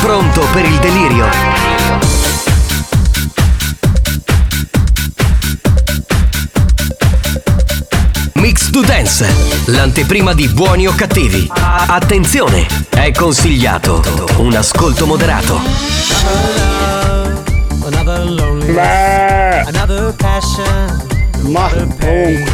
pronto per il delirio? Mix to Dance, l'anteprima di buoni o cattivi. Attenzione, è consigliato un ascolto moderato. Another lonely, another passion, another pain,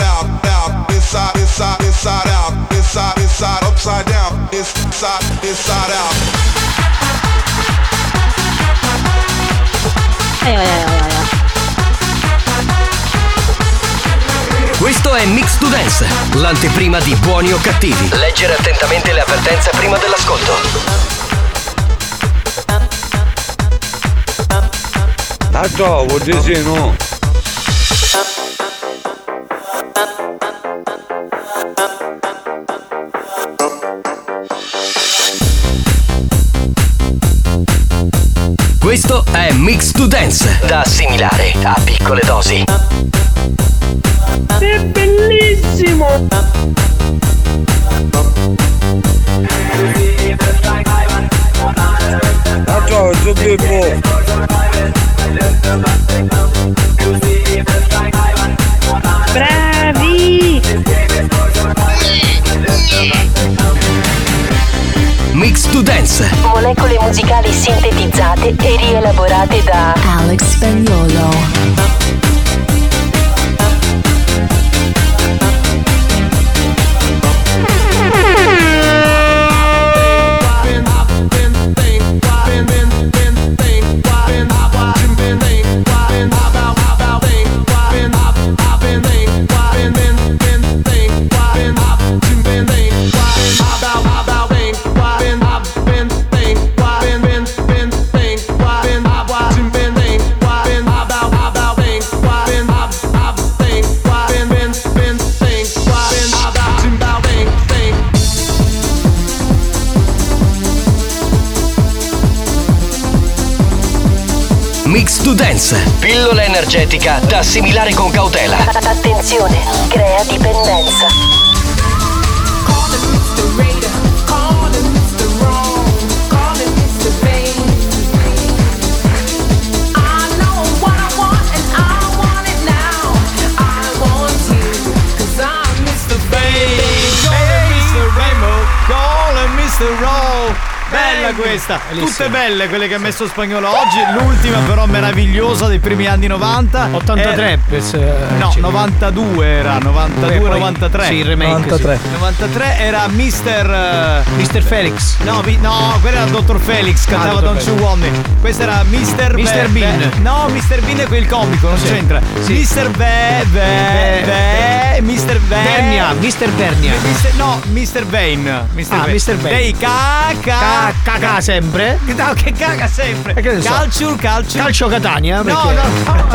out, out, inside, inside, inside out, inside, inside, upside down, inside, inside out. Questo è Mix to Dance, l'anteprima di buoni o cattivi. Leggere attentamente le avvertenze prima dell'ascolto. Ciao, vuol dire no? Mix to Dance, da assimilare a piccole dosi. È bellissimo! Energetica da assimilare con cautela. Attenzione, crea dipendenza. Bella questa, tutte belle quelle che ha messo spagnolo oggi, l'ultima però meravigliosa dei primi anni 90. 83 per No, 92 era, 92, Eh, poi- 93. sì, il remake, 93. sì. 93 era Mister Mister Felix. No, no, quello era il Dottor Felix, cantava Dr. Don't You Want Me. Questo era Mister Mr. Be- Bean. Be- no, Mr. Bean è quel comico, non Sì. c'entra. Sì. Mister Be, Be, Be, Mister Be. Vernia, Mister Vernia. Mister- no, Mr. Bane. Mr. Ah, Bane. Mr. Bane. Lei caca. Ca- caga sempre. No, che caga sempre. che ne so? Calcio, calcio. Calcio Catania, No, perché? no, no.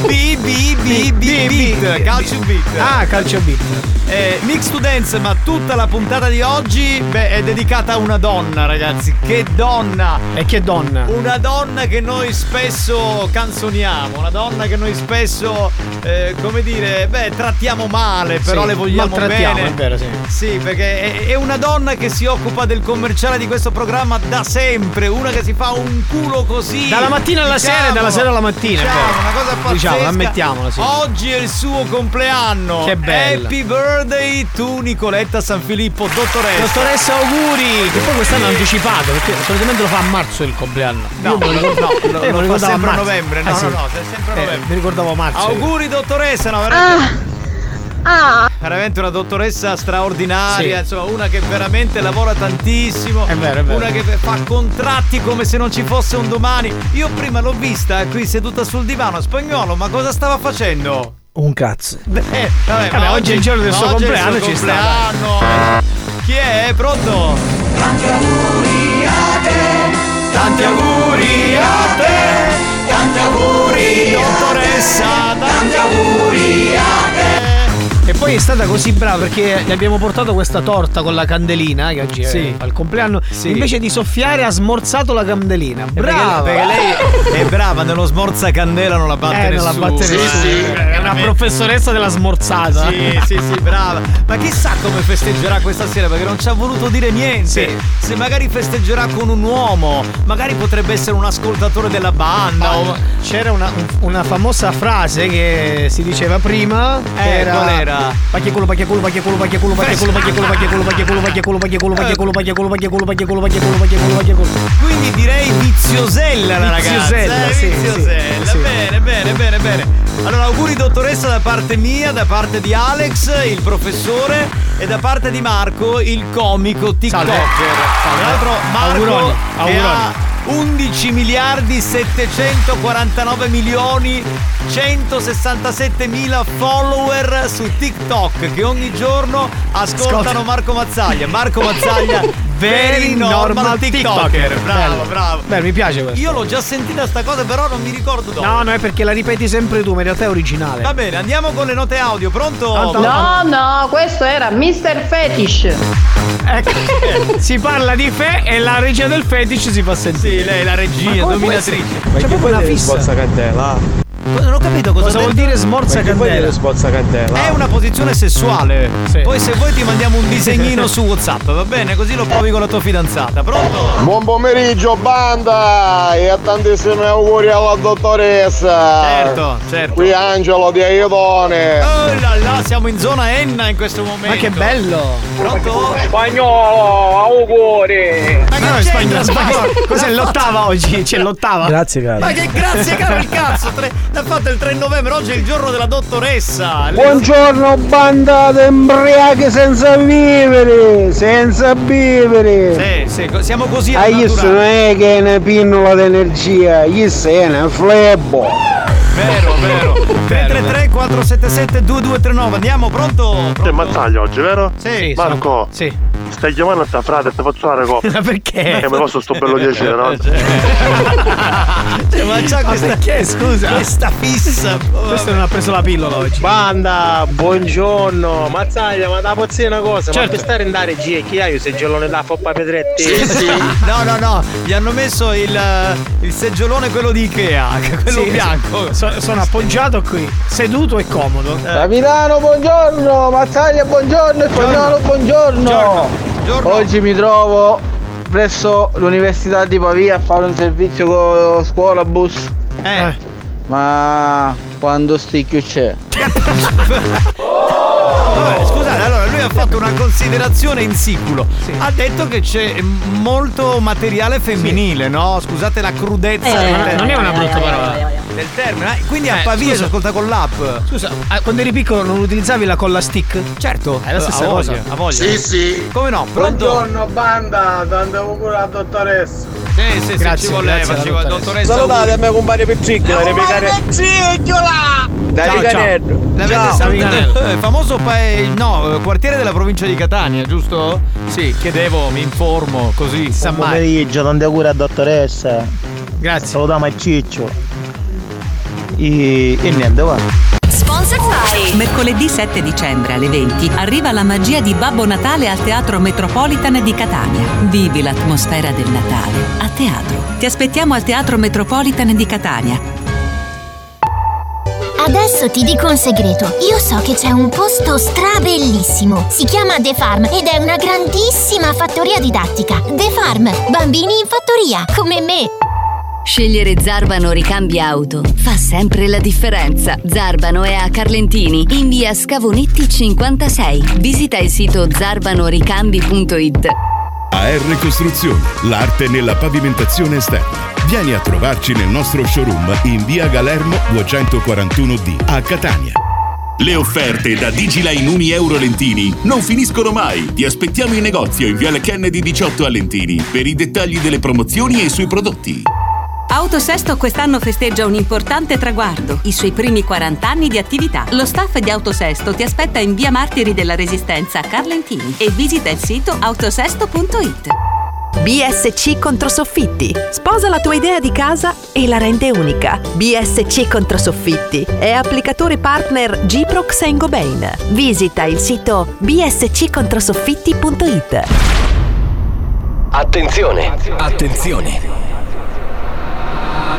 B, B, B, B, beat. Calcio beat. Ah, calcio beat. Eh, Mix to Dance, ma tutta la puntata di oggi beh, è dedicata a una donna, ragazzi. Che donna! E che donna? Una donna che noi spesso canzoniamo, una donna che noi spesso, eh, come dire, beh, trattiamo male, però Sì, le vogliamo bene. è vero, sì. Sì, perché è, è una donna che si occupa del commerciale di questo programma da sempre, una che si fa un culo così. Dalla mattina alla sera e dalla sera alla mattina, Diciamo, una cosa pazzesca. Diciamo, ammettiamola, sì. Oggi è il suo compleanno. Che bella. Happy birthday to Nicoletta San Filippo, dottoressa. Dottoressa auguri! Che poi quest'anno è anticipato, perché solitamente lo fa a marzo il compleanno. No, ricordo- no, eh, lo- me lo fa ricordavo sempre a novembre, no, Ah, sì. no, no, sempre a Eh, novembre. mi ricordavo marzo. io. Auguri dottoressa, no, veramente. Veramente una dottoressa straordinaria, Sì. insomma, una che veramente lavora tantissimo. È vero, è vero. Una che fa contratti come se non ci fosse un domani. Io prima l'ho vista qui seduta sul divano, spagnolo, ma cosa stava facendo? Un cazzo. Beh, vabbè, Vabbè, ma oggi è il giorno del suo oggi compleanno, suo ci sta, compleanno. Chi è? Pronto? Tanti auguri a te, tanti auguri a te, tanti auguri dottoressa, tanti auguri a te. Poi è stata così brava perché le abbiamo portato questa torta con la candelina, che oggi Sì. è al compleanno. Sì. Invece di soffiare ha smorzato la candelina. Brava! Perché, perché lei è brava, nello smorza candela non la batte Eh, non nessuno. la batte Sì, nessuno. sì, È una professoressa della smorzata. Sì, sì, sì, brava. Ma chissà come festeggerà questa sera perché non ci ha voluto dire niente. Sì. Se magari festeggerà con un uomo, magari potrebbe essere un ascoltatore della banda. o- C'era una, un- una famosa frase che si diceva prima. che Eh, era qual era? Pacchiaculo, pacchiaculo, pacchiaculo, pacchiaculo, pacchiaculo, pacchiaculo, pacchiaculo, pacchiaculo, pacchiaculo, pacchiaculo, pacchiaculo, pacchiaculo, pacchiaculo, pacchiaculo, pacchiaculo, pacchiaculo, pacchiaculo. Quindi direi viziosella la ragazza. Viziosella, eh, sì, viziosella. Bene, bene, bene, bene. Allora, auguri dottoressa da parte mia, da parte di Alex, il professore, e da parte di Marco, il comico TikToker. Tra l'altro Marco Auguroni, auguroni. Ha 11 miliardi 749 milioni 167 mila follower su TikTok che ogni giorno ascoltano Ascolta. Marco Mazzaglia. Marco Mazzaglia, very normal TikToker. Bravo, Bello. bravo. Beh, mi piace questo. Io l'ho già sentita sta cosa, però non mi ricordo dove. No, no, è perché la ripeti sempre tu, ma in realtà è originale. Va bene, andiamo con le note audio. Pronto? Tanto- No, no, questo era Mr. Fetish. Ecco, si parla di fe e la regia del fetish si fa sentire. Sì, sì, lei la regia, dominatrice. Ma, Ma che quella fissa? Forza cantella. Non ho capito cosa, Cosa vuol dire smorza candela? spozza candela? È una posizione sessuale. Sì. Poi se vuoi ti mandiamo un disegnino su WhatsApp, va bene? Così lo provi con la tua fidanzata. Pronto? Buon pomeriggio banda e tantissimi auguri alla dottoressa. Certo, certo. Qui Angelo di Aiutone. Oh là là, siamo in zona Enna in questo momento. Ma che bello! Pronto? Spagnolo, auguri. Ma che No, spagnolo, spagnolo. Cos'è l'ottava oggi? C'è l'ottava? Grazie, caro. Ma che grazie caro il cazzo! Tre- L'ha fatto il 3 novembre, oggi è il giorno della dottoressa. Buongiorno banda d'embriachi senza vivere, senza vivere. Sì, sì, siamo così A al questo non è che è una pinnola d'energia, questo è una flebo. Vero, vero. 333 477 2239. Andiamo, pronto? C'è Mazzaglia oggi, vero? Sì. Marco, Sì. Stai chiamando a sta frate e ti faccio fare coppia. Ma perché? Che mi posso sto bello piacere, no? Cioè, ma c'ha questa, perché, scusa? questa fissa. Questo non ha preso la pillola oggi. Banda, buongiorno. Mazzaglia, ma da pozzia una cosa, Certo. ma per stare in dare G chi hai se gelone da Foppa Pedretti? No, no, no, gli hanno messo il, eh, il seggiolone quello di Ikea, quello Sì, bianco. so- sono appoggiato qui, seduto e comodo. Capitano, buongiorno, Mazzaglia, buongiorno, spagnolo, buongiorno. Buongiorno. Oggi mi trovo presso l'Università di Pavia a fare un servizio con scuola bus. Eh. Ma quando sticchio c'è? Vabbè, scusate, allora lui ha fatto una considerazione in siculo. Ha detto che c'è molto materiale femminile, no? Scusate la crudezza. Eh, del non termine. è una brutta parola. Del termine. eh. Quindi a Eh, Pavia si ascolta con l'app. Scusa, quando eri piccolo non utilizzavi la colla stick? Certo, È la stessa a cosa. voglia, a voglia. Sì, sì. Come no? Pronto? Buongiorno banda, tanto auguri alla dottoressa. Sì, sì, sì, Grazie, ci voleva, ci voleva. dottoressa. Salutate a me compagno deve care. Dai. Viganello. L'avete Ciao. salutato? Eh, famoso paese, no, eh, quartiere della provincia di Catania, giusto? Sì, chiedevo, mi informo, così. Mai. pomeriggio, tanti auguri a dottoressa. Grazie. Salutiamo a Ciccio. E, e niente, va. Sponsor by Mercoledì 7 dicembre alle 20 arriva la magia di Babbo Natale al Teatro Metropolitan di Catania. Vivi l'atmosfera del Natale a teatro. Ti aspettiamo al Teatro Metropolitan di Catania. Adesso ti dico un segreto. Io so che c'è un posto strabellissimo. Si chiama The Farm ed è una grandissima fattoria didattica. The Farm, bambini in fattoria, come me. Scegliere Zarbano Ricambi Auto fa sempre la differenza. Zarbano è a Carlentini, in via Scavonetti 56. Visita il sito zarbanoricambi.it. AR Costruzioni, l'arte nella pavimentazione esterna. Vieni a trovarci nel nostro showroom in via Galermo 241D a Catania. Le offerte da Digiline Uni Euro Lentini non finiscono mai. Ti aspettiamo in negozio in Viale Kennedy 18 a Lentini per i dettagli delle promozioni e sui prodotti. Autosesto quest'anno festeggia un importante traguardo, i suoi primi 40 anni di attività. Lo staff di Autosesto ti aspetta in via Martiri della Resistenza a Carlentini e visita il sito autosesto.it. BSC Controsoffitti. Sposa la tua idea di casa e la rende unica. BSC Controsoffitti è applicatore partner Giprox Saint-Gobain. Visita il sito bsccontrosoffitti.it. Attenzione, attenzione.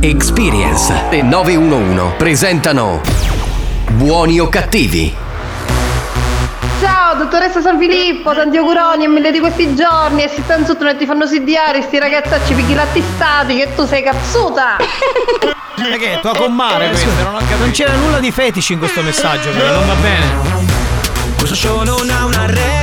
Experience e 911 presentano Buoni o cattivi? Ciao, dottoressa San Filippo, tanti auguroni e mille di questi giorni. E si stanno sotto e ti fanno sidiare, sti ragazzacci picchi lattistati, che tu sei cazzuta. Ma che è tua commare questa? Non ho capito. Non c'era nulla di fetici in questo messaggio, però non va bene. Questo show non ha una regola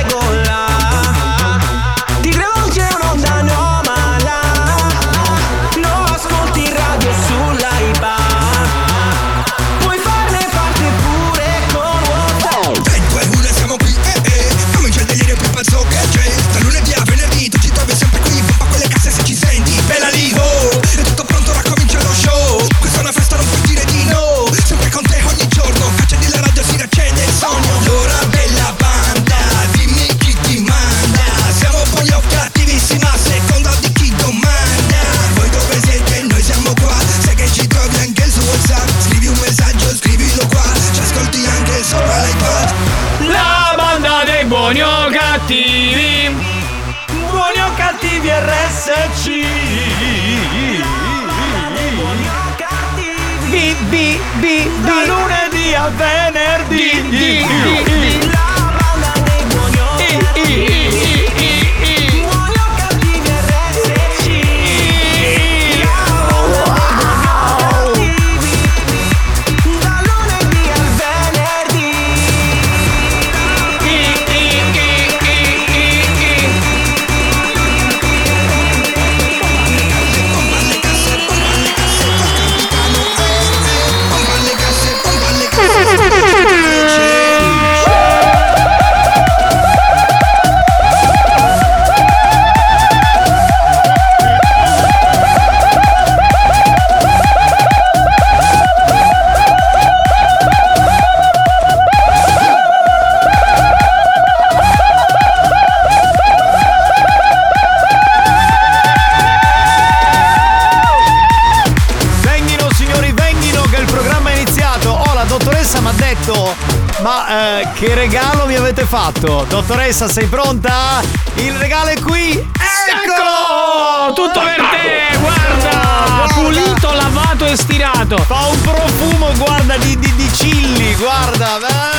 Dottoressa, sei pronta? Il regalo è qui! Eccolo! Tutto per te, guarda! Pulito, lavato e stirato. Fa un profumo, guarda, di, di, di chilli, guarda!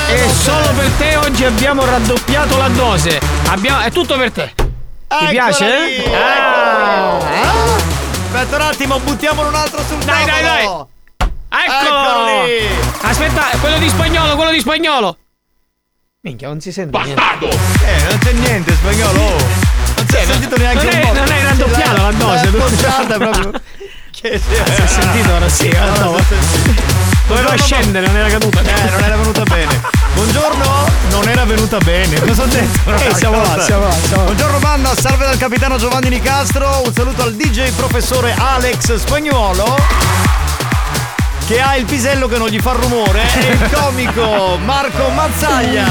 E solo per te oggi abbiamo raddoppiato la dose. Abbiamo- è tutto per te. Ti Eccola piace? lì, eh? Ah. lì. Aspetta un attimo, buttiamolo un altro sul Dai, dai, dai. tavolo. Eccolo! Lì. Aspetta, quello di spagnolo, quello di spagnolo. Minchia, non si sente niente. Eh, non c'è niente, spagnolo. oh. Non si è sentito neanche non un è- po'. non è raddoppiata la dose, L'hai tu. appoggiata proprio. Che Si è sentito ora sì, no, no, ma- Doveva Buongiorno, scendere, non era caduta. Eh, non era venuta bene. Buongiorno, non era venuta bene. Cosa ho detto? Eh, siamo là, siamo là, siamo là. Buongiorno banda, salve dal capitano Giovanni Nicastro. Un saluto al DJ professore Alex Spagnuolo. Che ha il pisello che non gli fa rumore. E il comico Marco Mazzaglia.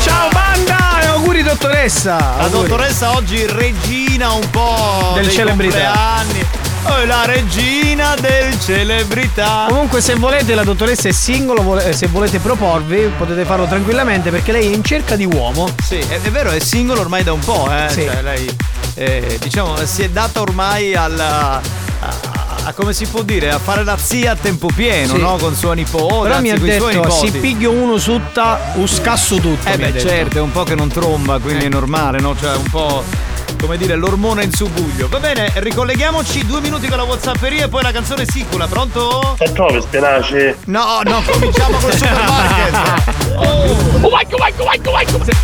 Ciao banda e auguri dottoressa. La Auguri. dottoressa oggi regina un po' Del celebrità. compleanni. Oh, è la regina del celebrità. Comunque se volete la dottoressa è singolo, vole- se volete proporvi potete farlo tranquillamente perché lei è in cerca di uomo. Sì, è, è vero, è single ormai da un po', eh. Sì. Cioè, lei eh, diciamo si è data ormai alla. A, come si può dire? A fare la zia a tempo pieno, Sì. no? Con sua nipote. Però mi ha anzi, coi suoi detto si piglio uno sutta, un scasso tutto. Eh mi ha beh, detto. certo, è un po' che non tromba, quindi è normale, no? Cioè, un po'. Come dire, l'ormone in subuglio. Va bene, ricolleghiamoci due minuti con la Whatsapperia e poi la canzone sicula, pronto? E trovi spinaci? No, no, cominciamo col supermarket.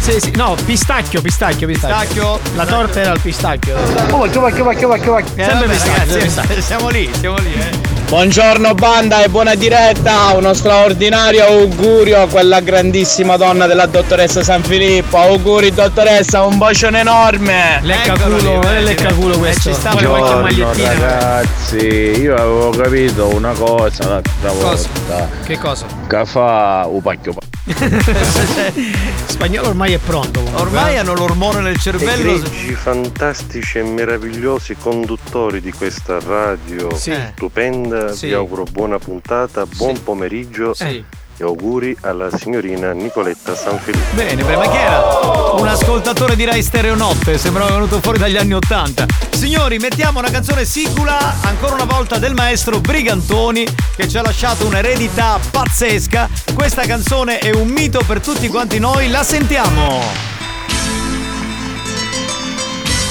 Sì, sì, no, pistacchio, pistacchio, pistacchio. Pistacchio? La torta era al pistacchio. Oh, vacchio, vacchio, vacchio, vacchio, vacchio. Eh, Sempre pistacchio, siamo lì, siamo lì, eh. Buongiorno banda e buona diretta, uno straordinario augurio a quella grandissima donna della dottoressa San Filippo. Auguri dottoressa, un bacione enorme. Lecca Eccolo lì, culo, non è vedi, lecca vedi. culo Eh, questo. ci sta Vuole qualche magliettina. ragazzi, io avevo capito una cosa l'altra Cosa? volta. Che cosa? Che fa un pacchio Spagnolo ormai è pronto. comunque. Ormai hanno l'ormone nel cervello. Egregi, fantastici e meravigliosi conduttori di questa radio Sì. stupenda, Sì. vi auguro buona puntata, buon pomeriggio Sì. E auguri alla signorina Nicoletta Sanfilippo. Bene, beh, ma che era? Un ascoltatore di Rai Stereo Notte, sembrava venuto fuori dagli anni Ottanta. Signori, mettiamo una canzone sicula, ancora una volta del maestro Brigantoni, che ci ha lasciato un'eredità pazzesca. Questa canzone è un mito per tutti quanti noi, la sentiamo!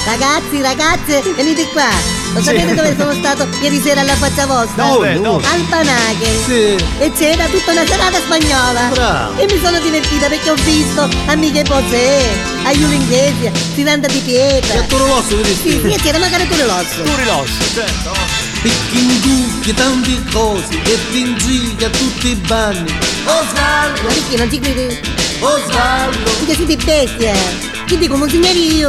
Ragazzi, ragazze, venite qua. Lo Sì. sapete dove sono stato ieri sera alla faccia vostra? Dove? Dove? Al Panache. Sì. E c'era tutta una serata spagnola. Bravo. E mi sono divertita perché ho visto amiche Posè, a Giulio Inghesi, Tiranda di Pietra. E a Toro Rosso, vedi? Sì, sì, e c'era magari Toro Rosso. Turi Rosso, certo. Picchi in cucchi, tante cose, e ti ingigli a tutti i banni. Osvaldo, Ma perché non ci credi? Osvaldo, Perché siete bestia. Ti dico, monsignori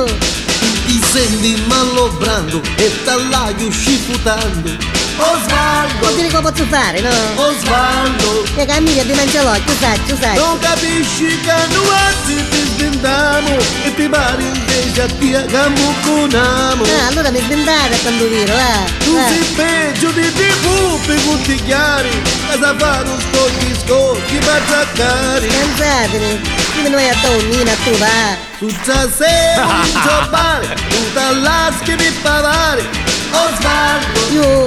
ti senti malobrando e tallaio scifutando. Osvaldo, Vuol dire che posso fare, no? Osvaldo, E cammini a mangialocchio, saccio, saccio. non capisci che noi ti svendiamo e ti pare invece a te che mucconamo. Ah, allora mi sventare a quando viro, ah. Tu ah. sei peggio di tv per contigliare, casa fare un scocchi scocchi per attaccare. Cansatene, come noi a donnina a trovare. Tutta sera in giocare, tutta l'aschi di pavare. Osvaldo, Io,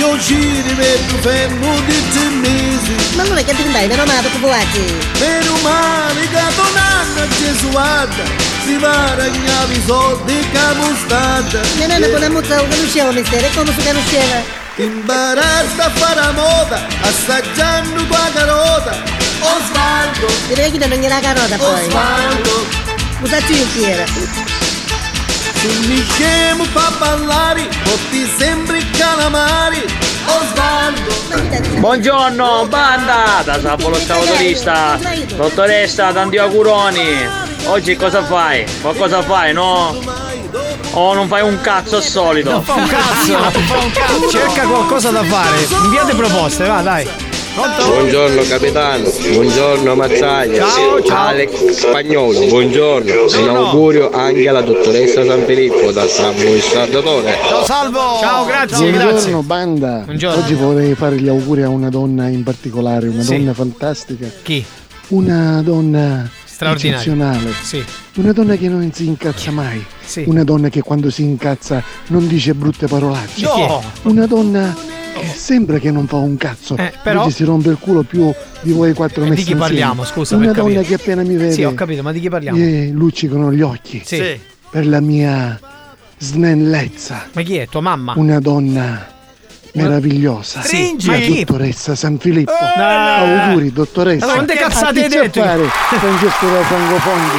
caga, Ma sono mai capo con nudo. Osvaldo, Ma perché la tagliare con mia, va? Sai a testa come navi giapponesi, io ci rimetto fermo di tre mesi. Ma allora che ti dai, meno male, dopo vuoi? Meno male che donanna Gesuata si varagnavi i soldi che mostata. Mia nonna con la muzza non conosceva mestiere, e come si conosceva? Impararsi a fare la moda, assaggiando tua carota. Osvaldo, Direi che non gliela carota poi. Osvaldo, Usacci intera. Su mi scemo fa ballare, porti sempre i calamari. Osvaldo, Buongiorno banda, da Sapolo Stautorista. Dottoressa, tanti auguroni. Oggi cosa fai? Qualcosa fai, no? O non fai un cazzo al solito? Non fa un cazzo, non fa un cazzo. Cerca qualcosa da fare. Inviate proposte, va, dai. Buongiorno capitano, buongiorno Mazzaglia, Ciao, ciao. Alex Spagnolo, buongiorno. Un augurio anche alla dottoressa San Filippo da Salvo Riscaldatore. Ciao Salvo! Ciao, grazie, Buongiorno grazie. banda. Buongiorno. Oggi vorrei fare gli auguri a una donna in particolare, una Sì. donna fantastica. Chi? Una donna Straordinaria. eccezionale. Sì. Una donna che non si incazza mai. Sì. Una donna che quando si incazza non dice brutte parolacce. No. Una donna che sembra che non fa un cazzo. Eh, però- si rompe il culo più di voi quattro Eh, messi di chi insieme. parliamo, scusa, Una donna capire. che appena mi vede Sì, ho capito, ma di chi parliamo? gli luccicano gli occhi. Sì. Per la mia snellezza. Ma chi è? Tua mamma? Una donna meravigliosa. Stringi! La dottoressa San Filippo. no. Auguri, dottoressa. Allora, quante A cazzate hai detto? fare Francesco da Francofondi.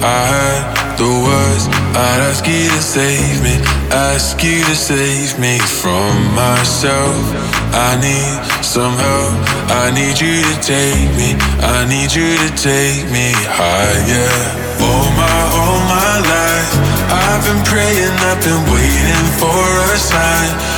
I had the words, I'd ask you to save me, ask you to save me from myself. I need some help, I need you to take me, I need you to take me higher. All my, all my life, I've been praying, I've been waiting for a sign.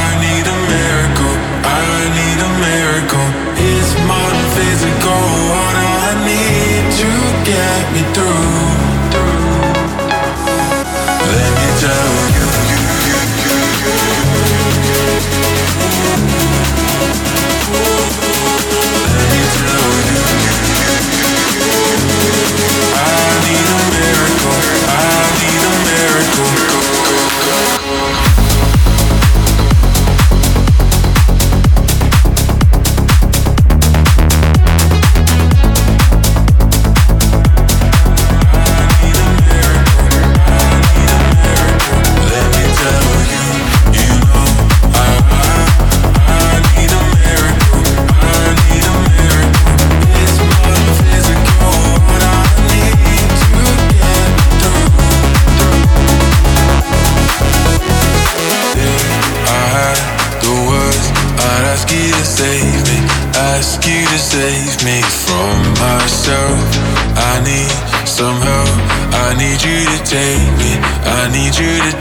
I need a miracle, I need a miracle.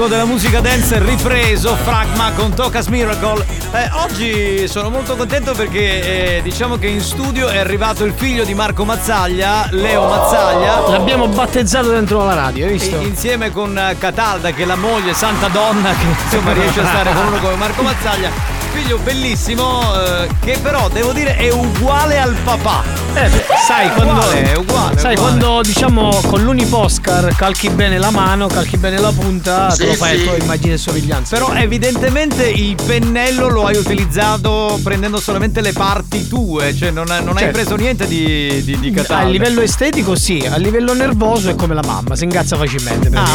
classico della musica dance ripreso, Fragma con Tocas Miracle. Eh, oggi sono molto contento perché eh, diciamo che in studio è arrivato il figlio di Marco Mazzaglia, Leo Mazzaglia. L'abbiamo battezzato dentro la radio, hai visto? E- insieme con eh, Catalda che è la moglie, santa donna che insomma riesce a stare con uno come Marco Mazzaglia. figlio bellissimo eh, che però devo dire è uguale al papà. Eh, beh, sai È quando. uguale, è uguale, sai uguale. quando diciamo con l'uniposcar calchi bene la mano, calchi bene la punta, Sì, te lo fai sì. a tua immagine e somiglianza. Però evidentemente il pennello lo hai utilizzato prendendo solamente le parti tue, cioè non, non hai Certo. preso niente di, di, di a livello estetico sì, a livello nervoso è come la mamma, si ingazza facilmente. Ah,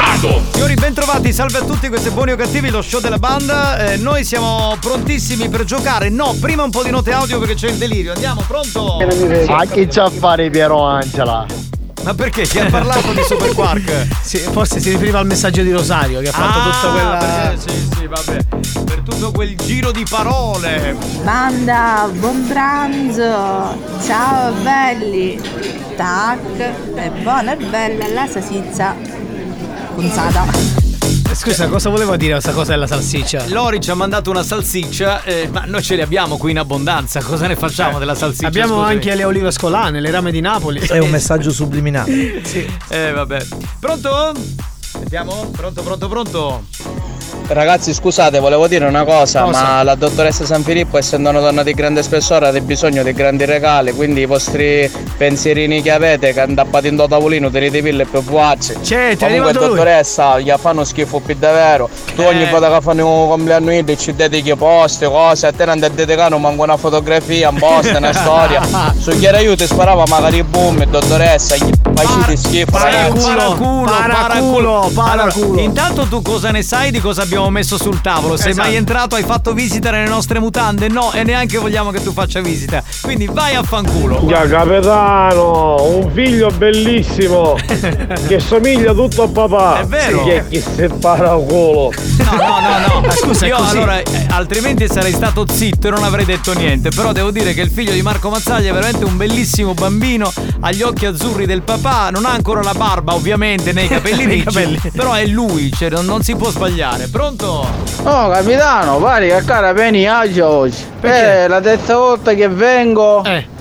dire. Signori, bentrovati, salve a tutti, questo è Buoni o Cattivi, lo show della banda. Eh, noi siamo prontissimi per giocare. No, prima un po' di note audio perché c'è il delirio. Andiamo, pronto? Ma che c'ha a fare Piero Angela? Ma perché? Chi ha parlato di Super Quark? Sì, forse si riferiva al messaggio di Rosario che ha fatto Ah, tutta quella. perché- sì, sì, vabbè. Per tutto quel giro di parole. Banda, buon pranzo! Ciao belli! Tac! È buona e bella la salsiccia punzata. Scusa, cosa voleva dire questa cosa della salsiccia? Lori ci ha mandato una salsiccia, eh, ma noi ce le abbiamo qui in abbondanza. Cosa ne facciamo della salsiccia? Abbiamo scusami? anche le olive ascolane, le rame di Napoli. È un messaggio subliminale. sì. Eh, vabbè. Pronto? Sentiamo? Pronto, pronto, pronto? Ragazzi scusate, volevo dire una cosa, Cosa? ma la dottoressa San Filippo essendo una donna di grande spessore ha bisogno di grandi regali, quindi i vostri pensierini che avete, che andappate in do tavolino, tenete pille più fuacce. C'è, ti è Comunque dottoressa, gli fanno schifo più davvero. Tu ogni Eh. volta che fanno un compleanno io ci dedichi post, cose, a te non ti dedicano manco una fotografia, un post, una storia. Su chiaro io ti sparava magari boom, dottoressa, gli facci schifo. Paraculo, paraculo, paraculo. Intanto tu cosa ne sai di cosa abbiamo messo sul tavolo? Sei Esatto. mai entrato, hai fatto visita nelle nostre mutande? No, e neanche vogliamo che tu faccia visita. Quindi vai a fanculo. Ya capitano, un figlio bellissimo che somiglia tutto a papà. È vero. Che chi si para culo. No, no, no, no. Ma scusa, Io così. allora, eh, altrimenti sarei stato zitto e non avrei detto niente. Però devo dire che il figlio di Marco Mazzaglia è veramente un bellissimo bambino. Ha gli occhi azzurri del papà. Non ha ancora la barba, ovviamente, nei capelli ricci. capelli. Però è lui, cioè non, non si può sbagliare. Pronto? Oh capitano, pare che cara vieni oggi oggi. Perché? Eh, la terza volta che vengo. Eh.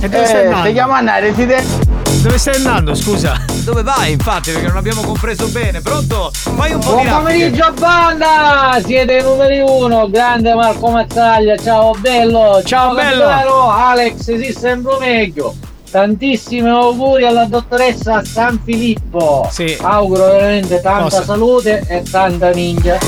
E dove stai Eh, andando? ti chiamano a residenza. Dove stai andando, scusa? Dove vai, infatti, perché non abbiamo compreso bene. Pronto? Fai un po' Buon di raffiche. pomeriggio banda! Siete i numeri uno, grande Marco Mazzaglia, ciao bello! Ciao, bello. capitano, Alex, si sembra meglio! Tantissimi auguri alla dottoressa San Filippo! Sì. Auguro veramente tanta Cosa? salute e tanta minchia!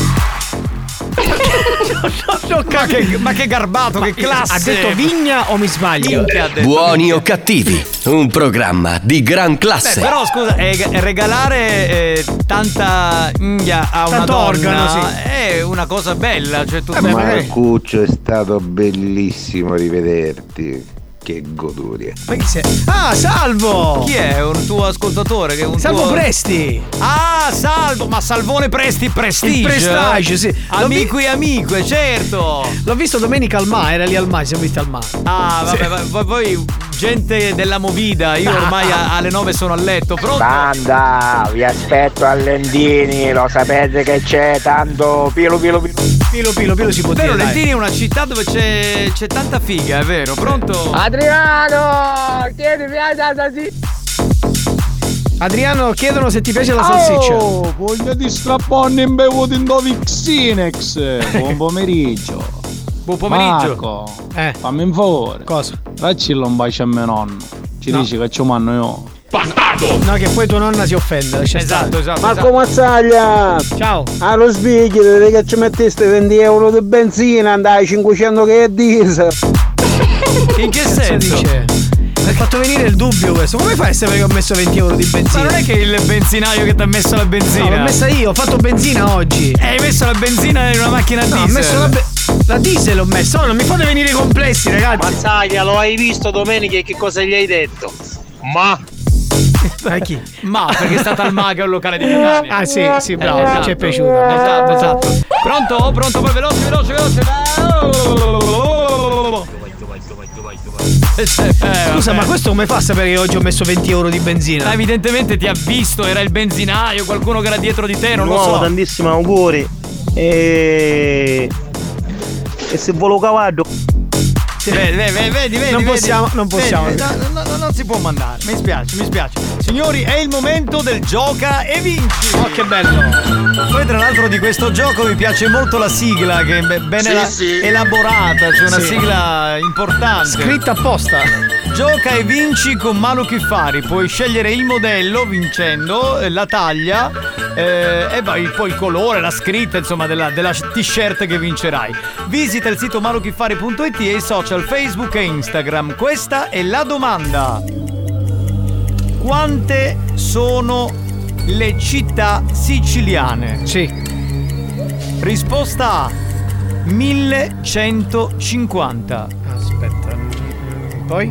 Ma che, ma che garbato, che classe! Ha detto vigna o mi sbaglio? Minchia, ha detto Buoni minchia. o cattivi, un programma di gran Beh, classe. però scusa, eh, regalare eh, tanta inghia a una Tanto donna organo, sì. è una cosa bella. Cioè, tu beh, magari- Marcuccio, è stato bellissimo rivederti. Che goduria. Ma chi sei? Ah, Salvo! Chi è? Un tuo ascoltatore? Che è un Salvo tuo... Presti! Ah, Salvo! Ma Salvone Presti Prestige! Il Prestige, sì. L'ho vi- Amico e amico, certo! L'ho visto domenica al mare, era lì al mare, siamo visti al mare. Ah, vabbè, va- va- voi gente della movida, io ormai a- alle 9 sono a letto, pronto? Banda, vi aspetto a Lendini, lo sapete che c'è, tanto pilo pilo pilo. Pilo, pilo, pilo si può Vero, dire. dai. Lentini è una città dove c'è, c'è tanta figa, è vero, pronto? Adriano! Chiedimi la Adriano, chiedono se ti piace la salsiccia. Oh, voglio di strappone imbevuto in Dovixenex. Buon pomeriggio. Buon pomeriggio. Marco, Eh. fammi un favore. Cosa? Faccilo un bacio a mio nonno. Ci No. dici che ci manno io. No, che poi tua nonna si offende. Esatto, stare. esatto. Marco Mazzaglia! Ciao! Allo sbigli, che ci metteste 20 euro di benzina, andai 500 che è diesel. In che senso? dice? Mi ha fatto venire il dubbio questo. Come fai a sapere che ho messo 20 euro di Ma benzina? non è che il benzinaio che ti ha messo la benzina? No, l'ho messa io, ho fatto benzina oggi. Eh, Hai messo la benzina in una macchina No, ho diesel. messo la, be- la diesel l'ho messa. Oh, non mi fate venire i complessi, ragazzi. Mazzaglia, lo hai visto domenica e che cosa gli hai detto? Ma Ma chi? Ma perché è stata al Maga un locale di Catania. Ah, sì, sì, bravo, esatto. ci è piaciuto. Esatto, esatto. Pronto? Pronto? Poi veloce, veloce, veloce. Eh, Scusa, ma questo come fa a sapere che oggi ho messo 20 euro di benzina? Ma evidentemente ti ha visto, era il benzinaio, qualcuno che era dietro di te, non lo Nuovo, so. tantissimi auguri. E... e se volo cavallo. Vedi, vedi, vedi, vedi, Non vedi. possiamo- non Vedi, possiamo. no, no, no, non si può mandare. Mi spiace, mi spiace. Signori, è il momento del gioca e vinci. Oh, che bello. Poi, tra l'altro, di questo gioco mi piace molto la sigla, che è be- ben Sì, ela- sì. elaborata, c'è una Sì. sigla importante. Scritta apposta. Gioca e vinci con Malu Kiffari. Puoi scegliere il modello vincendo, eh, la taglia eh, e poi, poi il colore, la scritta insomma della, della t-shirt che vincerai. Visita il sito maluchiffari.it e i social Facebook e Instagram. Questa è la domanda. Quante sono le città siciliane? Sì. Risposta A 1150. Aspetta. Poi?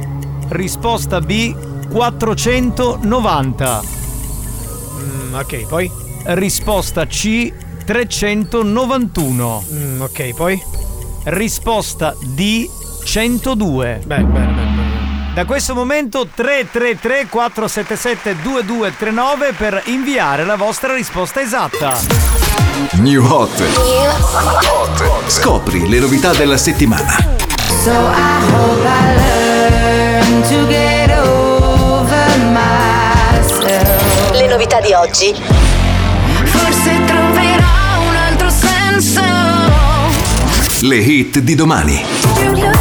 Risposta B 490. Mm, ok, poi? Risposta C 391. Mm, ok, poi? Risposta D 102. Beh, bene, bene. Da questo momento 333 477 2239 per inviare la vostra risposta esatta. New Hot. Scopri le novità della settimana. So I hope I learn to get over myself. Le novità di oggi. Forse troverò un altro senso. Le hit di domani.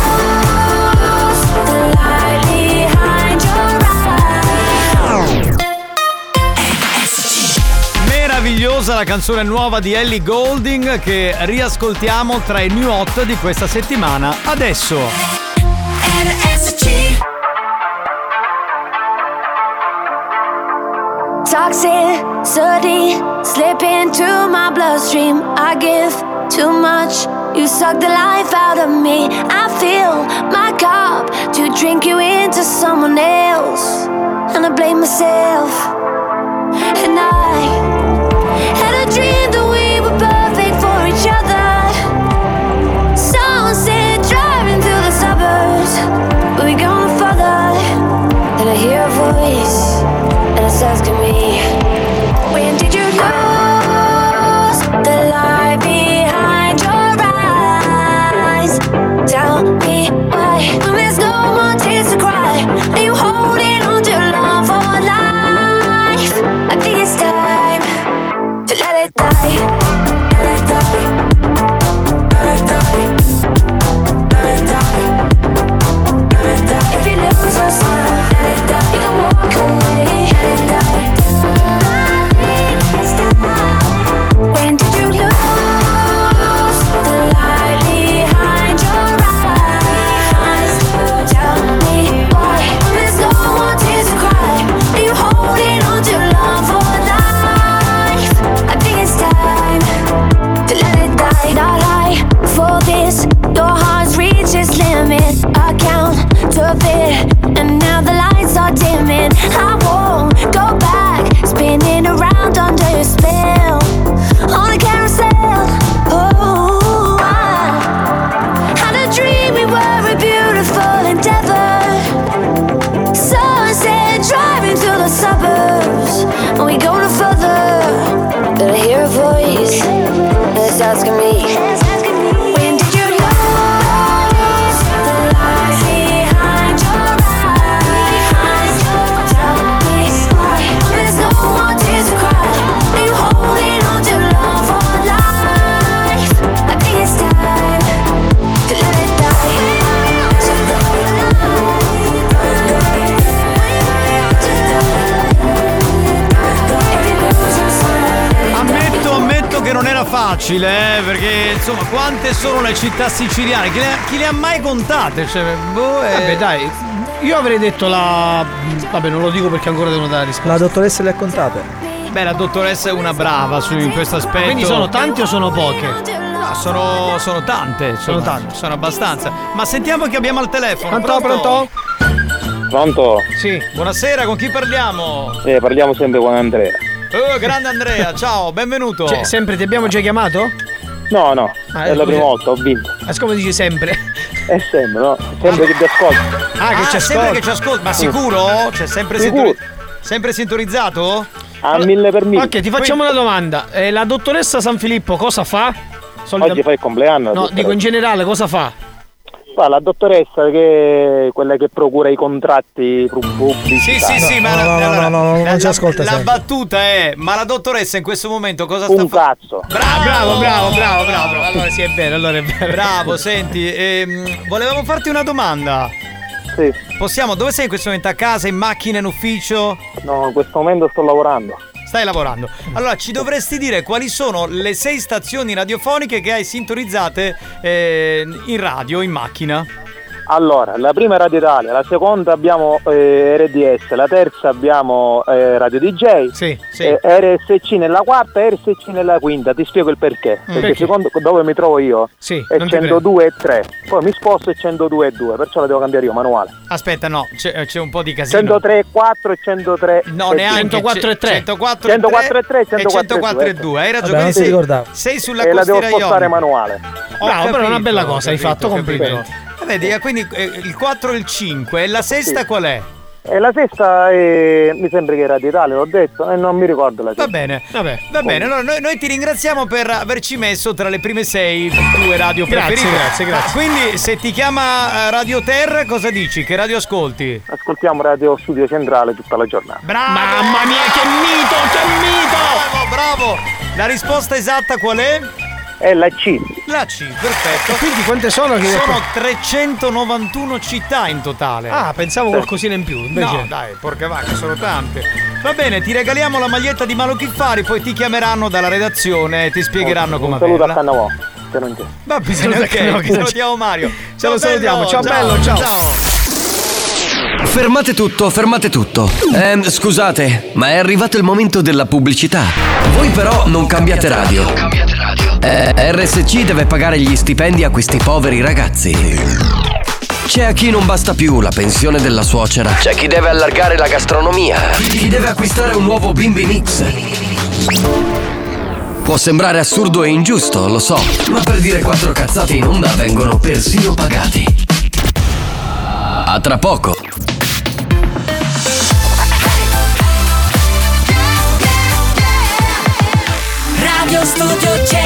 Meravigliosa la canzone nuova di Ellie Golding che riascoltiamo tra i new hot di questa settimana. Adesso. RSC. Toxicity slip into my bloodstream. I give too much. You suck the life out of me. I fill my cup to drink you into someone else. And I blame myself. Facile, eh, perché insomma, quante sono le città siciliane? Chi le, ha- chi le ha mai contate? Cioè, boh, eh. Vabbè, dai. Io avrei detto la. Vabbè, non lo dico perché ancora devono dare la risposta. La dottoressa le ha contate. Beh, la dottoressa è una brava su, in questo aspetto. Quindi sono tanti o sono poche? No, sono, sono tante. Sono tante. Sono abbastanza. Ma sentiamo chi abbiamo al telefono. Pronto, pronto? Pronto? Sì. Buonasera, con chi parliamo? Eh, parliamo sempre con Andrea. Oh, grande Andrea, ciao, benvenuto. Cioè, sempre ti abbiamo già chiamato? No, no, Ah, è la prima volta, ho vinto. Ma come dici sempre? È sempre, no? Sempre che ti ascolto. Ah, che ci sempre che ci ascolta. Ma sicuro? Cioè, sempre, Sicuro. sempre sintonizzato? A mille per mille. Ok, ti facciamo una domanda. Eh, la dottoressa San Filippo cosa fa? Oggi fai il compleanno. No, dico in generale cosa fa? Fa la dottoressa che è quella che procura i contratti pu- pubblici. Sì, sì, sì, ma no, no, allora, no, no, no, la, non ci la- ascolta la sempre. battuta è: ma la dottoressa in questo momento cosa sta Un facendo? cazzo. Bravo, bravo, bravo, bravo, bravo. Allora sì, è vero, allora è vero. Bravo, senti, ehm, volevamo farti una domanda. Sì. Possiamo? Dove sei in questo momento? A casa, in macchina, in ufficio? No, in questo momento sto lavorando. Stai lavorando. Allora, ci dovresti dire quali sono le sei stazioni radiofoniche che hai sintonizzate eh, in radio, in macchina. Allora, la prima è Radio Italia, la seconda abbiamo eh, RDS, la terza abbiamo eh, Radio DJ, sì, sì. eh, RSC nella quarta e RSC nella quinta. Ti spiego il perché. perché perché? secondo dove mi trovo io Sì, è non ti 102 e 3, poi mi sposto e 102 e 2, perciò la devo cambiare io manuale. Aspetta, no, c'è, c'è un po' di casino. 103 e 4 e 103 No, neanche 104 e 3. 104 104 e 3 e 104 e 2. Hai ragione, Vabbè, sei, sei sulla e la devo costiera spostare ionica. manuale. Ho Bravo, però è una bella cosa, hai fatto, complimenti. Eh, Vedi, eh, quindi eh, il 4 e il 5 e la sesta qual è? E la sesta è, mi sembra che era Radio Italia, l'ho detto, e non mi ricordo la sesta. Va bene, va bene. Allora, noi, noi ti ringraziamo per averci messo tra le prime sei tue radio Grazie, preferite. grazie, grazie. Quindi, se ti chiama eh, Radio Terra, cosa dici? Che radio ascolti? Ascoltiamo Radio Studio Centrale tutta la giornata. Bravo! Mamma mia, che mito, che mito! Bravo, bravo! La risposta esatta qual è? È la C. La C, perfetto. Quindi quante sono che Sono 391 città in totale. Ah, pensavo qualcosina in più, invece. No, dai, porca vacca, sono tante. Va bene, ti regaliamo la maglietta di Malo Chiffari, poi ti chiameranno dalla redazione e ti spiegheranno come Un saluto a averla. Cannavò, se non c'è. Va bene, ok, non c'è. salutiamo Mario. Ce lo salutiamo, ciao, bello, ciao. Fermate tutto, fermate tutto. Ehm, scusate, ma è arrivato il momento della pubblicità. Voi però non cambiate radio. Eh, RSC deve pagare gli stipendi a questi poveri ragazzi. C'è a chi non basta più la pensione della suocera. C'è chi deve allargare la gastronomia. Chi deve acquistare un nuovo bimbi mix. Può sembrare assurdo e ingiusto, lo so, ma per dire quattro cazzate in onda vengono persino pagati. A tra poco. Radio Studio Centrale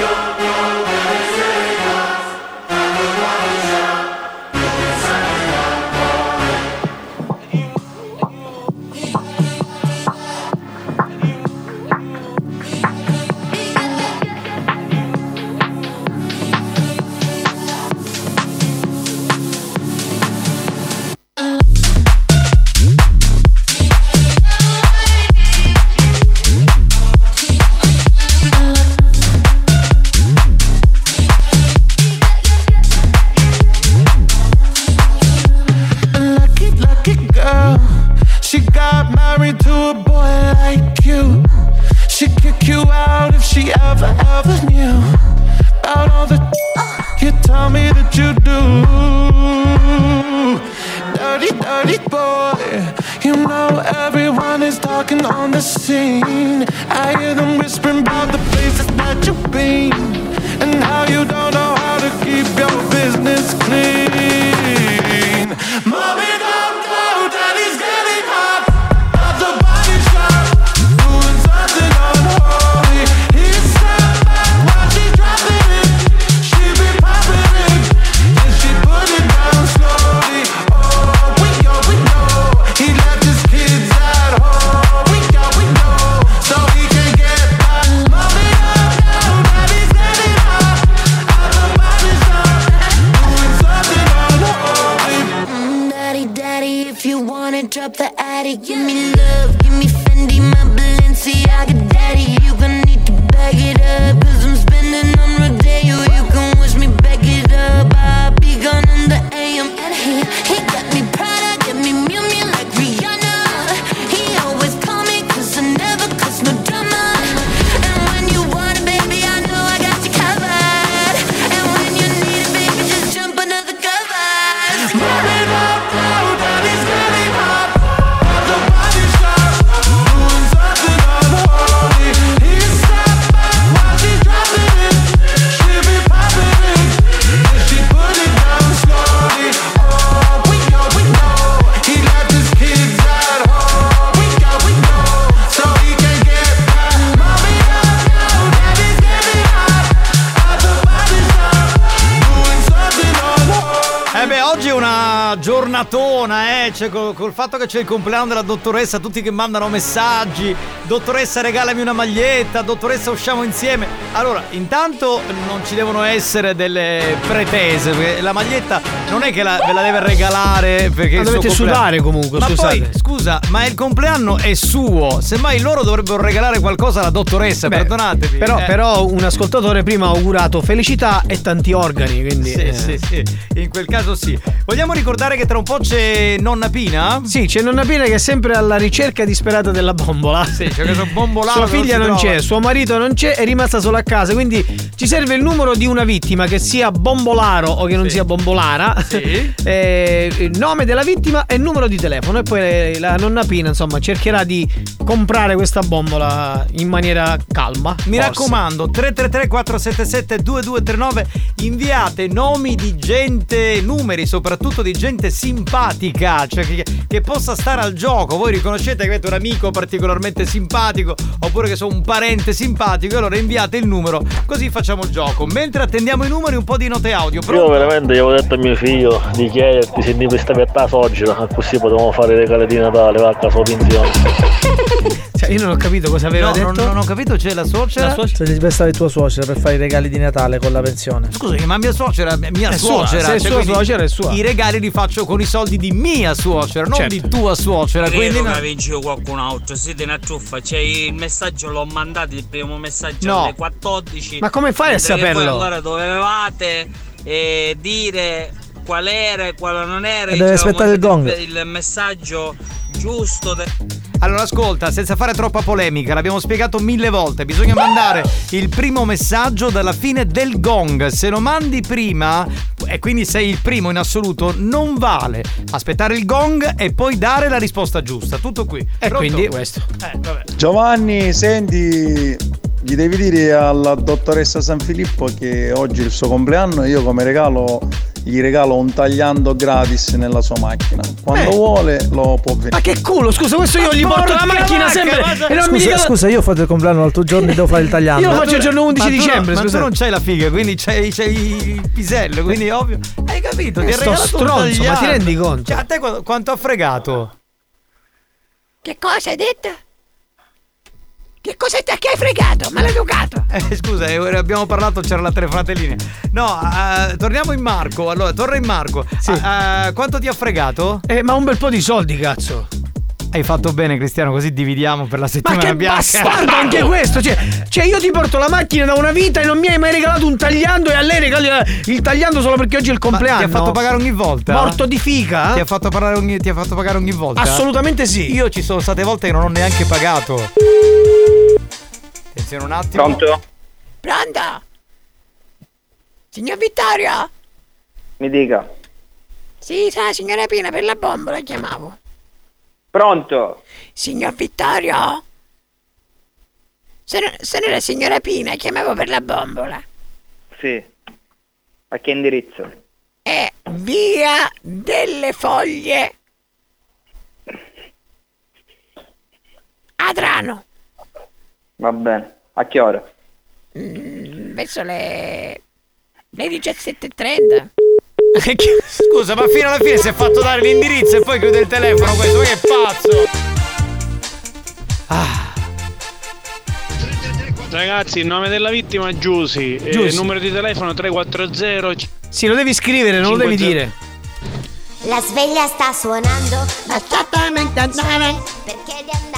Fatto che c'è il compleanno della dottoressa, tutti che mandano messaggi. Dottoressa, regalami una maglietta. Dottoressa, usciamo insieme. Allora, intanto non ci devono essere delle pretese. Perché la maglietta non è che la, ve la deve regalare perché. Suo dovete compleanno- sudare comunque, Ma scusate. poi, scusa, ma il compleanno è suo. Semmai loro dovrebbero regalare qualcosa alla dottoressa, Beh, perdonatemi. Però, eh. però un ascoltatore prima ha augurato felicità e tanti organi, quindi... Sì, eh. sì, sì, in quel caso sì. Vogliamo ricordare che tra un po' c'è nonna Pina? Sì, c'è nonna Pina che è sempre alla ricerca disperata della bombola. Sì, c'è questo bombolaro Sua non figlia non, trova. c'è, suo marito non c'è, è rimasta solo a casa. Quindi ci serve il numero di una vittima che sia bombolaro o che non sia bombolara. Eh, il nome della vittima e numero di telefono. E poi la nonna Pina, insomma, cercherà di comprare questa bombola in maniera calma. Mi forse. raccomando, 333 477 2239 inviate nomi di gente, numeri soprattutto di gente simpatica, cioè che, che possa stare al gioco. Voi riconoscete che avete un amico particolarmente simpatico oppure che sono un parente simpatico, allora inviate il numero, così facciamo il gioco. Mentre attendiamo i numeri, un po' di note audio. Io Pronto? veramente gli avevo detto a mio figlio di chiederti se mi stavi a casa oggi, così potevamo fare i regali di Natale, va a casa pensione. Cioè, io non ho capito cosa aveva No, detto. non, non ho capito, c'è la suocera. Se gli prestavi il tuo suocera per fare i regali di Natale con la pensione. Scusami, ma mia suocera, mia È sua, suocera. se è cioè, sua suocera, è sua. I regali li faccio con i soldi di mia suocera, non Certo. di tua suocera. Credo Quindi che no. vinci qualcun altro, siete una truffa. Cioè, il messaggio l'ho mandato, il primo messaggio No. alle 14. Ma come fai a che saperlo? allora dovevate eh, dire qual era e quale non era. E deve dicevamo aspettare il gong. Il messaggio giusto. de- Allora ascolta, senza fare troppa polemica, l'abbiamo spiegato mille volte, bisogna mandare il primo messaggio dalla fine del gong. Se lo mandi prima, e quindi sei il primo in assoluto, non vale. Aspettare il gong e poi dare la risposta giusta. Tutto qui. E Pronto? quindi questo. Eh, vabbè. Giovanni, senti, gli devi dire alla dottoressa San Filippo che oggi è il suo compleanno e io come regalo gli regalo un tagliando gratis nella sua macchina. Quando Eh. vuole lo può venire. Ma che culo, scusa, questo io gli porto la macchina sempre. E non mi Scusa, dica- scusa, io ho fatto il compleanno l'altro giorno e devo fare il tagliando. Io lo faccio il giorno 11 Ma tu- dicembre, Ma tu scusa. non c'hai la figa, quindi c'hai, c'hai il pisello, quindi è ovvio. Hai capito? Ti Eh, sto stronzo, ma ti rendi conto? Cioè, a te qu- quanto ha fregato? Che cosa hai detto? Cosa ti che hai fregato? Maleducato! Eh, scusa, eh, abbiamo parlato, c'era la telefonata in linea. No, eh, torniamo in Marco. Allora, torna in Marco. Ah, eh, quanto ti ha fregato? Eh, ma un bel po' di soldi, cazzo. Hai fatto bene, Cristiano, così dividiamo per la Ma settimana che bianca. bastardo anche questo! Cioè, cioè, io ti porto la macchina da una vita e non mi hai mai regalato un tagliando e a lei regali il tagliando solo perché oggi è il compleanno. Ti ha fatto pagare ogni volta? Morto di fica? Ti ha fatto, parlare ogni, ti ha fatto pagare ogni volta? Assolutamente sì. Io ci sono state volte che non ho neanche pagato. Attenzione un attimo. Pronto? Pronto? Signor Vittorio? Mi dica. Sì, sa, signora Pina, per la bombola chiamavo. Pronto? Signor Vittorio? Sono, sono la signora Pina, chiamavo per la bombola. Sì. A che indirizzo? È via delle foglie. Adrano. Va bene. A che ora? Mm, verso le... le 17.30. Scusa, ma fino alla fine si è fatto dare l'indirizzo e poi chiude il telefono questo, ma che pazzo! Ragazzi, il nome della vittima è Giusy. e Giusy. Il numero di telefono 340. Sì, lo devi scrivere, non lo devi dire. La sveglia sta suonando. Lasciatemi cantare. Perché di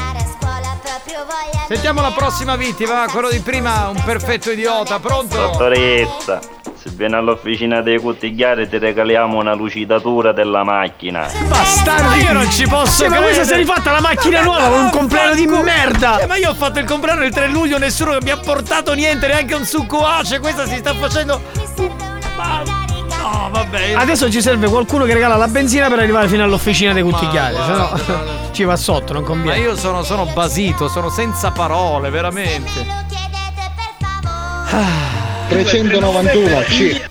Sentiamo la prossima vittima, quello di prima, un perfetto idiota, pronto? Dottoressa, se viene all'officina dei cottigliari ti regaliamo una lucidatura della macchina. Bastardi! io non ci posso Sì, ma questa si è rifatta la macchina nuova con un compleanno di merda! Eh, ma io ho fatto il compleanno il 3 luglio, nessuno mi ha portato niente, neanche un succo ace, questa si sta facendo... Ma- No, vabbè. Adesso ci serve qualcuno che regala la benzina per arrivare fino all'officina dei cuttigliari, se no ci va sotto, non Ma conviene. io sono, sono basito, sono senza parole, veramente. 391 C.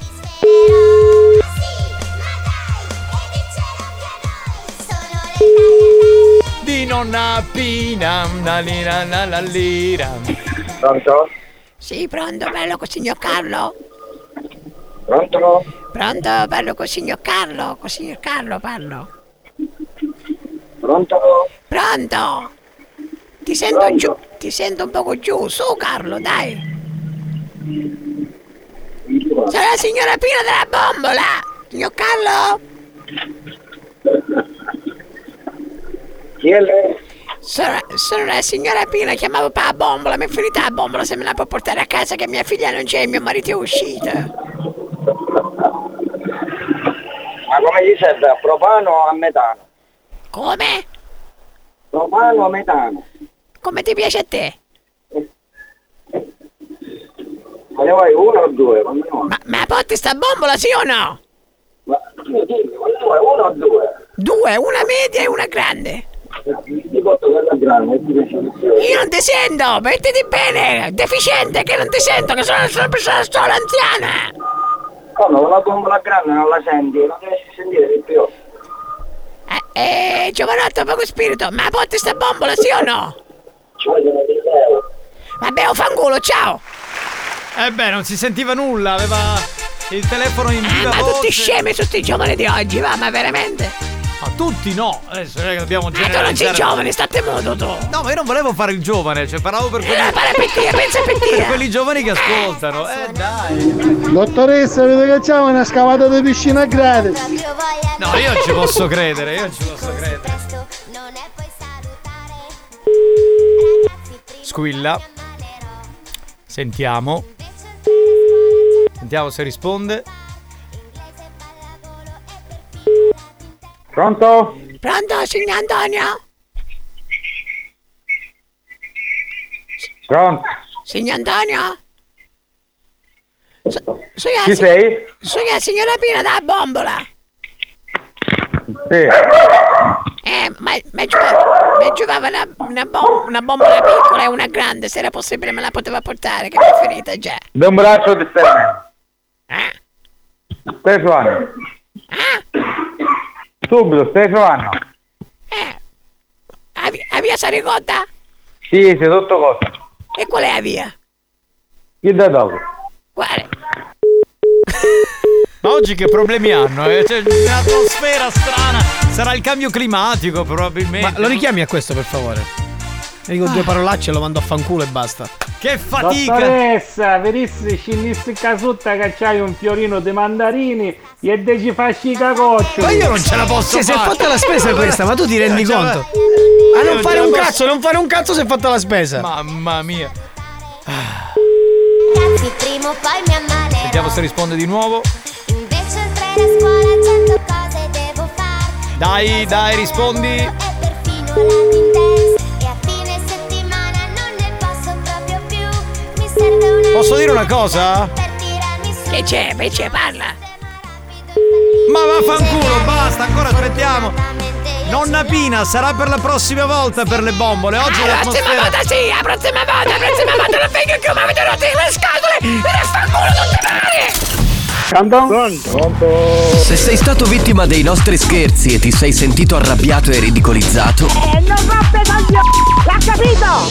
Di nonna Pina, na lira, na la lira. Pronto? Sì, pronto, bello signor Carlo? Pronto? Pronto, parlo con signor Carlo, con signor Carlo parlo. Pronto? Pronto? Ti sento giù, ti sento un poco giù, su Carlo, dai. Sono la signora Pina della bombola! Signor Carlo? Chi è lei? Sono, sono la signora Pina, chiamavo per la bombola, mi è finita la bombola, se me la può portare a casa che mia figlia non c'è e mio marito è uscito. Ma come gli serve? A propano o a metano? Come? Propano o metano? Come ti piace a te? Ma ne vuoi uno o due? Ma, ma porti sta bombola, sì o no? Ma dimmi, dimmi, vuoi uno o due? Due, una media e una grande. Io non ti sento, mettiti bene, deficiente che non ti sento, che sono una persona sola anziana. Come, con la bombola grande non la senti? Non riesci a sentire di più. Eh, giovanotto, poco spirito, ma porti sta bombola, sì o no? Ci vogliono di euro. Vabbè, oh fanculo, ciao. Eh beh, non si sentiva nulla, aveva il telefono in viva Ma voce. tutti scemi, tutti i giovani di oggi, va, ma veramente? Ma tutti no, adesso non è che dobbiamo Ma tu non generalizzare. sei giovane, state muto tu. No, ma io non volevo fare il giovane, cioè parlavo per quelli. Eh, fare pettine, pensa a pettine. per quelli giovani che ascoltano. Eh dai. Dottoressa, vedo che c'è una scavata di piscina gratis. No, io ci posso credere, io non ci posso credere. Squilla. Sentiamo. Sentiamo se risponde. Pronto? Pronto, signor Antonio? Pronto? Signor Antonio? So- sono Chi si- sei? Sono la signora Pina della bombola. Sì. Eh, ma mi giovava, mi giovava una, una, bom- una bombola piccola e una grande, se era possibile me la poteva portare, che mi è finita già. Da un braccio di sterno. Stefano. Subito, Stefano. A, vi- a via Saricotta? Sì, sei tutto cosa. E qual è la via? Chi da dopo? Quale? Ma oggi che problemi hanno? Eh? C'è un'atmosfera strana. Sarà il cambio climatico, probabilmente. Ma lo richiami a questo per favore? E dico due parolacce e lo mando a fanculo e basta. Che fatica! Dottoressa, verissi scinissi casutta che c'hai un fiorino di mandarini e de ci fasci cacoccio. Ma io non ce la posso Sì, si è fare. fatta la spesa questa, ma tu ti rendi Cioè, conto? io A non fare la un posso- cazzo, non fare un cazzo si è fatta la spesa. Mamma mia. Ragazzi, prima o poi mi ammalerò. Vediamo se risponde di nuovo. Invece oltre la scuola cento cose devo fare. Dai, dai, rispondi. Perfino Latin Posso dire una cosa? Che c'è? Invece parla. Ma vaffanculo, basta, ancora aspettiamo. Nonna Pina sarà per la prossima volta per le bombole. Oggi La prossima volta sì, la prossima volta, la prossima volta non vengo più, ma avete rotto le scatole e vaffanculo tutte male! Se sei stato vittima dei nostri scherzi e ti sei sentito arrabbiato e ridicolizzato, E non rompe coglioni! L'ha capito?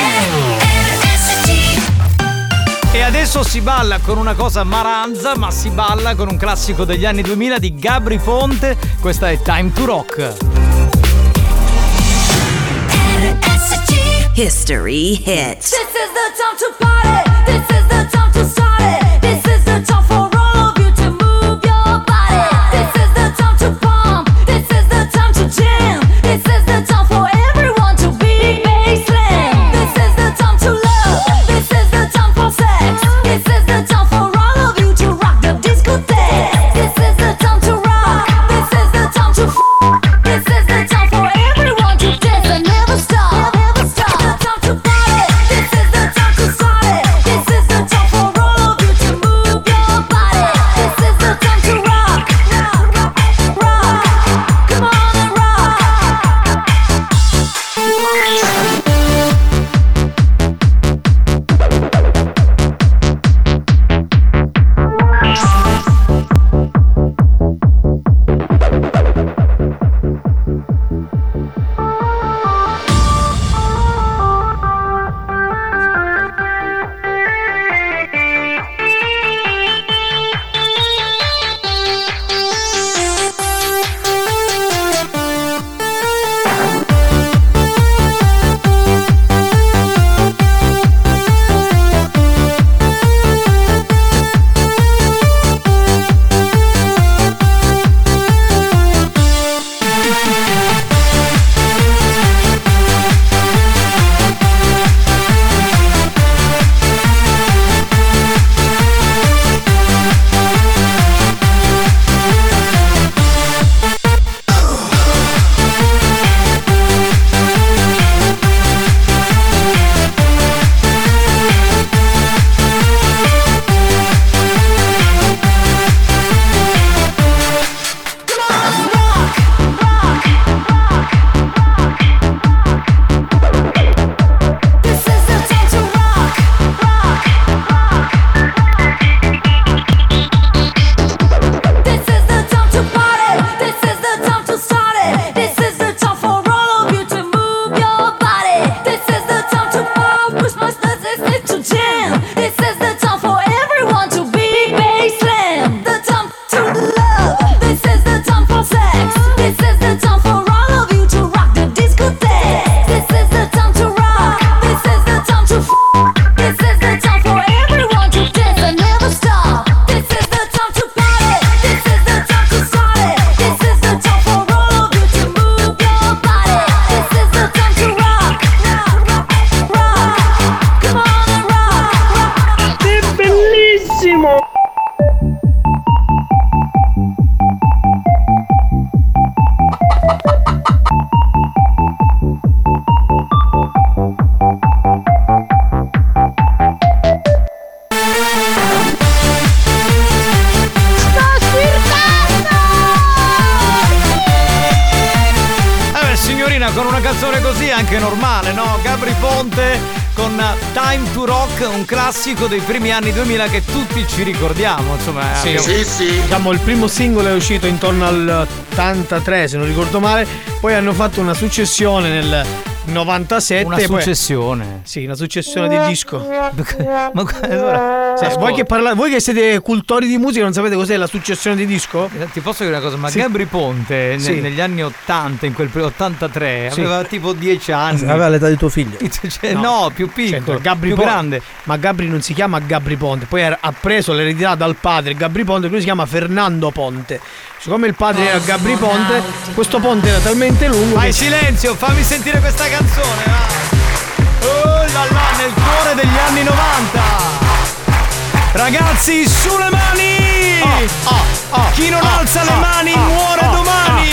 Adesso si balla con una cosa maranza, ma si balla con un classico degli anni 2000 di Gabri Ponte. Questa è Time to Rock. History hits This is the time to party. Classico dei primi anni 2000 che tutti ci ricordiamo, insomma. Sì, abbiamo- Diciamo il primo singolo è uscito intorno al 83, se non ricordo male. Poi hanno fatto una successione nel 97. Una e poi- successione. Sì, una successione di disco. Ma allora, Ascolta. voi, che parla- voi che siete cultori di musica non sapete cos'è la successione di disco? Ti posso dire una cosa, ma Sì. Gabri Ponte ne- Sì. negli anni 80, in quel periodo 83, Sì. aveva tipo 10 anni. Aveva l'età di tuo figlio. Cioè, no. più piccolo, Gabri più Pon- grande. Ma Gabri non si chiama Gabri Ponte, poi era- ha preso l'eredità dal padre Gabri Ponte, lui si chiama Fernando Ponte. Siccome il padre era Gabri Ponte, questo ponte era talmente lungo. Vai che- silenzio, fammi sentire questa canzone, va. Oh là là, nel cuore degli anni 90. Ragazzi, sulle mani! Chi non alza le mani muore domani!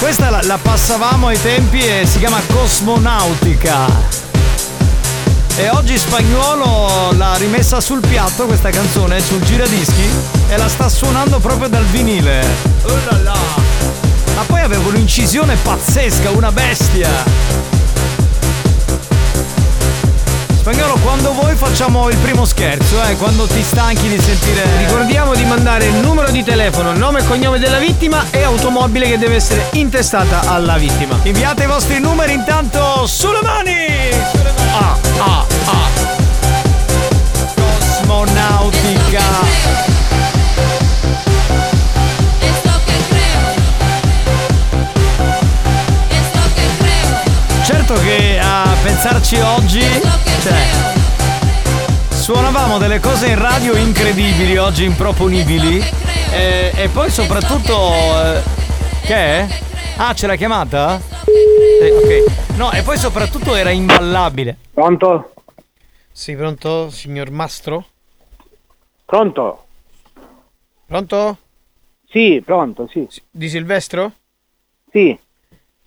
Questa la, la passavamo ai tempi e si chiama Cosmonautica. E oggi Spagnuolo l'ha rimessa sul piatto questa canzone, sul giradischi, e la sta suonando proprio dal vinile. Oh là là! Ma poi aveva un'incisione pazzesca, una bestia! Spagnolo, quando vuoi facciamo il primo scherzo, eh, quando ti stanchi di sentire. Ricordiamo di mandare il numero di telefono, nome e cognome della vittima e automobile che deve essere intestata alla vittima. Inviate i vostri numeri intanto sulle mani! Sulle mani! Ah, ah, ah! Cosmonautica! Certo che a pensarci oggi, cioè, suonavamo delle cose in radio incredibili, oggi improponibili, e, e poi soprattutto... eh, che è? Ah, c'è la chiamata? Eh, ok. No, e poi soprattutto era imballabile. Pronto? Sì, pronto, signor Mastro? Pronto? Pronto? Sì, pronto, sì. Di Silvestro? Sì.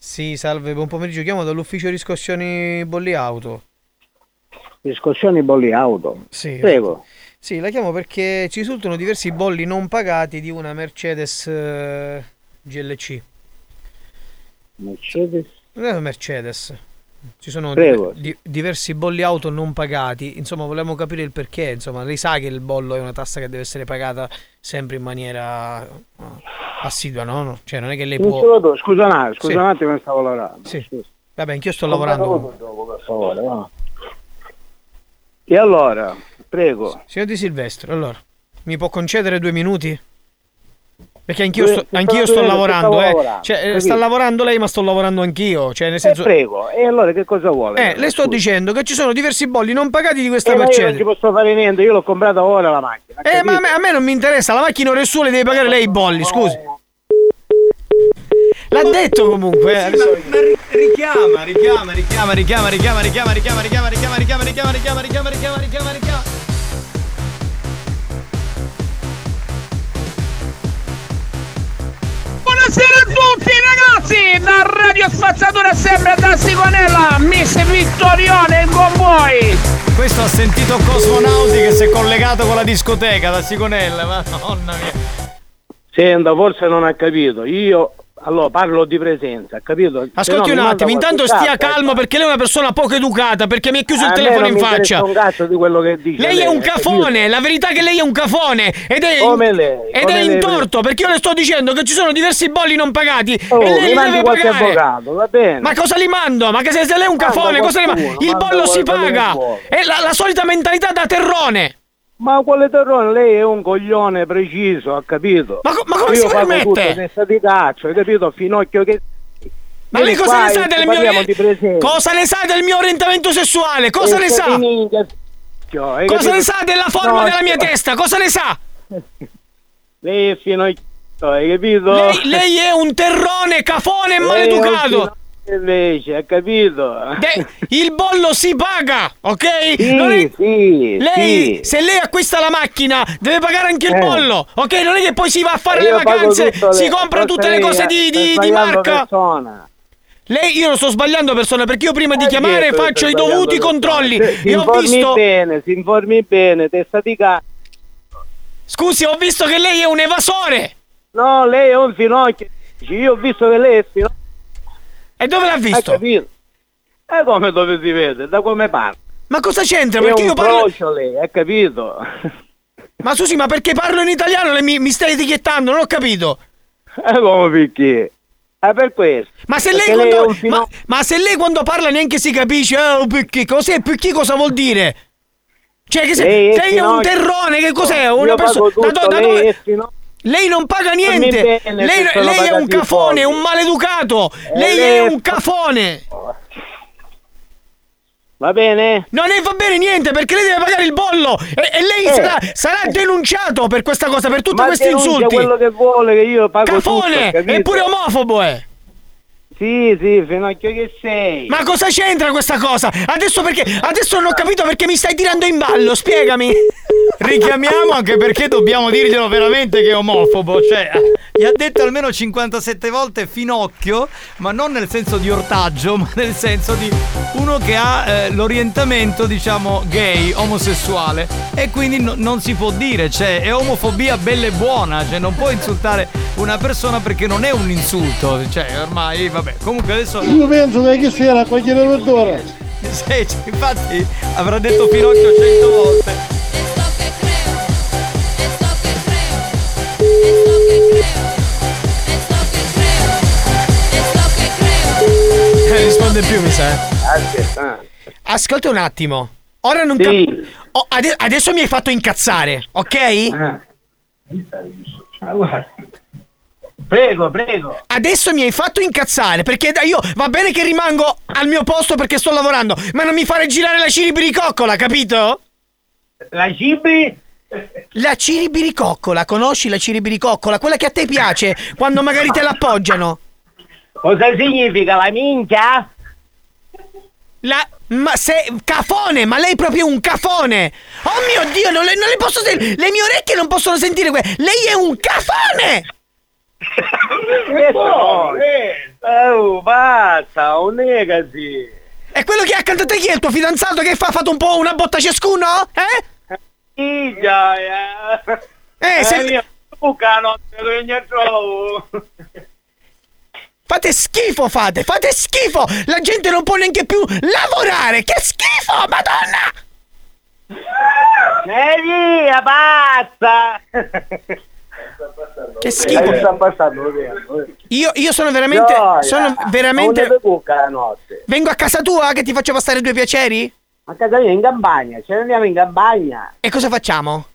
Sì, salve, buon pomeriggio. Chiamo dall'ufficio riscossioni bolli auto. Riscossioni bolli auto. Sì. Prego. Sì, la chiamo perché ci risultano diversi bolli non pagati di una Mercedes eh, GLC. Mercedes? Non è Mercedes. Ci sono di- di- diversi bolli auto non pagati. Insomma, volevamo capire il perché. Insomma, lei sa che il bollo è una tassa che deve essere pagata sempre in maniera assidua, no? No, Cioè, non è che lei può. saluto, scusa attimo, scusa Sì. un attimo, stavo lavorando. Sì. Vabbè, anch'io sto lavorando. Dopo, per favore, va. E allora, prego. Signor Di Silvestro, allora, mi può concedere due minuti? Perché anch'io sto, anch'io sto lavorando, eh. lavorando, Cioè, eh, sta lavorando lei, ma sto lavorando anch'io. Cioè, nel E senso. prego, e allora che cosa vuole? Eh, le sto Scusi. dicendo che ci sono diversi bolli non pagati di questa Eh, ma io non ci posso fare niente, io l'ho comprata ora la macchina. Eh, ma a me, a me non mi interessa, la macchina ora è sua, le deve pagare lei i bolli, scusi. L'ha detto comunque. eh, adesso- Ma ri- richiama, richiama, richiama, richiama, richiama, richiama, richiama, richiama, richiama, richiama, richiama, richiama, richiama, richiama, richiama, richiama. Buonasera a tutti ragazzi, da Radio Spazzatura sempre da Sigonella, Miss Vittorione con voi. Questo ha sentito Cosmonauti che si è collegato con la discoteca da Sigonella, madonna mia. Senta, forse non ha capito. Io allora parlo di presenza, capito? No Ascolti un attimo, intanto stia calmo perché lei è una persona poco educata, perché mi ha chiuso il telefono in faccia. un cazzo di quello che dice. Lei è un capito? cafone, la verità è che lei è un cafone ed è, Come lei, ed come è in lei- perché io le sto dicendo che ci sono diversi bolli non pagati Oh, e lei li deve pagare. avvocato, va bene. Ma cosa li mando? Ma che se, se lei è un cafone, cosa li mando? qualcuno, Il bollo si paga! È la, la solita mentalità da terrone! Ma quale terrone? Lei è un coglione preciso, ha capito? Ma, co- ma come Io si permette? tutto, testa di cazzo, hai capito? Finocchio che... Ma lei cosa ne sa del mio. Cosa ne sa del mio orientamento sessuale? Cosa E ne sa? minchia, cioè, Cosa capito? ne sa della forma No, della mia cioè, testa? Cosa ne sa? Lei è finocchio, hai capito? Lei, lei è un terrone, cafone e maleducato! Invece, hai capito? De- il bollo si paga, ok? Sì, Non è- sì, lei, sì. se lei acquista la macchina, deve pagare anche il Eh. bollo, ok? Non è che poi si va a fare le vacanze, si le- compra tutte le cose di, di- di marca. persona. Lei, io non sto sbagliando persona perché io prima di Eh, chiamare dietro, faccio i dovuti controlli. persona. Si ho informi visto. bene, si informi bene, testa di cazzo. Scusi, ho visto che lei è un evasore. No, lei è un finocchio. Io ho visto che lei è finocchio. E dove l'ha visto? Hai capito? E come dove si vede? Da come parla? Ma cosa c'entra? È Perché io parlo. frocio lei, hai capito? Ma scusi, ma perché parlo in italiano lei mi, mi stai etichettando? Non ho capito. E come perché? È per questo. Ma se lei, quando, fino- ma, ma se lei quando parla neanche si capisce, oh, perché cos'è? Perché cosa vuol dire? Cioè, che se, Lei è lei è un terrone, che cos'è? Una persona. tutto, lei è finocchio. Lei non paga niente. bene, Lei, lei è un cafone, un maleducato. Eh, lei è è- un cafone. Va bene? Non ne va bene niente perché lei deve pagare il bollo e, e lei Eh. sarà, sarà denunciato per questa cosa, per tutti Ma questi insulti. quello che vuole che io pago Cafone! tutto, capito? è pure omofobo, eh! Sì, sì, finocchio che sei. Ma cosa c'entra questa cosa? Adesso perché. Adesso non ho capito perché mi stai tirando in ballo, spiegami! Richiamiamo anche perché dobbiamo dirglielo veramente che è omofobo. Cioè, gli ha detto almeno 57 volte finocchio, ma non nel senso di ortaggio, ma nel senso di uno che ha eh, l'orientamento, diciamo, gay, omosessuale. E quindi no- non si può dire, cioè, è omofobia bella e buona, cioè non puoi insultare una persona perché non è un insulto. Cioè, ormai, vabbè. Comunque adesso. Io penso che chi sia la qualche verdura. Sì, cioè, infatti avrà detto Pinocchio cento volte. Eh, risponde più, mi sa. Aspetta. Ascolta un attimo. Ora non Sì. capisco. adesso mi hai fatto incazzare, ok? Prego, prego. Adesso mi hai fatto incazzare perché io va bene che rimango al mio posto perché sto lavorando, ma non mi fare girare la ciribiricoccola, capito? La cibri? La ciribiricoccola, conosci la ciribiricoccola? Quella che a te piace quando magari te l'appoggiano. Cosa significa la minchia? La. Ma se. Cafone! Ma lei è proprio un cafone! Oh mio dio, non le, non le posso sentire! Le mie orecchie non possono sentire que- Lei è un cafone! Oh, basta, un negati. È quello che ha accanto a te chi è il tuo fidanzato che fa fatto un po' una botta ciascuno? Eh? Sì, già, eh. Eh, se- mia buca che trovo. Fate schifo, fate! Fate schifo! La gente non può neanche più lavorare! Che schifo, madonna! E via, basta. Che schifo. Eh, sta passando il tempo. Io, io sono veramente. Gioia. Sono Non veramente. Vengo a casa tua che ti faccio passare due piaceri? A casa mia in campagna, ce ne andiamo in campagna. E cosa facciamo?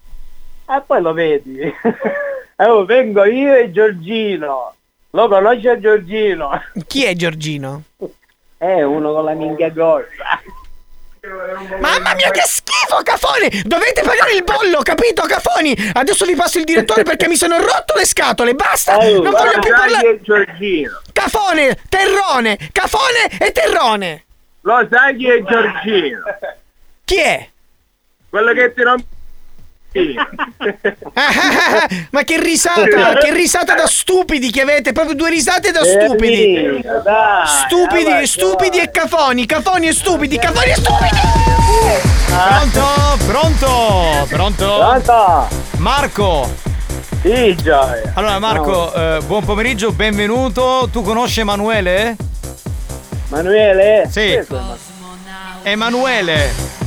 E poi lo vedi. Oh, vengo io e Giorgino. Lo conosce Giorgino? Chi è Giorgino? È uno con la minchia grossa. Mamma mia, che schifo, cafoni! Dovete pagare il bollo, capito, cafoni? Adesso vi passo il direttore perché mi sono rotto le scatole, basta! Oh, non voglio più parlare! Cafone, terrone, cafone e terrone! Lo sai chi è Giorgino? Chi è? Quello che ti rompe. Ah, ah, ah, Ma che risata, che risata da stupidi che avete, proprio due risate da stupidi. Eh, Stupidi, avanti, stupidi e cafoni, cafoni e stupidi, cafoni e stupidi. Pronto? Pronto? Pronto? Pronto? Marco! Sì, Gioia. Allora Marco, eh, buon pomeriggio, benvenuto. Tu conosci Emanuele? Emanuele? Sì. Emanuele.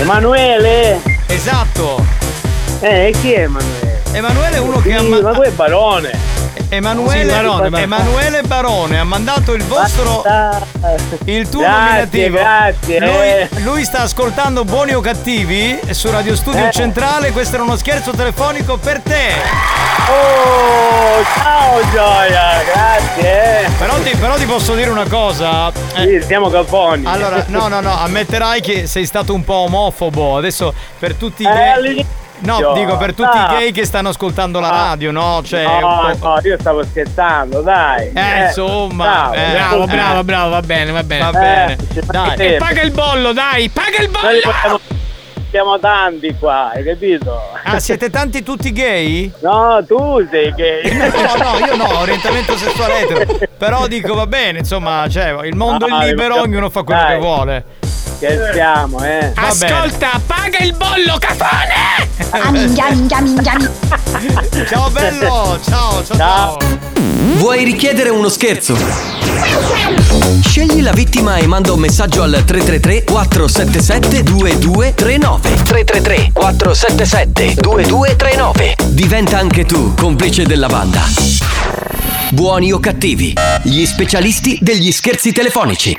Emanuele? Esatto. Eh, chi è Emanuele? Emanuele è uno che ha Sì, ma- ma tu è barone. Emanuele, Sì, Barone. Emanuele Barone ha mandato il vostro il tuo Grazie, nominativo. grazie, eh. Lui, lui sta ascoltando Buoni o Cattivi su Radio Studio Eh. Centrale. Questo era uno scherzo telefonico per te. Oh, ciao Gioia, grazie. Però ti, però ti posso dire una cosa. Sì, siamo cafoni. Allora, no, no, no, ammetterai che sei stato un po' omofobo. Adesso per tutti i Eh, No, dico per tutti Dai. i gay che stanno ascoltando la radio, no? Cioè, No, no, io stavo scherzando, dai. Eh, insomma, eh, bravo, eh. bravo, bravo, va bene, va bene. Va bene. Dai. E paga il bollo, dai, paga il bollo! siamo, tanti qua, hai capito? Ah, siete tanti tutti gay? No, tu sei gay. No, no, io no, orientamento sessuale etero. Però dico va bene, insomma, cioè, il mondo Ah, è libero, io- ognuno fa quello dai. che vuole. Scherziamo, eh. Ascolta, paga il bollo, cafone! Ciao bello, ciao, ciao, ciao. Vuoi richiedere uno scherzo? Scegli la vittima e manda un messaggio al 333 477 2239 333 477 2239 Diventa anche tu complice della banda. Buoni o cattivi, gli specialisti degli scherzi telefonici.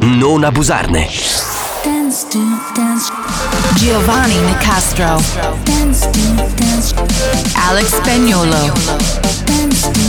non abusarne. Dance to dance. Giovanni Nicastro. Dance to dance. Alex Spagnolo. Dance to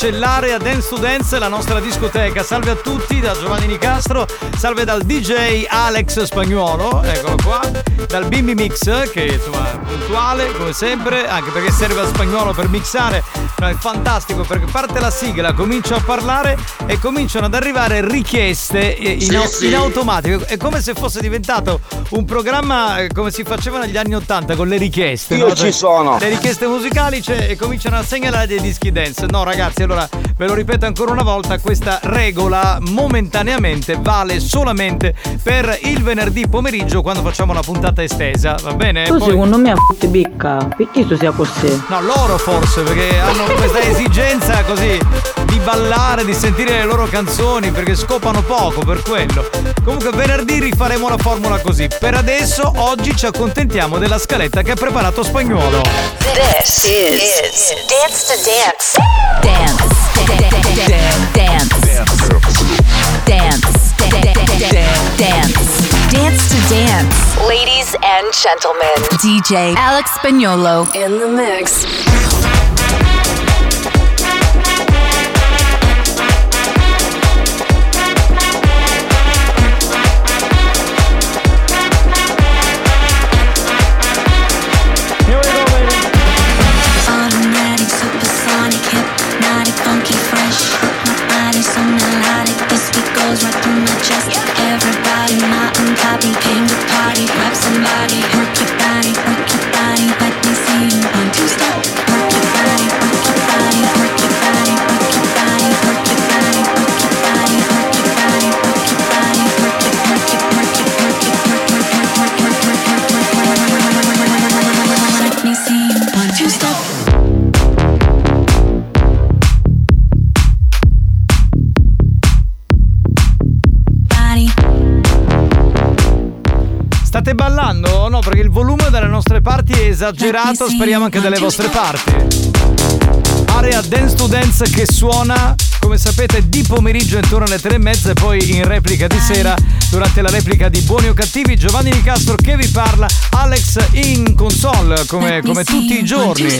cattivi c'è l'area Dance to Dance, la nostra discoteca. Salve a tutti da Giovanni Nicastro, salve dal DJ Alex Spagnuolo, eccolo qua, dal Bimbi Mix che insomma è puntuale come sempre, anche perché serve a Spagnuolo per mixare. No, è fantastico perché parte la sigla, comincio a parlare e cominciano ad arrivare richieste eh, in, Sì, au- sì. in automatico. È come se fosse diventato un programma eh, come si faceva negli anni Ottanta con le richieste. Io no? ci sono. Le richieste musicali c'è- e cominciano a segnalare dei dischi dance. No, ragazzi, allora ve lo ripeto ancora una volta: questa regola momentaneamente vale solamente per il venerdì pomeriggio quando facciamo la puntata estesa. Va bene? Tu Poi- secondo me a tutti bicca, perché tu sia così? No, loro forse, perché hanno questa esigenza così di ballare, di sentire le loro canzoni, perché scopano poco per quello. Comunque venerdì rifaremo la formula così. Per adesso, oggi ci accontentiamo della scaletta che ha preparato Spagnuolo. This is Dance to Dance Dance Dance Dance Dance Dance to Dance Ladies and gentlemen DJ Alex Spagnolo in the mix esagerato, speriamo anche dalle vostre parti. Area Dance to Dance che suona, come sapete, di pomeriggio intorno alle tre e mezza e poi in replica di sera durante la replica di Buoni o Cattivi. Giovanni Di Castro che vi parla, Alex in console come, come tutti i giorni.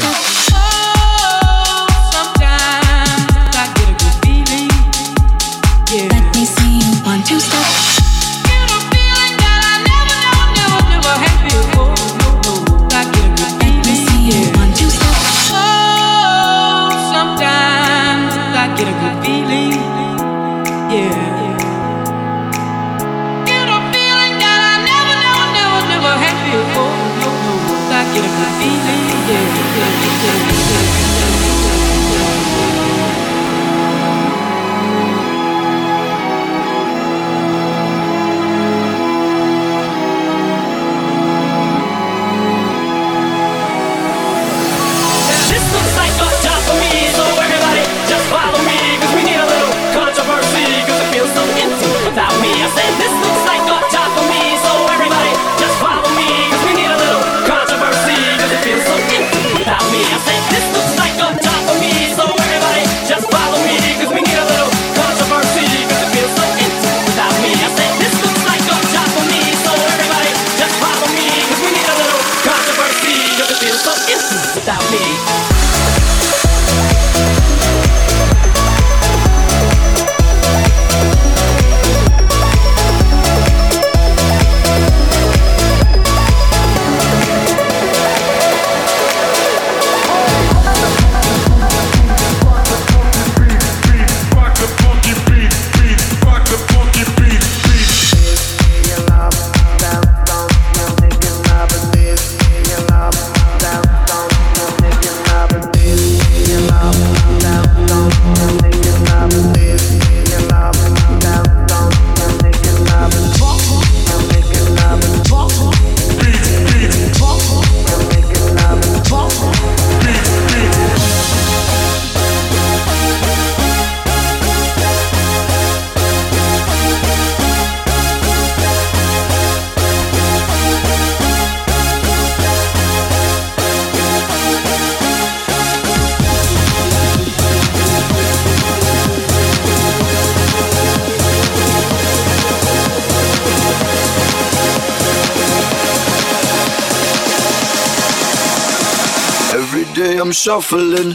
shuffling.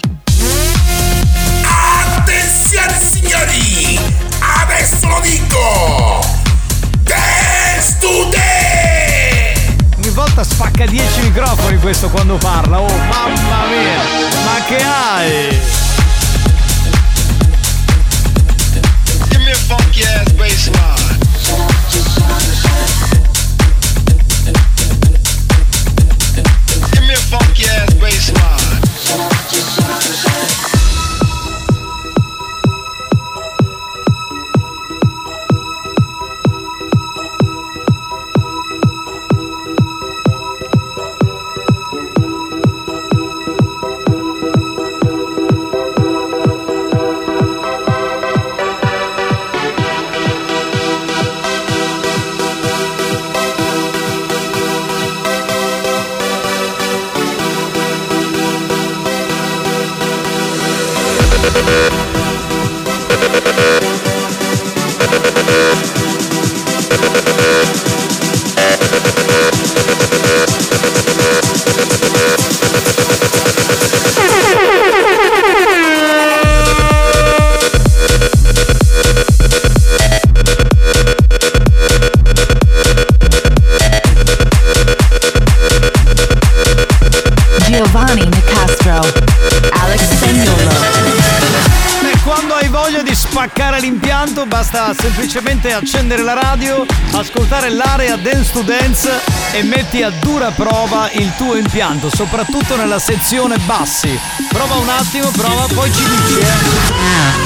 Attenzione signori, adesso lo dico. Dance Today! Ogni volta spacca 10 microfoni questo quando parla, oh mamma mia, ma che hai? metti a dura prova il tuo impianto, soprattutto nella sezione bassi. Prova un attimo, prova, poi ci dici. Eh.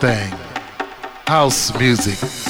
thing house music.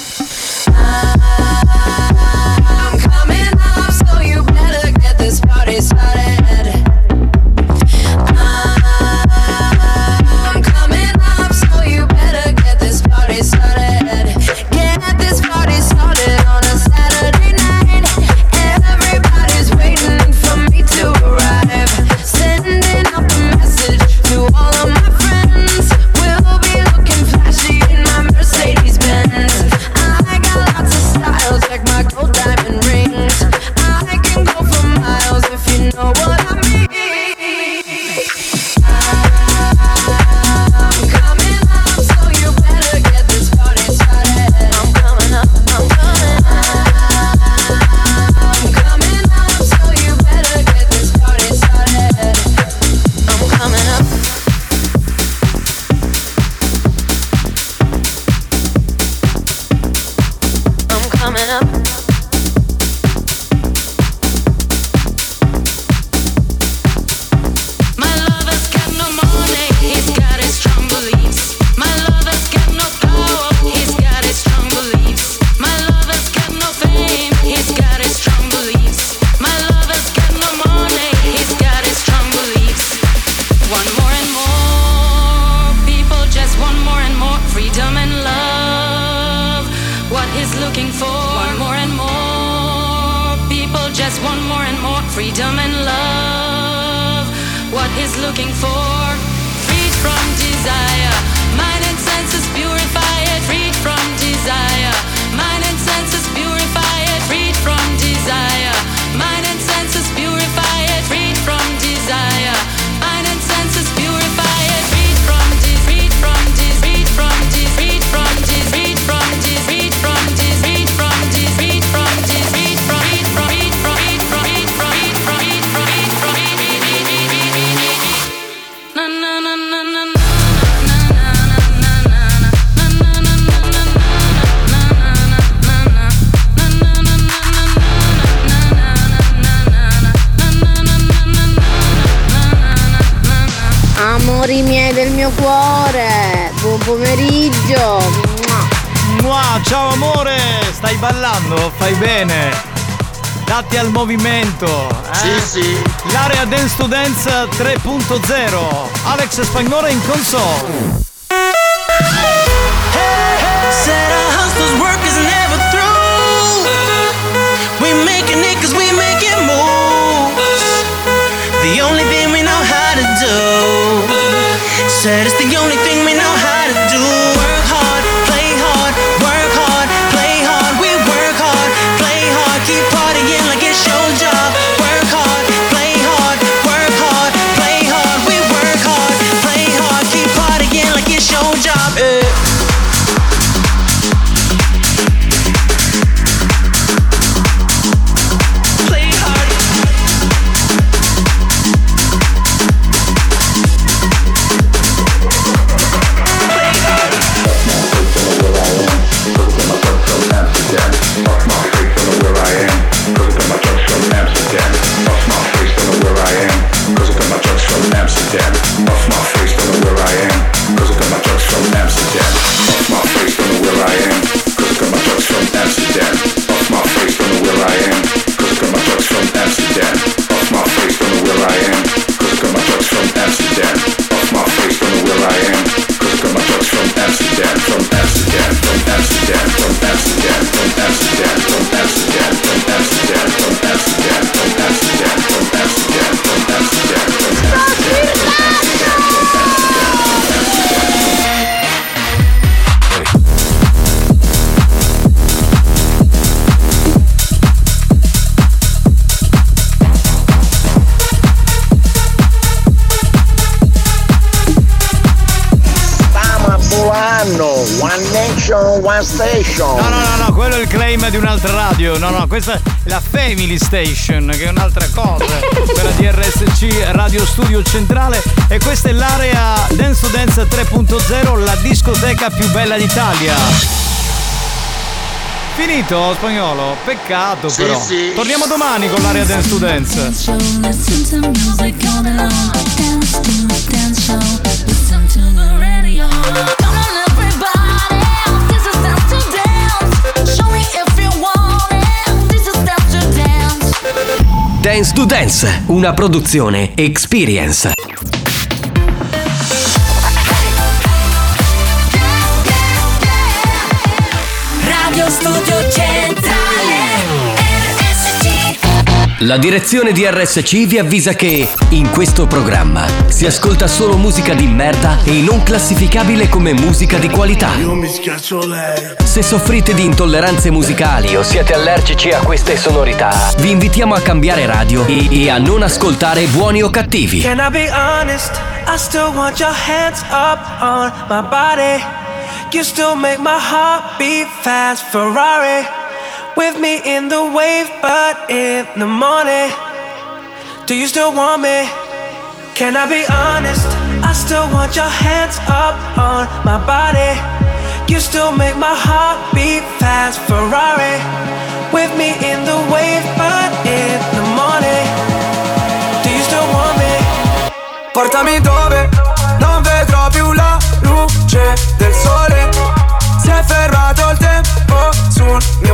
Dance to Dance 3.0. Alex Spagnolo in console. No, no, questa è la Family Station, che è un'altra cosa. quella di RSC Radio Studio Centrale. E questa è l'area Dance to Dance 3.0, la discoteca più bella d'Italia. Finito spagnolo? Peccato Sì, però. sì. Torniamo domani con l'area Dance to Dance. Dance dance. To Dance, una produzione Experience. La direzione di RSC vi avvisa che in questo programma si ascolta solo musica di merda e non classificabile come musica di qualità. Io mi schiaccio lei. Se soffrite di intolleranze musicali o siete allergici a queste sonorità, vi invitiamo a cambiare radio e, e a non ascoltare buoni o cattivi. Can I be honest? I still want your hands up on my body. You still make my heart beat fast, Ferrari. With me in the wave, but in the morning. Do you still want me? Can I be honest? I still want your hands up on my body. You still make my heart beat fast, Ferrari. With me in the wave, but in the morning. Do you still want me? Portami dove non vedrò più la luce del sole. Si è fermato il tempo sul mio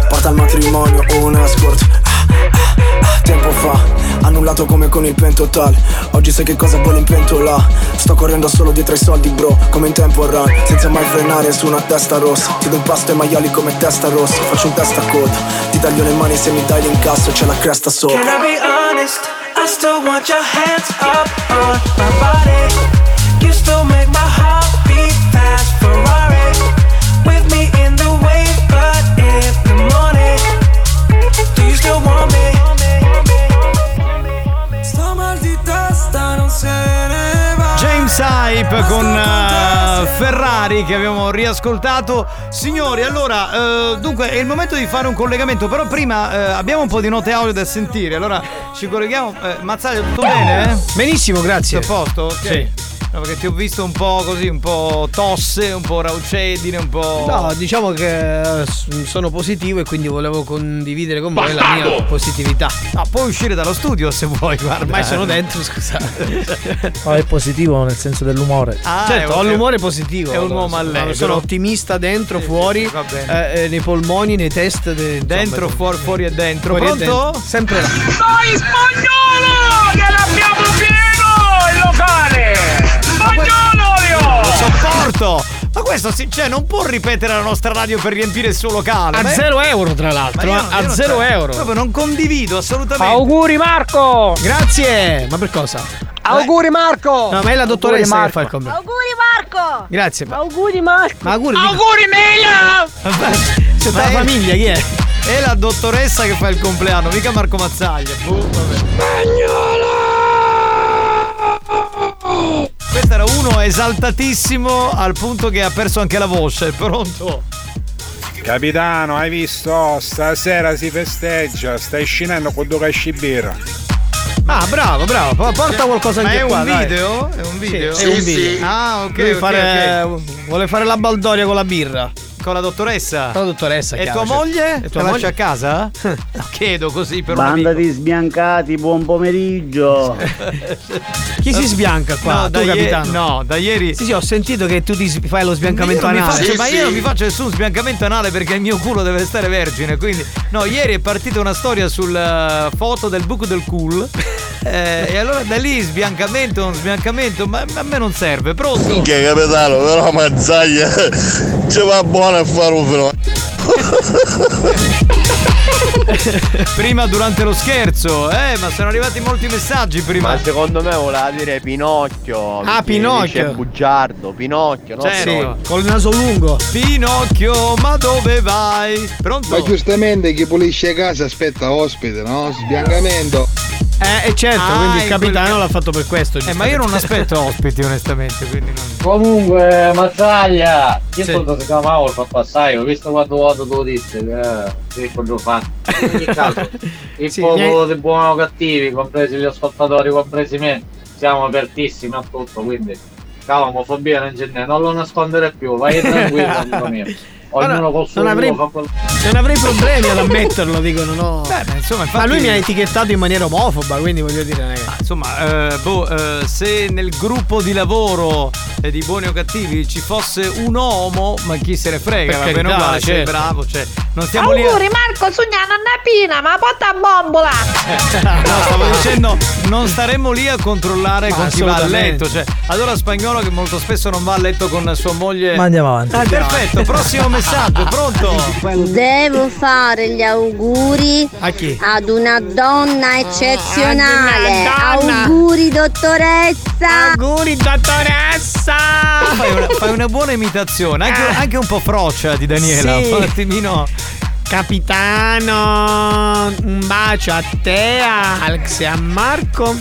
Al matrimonio un escort. Ah, ah, ah, Tempo fa, annullato come con il pentotal Oggi sai che cosa vuole in pentola? Sto correndo solo dietro ai soldi bro Come in tempo run, senza mai frenare su una testa rossa. Ti do un pasto ai maiali come testa rossa. Faccio un testa coda Ti taglio le mani se mi dai l'incasso C'è la cresta sopra. Can I be honest? I still want your hands up on my body. You still make Hype con eh, Ferrari che abbiamo riascoltato. Signori, allora, eh, dunque è il momento di fare un collegamento, però prima eh, abbiamo un po' di note audio da sentire, allora ci colleghiamo. Eh, Mazzaglia, tutto bene? Benissimo, grazie. Tutto a posto? Ok. Sì. No, perché ti ho visto un po' così, un po' tosse, un po' raucedine, un po'. No, diciamo che eh, sono positivo e quindi volevo condividere con voi la mia Bastardo! positività. No, puoi uscire dallo studio se vuoi, guarda. Ormai sono dentro, scusate. No, è positivo nel senso dell'umore. Ah, certo, ho l'umore positivo. è un uomo allegro. Sono ottimista dentro, fuori, va bene. eh, eh, nei polmoni, nei test. de- insomma, Dentro, fuori, fuori e dentro. fuori e Pronto? dentro. Sempre là. Noi spagnolo! Che l'abbiamo pieno il locale! Spagnolo! Lo sopporto! Ma questo sì, cioè, non può ripetere la nostra radio per riempire il suo locale. A è- zero euro, tra l'altro. Ma io- eh, io a non- zero cioè, euro. Proprio non condivido assolutamente. Auguri Marco! Grazie! Ma per cosa? Auguri Marco! No, ma è la dottoressa che fa il compleanno. Auguri Marco! Grazie. Ma, Auguri Marco! ma auguri. Auguri Mela! C'è Ma la è- famiglia, chi è? È la dottoressa che fa il compleanno, mica Marco Mazzaglia. Boh, vabbè. Questo era uno esaltatissimo al punto che ha perso anche la voce. Pronto? Capitano, hai visto? Stasera si festeggia, stai scendendo con due casci birra. Ah, bravo, bravo. Po- Porta qualcosa Ma anche è un qua. dai. video? È un video? Sì, è un video. Ah, ok. Lui ok, fare- ok. Vuole fare la baldoria con la birra. Con la dottoressa? Con la dottoressa. E chiaro, tua certo. moglie? E Te tua la moglie? lasci a casa? Chiedo così per un amico. Banda di sbiancati, buon pomeriggio. Chi si sbianca qua? No, tu, da ie- capitano? no, da ieri. Sì, sì, ho sentito che tu ti fai lo sbiancamento Io anale. faccio- ma io non mi faccio nessun sbiancamento anale perché il mio culo deve stare vergine. Quindi, no, ieri è partita una storia sulla foto del buco del cool. eh, e allora da lì sbiancamento, non sbiancamento, ma ma a me non serve. Pronto? Che capitano, però Mazzaglia ci va buono a fare un fenomeno. prima durante lo scherzo, eh, ma sono arrivati molti messaggi prima. Ma secondo me voleva dire Pinocchio. Ah, Pinocchio. dice bugiardo, Pinocchio, no? Certo. Sì, col naso lungo. Pinocchio, ma dove vai? Pronto? Ma giustamente chi pulisce casa aspetta ospite, no? Sbiancamento. Eh, e certo, Ah, quindi il capitano quel- l'ha fatto per questo. Eh, ma io non aspetto ospiti, onestamente, quindi non. Comunque, Mazzaglia, io Sì. sì. si chiamavo il pappassai, ho visto quando vado tu disse che sì, quando fa. In ogni caso, il Sì, popolo mi dei buoni o cattivi, compresi gli ascoltatori, compresi me, siamo apertissimi a tutto, quindi la omofobia non c'è niente, non lo nascondere più, vai tranquillo, amico mio. Ognuno Allora, col suo non avrei- quello- Non avrei problemi ad ammetterlo, dicono no. Beh, beh, insomma, Ma infatti- lui mi ha etichettato in maniera omofoba, quindi voglio dire. non è che- Insomma, eh, boh, eh, se nel gruppo di lavoro eh, di buoni o cattivi ci fosse un uomo, ma chi se ne frega, va bene uguale, sei certo. bravo, cioè, non stiamo lì a... Auguri Marco, sogna nonna Pina, ma porta a bombola! No, stavo dicendo, non staremmo lì a controllare Ma con chi va a letto. Cioè, allora spagnolo che molto spesso non va a letto con sua moglie. Ma andiamo avanti. Ah, perfetto, prossimo messaggio, pronto? Devo fare gli auguri A chi? ad una donna eccezionale. Ad una donna. Auguri dottoressa. Auguri dottoressa. Fai una, fai una buona imitazione, anche, anche un po' frocia di Daniela. Sì. Un attimino. Capitano, un bacio a te, a Alex e a Marco.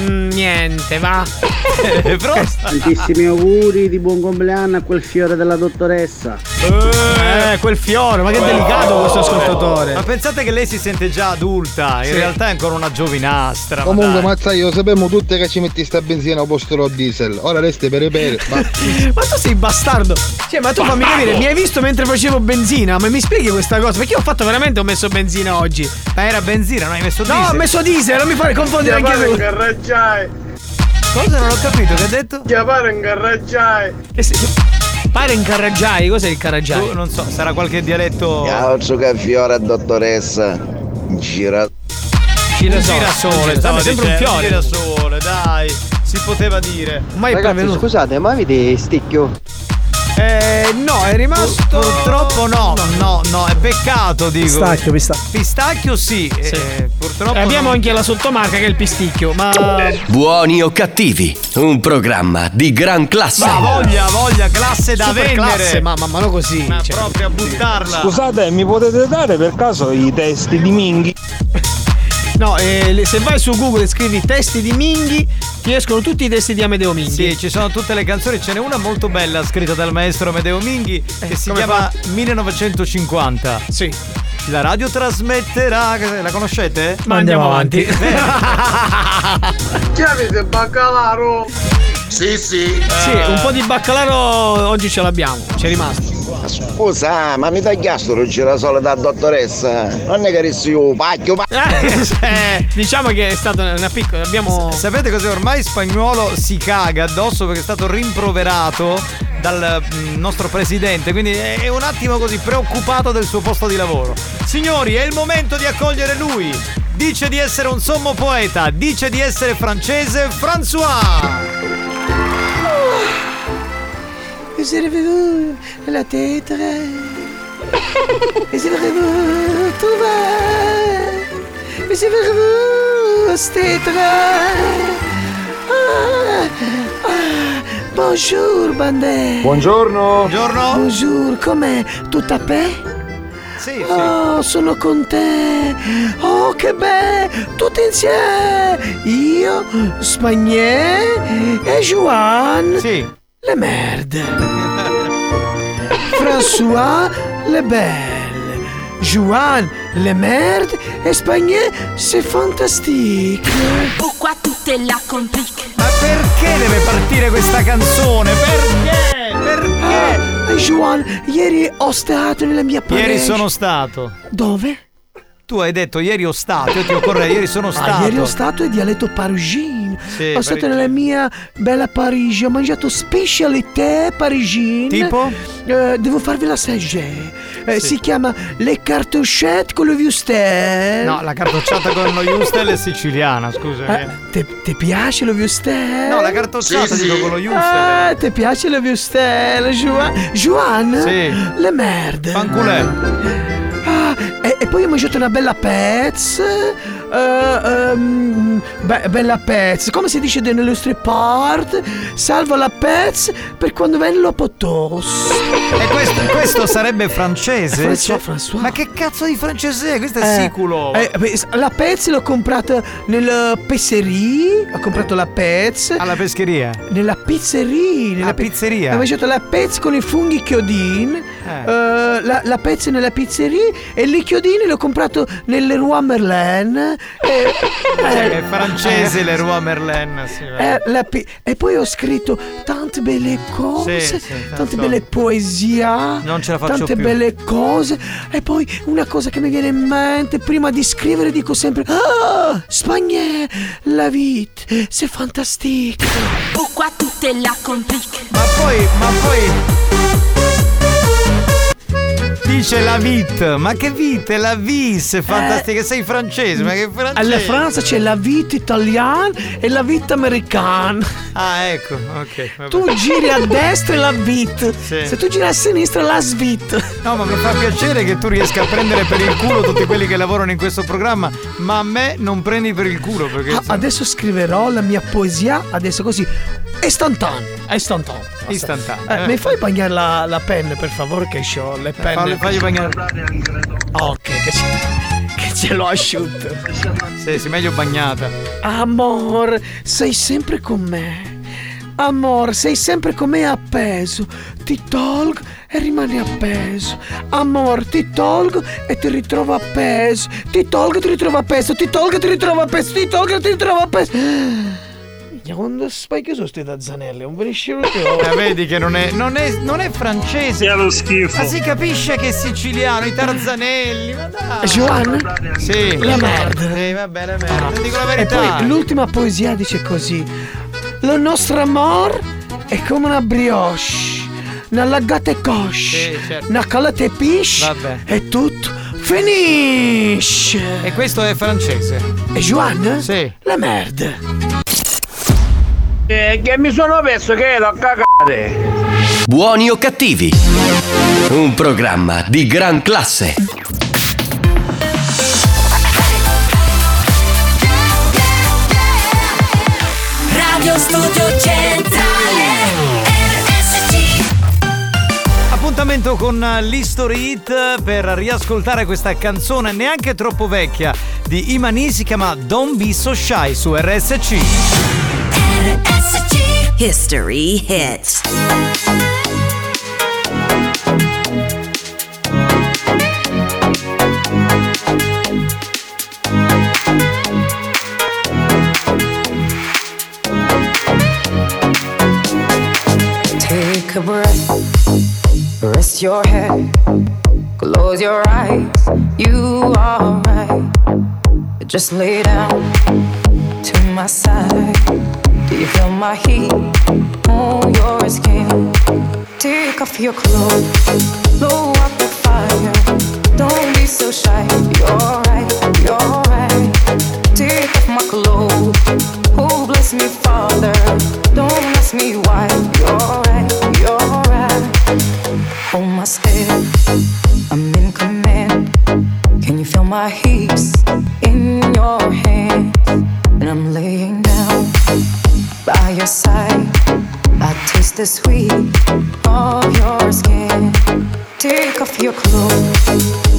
Mm, niente, va. Tantissimi auguri di buon compleanno a quel fiore della dottoressa. Eh, quel fiore, ma che delicato questo ascoltatore. Ma pensate che lei si sente già adulta, in Sì. realtà è ancora una giovinastra. ma Comunque, dai. mazza, io sappiamo tutte che ci metti sta benzina al posto del diesel. Ora resti per bere. Ma Ma tu sei bastardo. Cioè, ma tu fammi capire, mi hai visto mentre facevo benzina? Ma mi spieghi questa cosa? Perché io ho fatto veramente, ho messo benzina oggi. Ma era benzina, non hai messo No, diesel? ho messo diesel, non mi fare confondere anche tu. Cosa non ho capito? Che ha detto? Chiamare in garaggiai. Che si- Pare in carraggiai, cos'è il carraggiai? Tu, non so, sarà qualche dialetto. Altro che fiore dottoressa. Gira. Gira Gira sole, stava sempre un fiore. Gira sole, dai. Si poteva dire. Mai Ragazzi, prevenuto. scusate, ma avete sticchio? Eh, no, è rimasto. Purtroppo no, no, no, è peccato, dico. Pistacchio, pistacchio. Pistacchio sì, eh, purtroppo. E abbiamo non- anche la sottomarca che è il pisticchio, ma. Buoni o cattivi, un programma di gran classe. Ma voglia, voglia, classe da Super vendere. classe, ma, ma, ma no così. Ma cioè. proprio a buttarla. Scusate, mi potete dare per caso i testi di Minghi? No, eh, se vai su Google e scrivi testi di Minghi, ti escono tutti i testi di Amedeo Minghi. Sì, ci sono tutte le canzoni, ce n'è una molto bella scritta dal maestro Amedeo Minghi che si chiama 1950. Sì. La radio trasmetterà, la conoscete? Ma andiamo avanti. Che avete baccalaro? Sì, sì. Sì, un po' di baccalaro oggi ce l'abbiamo, c'è rimasto. Scusa, ma mi tagliasto il girasole da dottoressa? Non è che rissi io, pacchio, pa- Eh, diciamo che è stata una piccola. Abbiamo. Sapete cos'è? Ormai spagnolo si caga addosso perché è stato rimproverato dal mm, nostro presidente, quindi è è un attimo così preoccupato del suo posto di lavoro. Signori, è il momento di accogliere lui. Dice di essere un sommo poeta, dice di essere francese, François. Servez-vous la tête Servez-vous trouver Servez-vous tête Bonjour Bandè Buongiorno. Buongiorno. Bonjour, com'è? Tutto a pe? Sì, Oh, sono con te. Oh, che bello! Tutti insieme. Io, Spagnè e Juan. Sì. Le merde. François Le Belle. Juan Le Merde et Spagnè c'est fantastique. Pourquoi est là complique Ma perché deve partire questa canzone? Perché? Perché? Ah, Juan, ieri ho stato nella mia parete. Ieri sono stato. Dove? Tu hai detto ieri ho stato, io ti occorre ieri sono stato. Ah, ieri ho stato in dialetto parigino. Sì, ho stato nella mia bella Parigi, ho mangiato specialité parigine. Tipo? Eh, devo farvi l'assaggiare. Eh, Sì. Si chiama le cartouchette con le wuster. No, la cartocciata con lo Justel è siciliana, scusami. Eh, te, te piace lo wuster? No, la cartocciata Sì, dico sì. con lo Justel. Ah, ti piace lo wuster, Juan? Juan? Sì. Le merde. Fanculè. Ah, e, e poi ho mangiato una bella pez. eh, ehm, be- bella pez. Come si dice nelle nostre part? Salvo la pez per quando lo potos. E questo, questo sarebbe francese? François, Cioè- François. Ma che cazzo di francese è? Questo è Eh, siculo. eh, la pez l'ho comprata nella pezzeria. Ho comprato la pez. Alla pescheria. Nella pizzeria. Nella Alla pi- pizzeria. Ho mangiato la pez con i funghi chiodin. Eh. eh, la, la pez nella pizzeria. E i chiodini l'ho comprato nelle Roi Merlin. E, eh, è francese le Roi Merlin. Sì, eh, pi- e poi ho scritto tante belle cose, Sì, sì, tante belle poesie, Non ce la faccio tante più. belle cose. E poi una cosa che mi viene in mente prima di scrivere dico sempre Ah, Spagnè, la vita, c'est fantastique. Ma poi, ma poi. Dice la vite, ma che vite? La vis, è fantastica, sei francese, ma che francese? Alla Francia c'è la vita italiana e la vita americana. Ah, ecco, ok. vabbè. Tu giri a destra e la vita. Sì. Se tu giri a sinistra la svit. No, ma mi fa piacere che tu riesca a prendere per il culo tutti quelli che lavorano in questo programma, ma a me non prendi per il culo perché Ah, adesso scriverò la mia poesia, adesso così, istantaneo, istantaneo. istantaneo. Eh, eh. Mi fai bagnare la, la penna, per favore, che ho le penne. Falli- fagli bagnare. Ok, che c'è. Che ce l'ho asciutto. Sì, sì, meglio bagnata. Amor, sei sempre con me. Amor, sei sempre con me appeso. Ti tolgo e rimani appeso. Amor, ti tolgo e ti ritrovo appeso. Ti tolgo e ti ritrovo appeso. Ti tolgo e ti ritrovo appeso. Ti tolgo e ti ritrovo appeso. Minchia, Quando spai che sono sti tazzanelle? Un finisce Eh, vedi che non è, non è, non è francese. È lo schifo. Ma si capisce che è siciliano, i tarzanelli. Ma dai. Joan? Sì. La merda. Sì, va bene, merda. Ti dico la E verità. poi l'ultima poesia dice così: Lo nostro amor è come una brioche. Una laggate cosce. Sì, certo. Una calate pisce. Vabbè. E tutto finisce. E questo è francese. E Joan? Sì. La merda. Eh, che mi sono perso che ero a cagare. Buoni o cattivi? Un programma di gran classe. Radio Studio Centrale RSC Appuntamento con l'History Hit per riascoltare questa canzone neanche troppo vecchia di Imani si chiama Don't Be So Shy su RSC. History Hits Take a breath, rest your head, close your eyes. You are right. Just lay down to my side. Do you feel my heat on your skin? Take off your clothes, blow up the fire. Don't be so shy. You're right, you're right. Take off my clothes. Oh, bless me, Father. Don't ask me why. You're right, you're right. Hold my step. I'm in command. Can you feel my hips the sweet of your skin. Take off your clothes,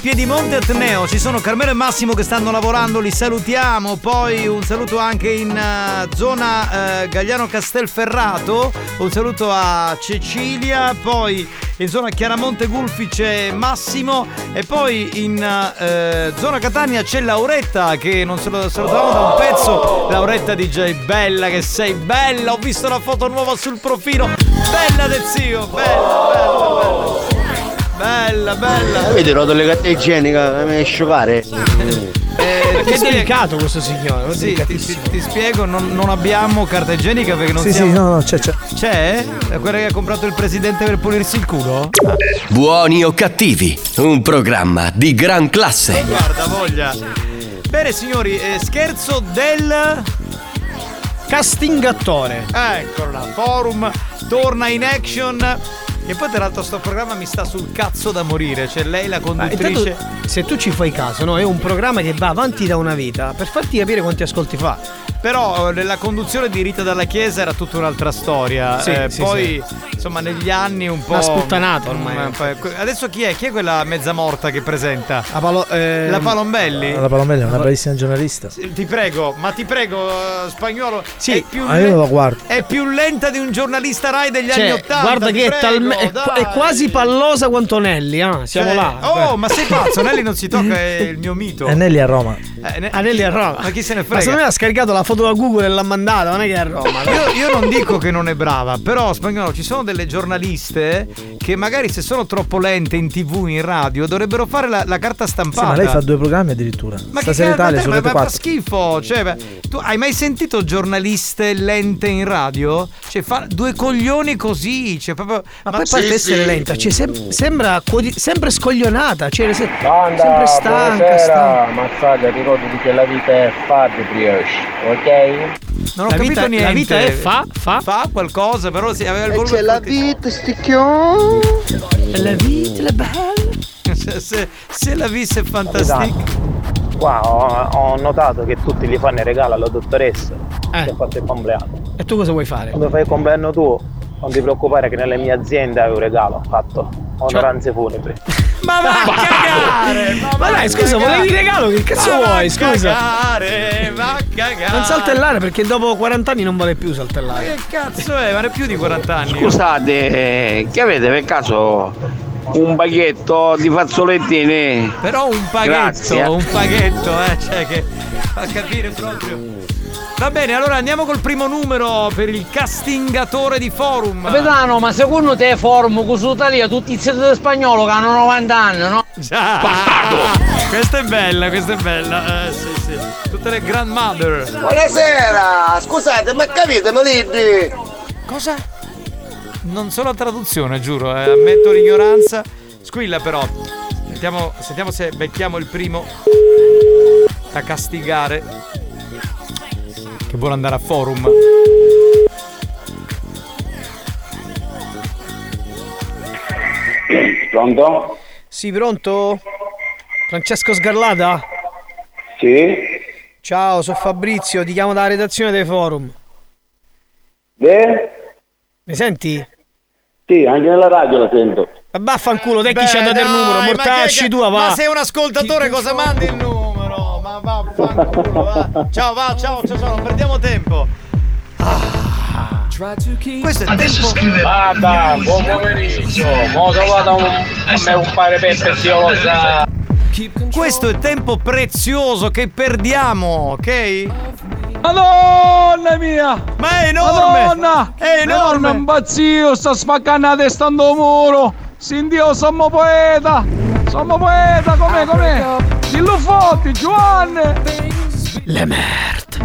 Piedimonte Atneo ci sono Carmelo e Massimo che stanno lavorando, li salutiamo. Poi un saluto anche in eh, zona eh, Gagliano Castelferrato, un saluto a Cecilia, poi in zona Chiaramonte Gulfi c'è Massimo e poi in eh, zona Catania c'è Lauretta che non se lo salutavamo da un pezzo. Lauretta DJ, bella che sei, bella, ho visto una foto nuova sul profilo. Bella del zio, bella, bella, bella. Bella, bella. Vedi, roto le carta igienica, mi asciugare. Eh, Che delicato questo signore. Sì, ti, ti- ti spiego, non, non abbiamo carta igienica perché non Sì, sì, siamo. no, no, c'è, c'è. C'è? È quella che ha comprato il presidente per pulirsi il culo? Buoni o cattivi? Un programma di gran classe. Guarda, voglia. Bene, signori, eh, scherzo del. Castingattore. Eccolo là, forum torna in action. Che poi tra l'altro sto programma mi sta sul cazzo da morire. Cioè lei la conduttrice. intanto, se tu ci fai caso, no? È un programma che va avanti da una vita per farti capire quanti ascolti fa. Però eh, nella conduzione di Rita dalla Chiesa era tutta un'altra storia. Sì, Eh, sì, poi, insomma, negli anni un po'. Una sputtanata ormai. Poi- Adesso chi è? Chi è quella mezza morta che presenta? La, Palo- eh, La Palombelli? La Palombelli è una bravissima giornalista. Ti prego, ma ti prego, eh, spagnolo. Sì, è più, Ah, io le- è più lenta di un giornalista Rai degli Cioè, anni Ottanta. guarda che è, prego, talme- è, qua- è quasi pallosa quanto Nelly, ah, siamo Cioè, là. Oh, ma sei pazzo? Nelly non si tocca, è il mio mito. E Nelly a Roma. Eh, ne- Anelli a Roma. Ma chi se ne Ma frega? secondo me ha scaricato la foto da Google e l'ha mandata, non è che è a Roma. no? Io, io non dico che non è brava, però spagnolo ci sono delle giornaliste che magari se sono troppo lente in tv, in radio, dovrebbero fare la, la carta Sì, stampata. ma lei fa due programmi addirittura. Ma Stasera Italia te- su ma, Rete ma fa 4. schifo. Cioè, beh, tu hai mai sentito giornaliste lente in radio? Cioè, fa due coglioni così. Cioè, proprio. Ma, poi parte essere lenta, cioè sem- sembra quodi- sempre scoglionata, cioè se- Banda, sempre stanca, buonasera, stanca. Mazzaglia, ricordati che la vita è fare brioche, ok? Non ho La capito vita- la niente. vita è fa- fa? Fa qualcosa, però si aveva il E volume. c'è la vita, sticchion. La vita, la bella. Se, se, se la visse è fantastica. Qua ho, ho notato che tutti gli fanno il regalo alla dottoressa Eh. che ha fatto il compleanno. E tu cosa vuoi fare? Quando fai il compleanno tuo, non ti preoccupare che nelle mie aziende hai un regalo fatto. Onoranze funebri. Ma va a cagare! Ma, Ma dai, scusa, cagare. volevi regalo? Che cazzo Ma va vuoi? a Scusa. Cagare, va a cagare. Non saltellare perché dopo 40 anni non vale più Ma saltellare. che cazzo è? Ma è più di 40 anni. Scusate, che avete per caso un baghetto di fazzolettini? Però un paghetto, Grazie. un paghetto, eh, cioè che fa capire proprio. Va bene, allora andiamo col primo numero per il castingatore di forum. Capitano, ma secondo te formo con Italia tutti i siete di spagnolo che hanno 90 anni, no? Già. Questa è bella, questa è bella. Eh, sì, sì. Tutte le grandmother. Buonasera, scusate, ma capite, Meliddi? Cosa? Non so la traduzione, giuro, eh, ammetto l'ignoranza. Squilla però. Sentiamo, sentiamo se becchiamo il primo da castigare. Che vuole andare a forum. Pronto? Sì, pronto? Francesco Sgarlata? Sì? Ciao, sono Fabrizio, ti chiamo dalla redazione dei forum. Beh? Mi senti? Sì, anche nella radio la sento. Ma vaffanculo, te chi ci ha dato il numero? Mortacci che- tua, va. Ma sei un ascoltatore, cosa mandi il numero? Vaffanculo, va. Ciao, va, ciao, ciao, ciao, non perdiamo tempo. Ah. Questo è il tempo. Banda, buon pomeriggio. Mo un, a me un pare peppe io lo sa. Questo è tempo prezioso che perdiamo, ok? Madonna mia! Ma è enorme! Madonna! È enorme! Un bazzio, sta spaccando la testa muro! Sindio, sommo poeta! Sommo poeta, com'è, com'è? Dillo forte, Giovanni! Le merde.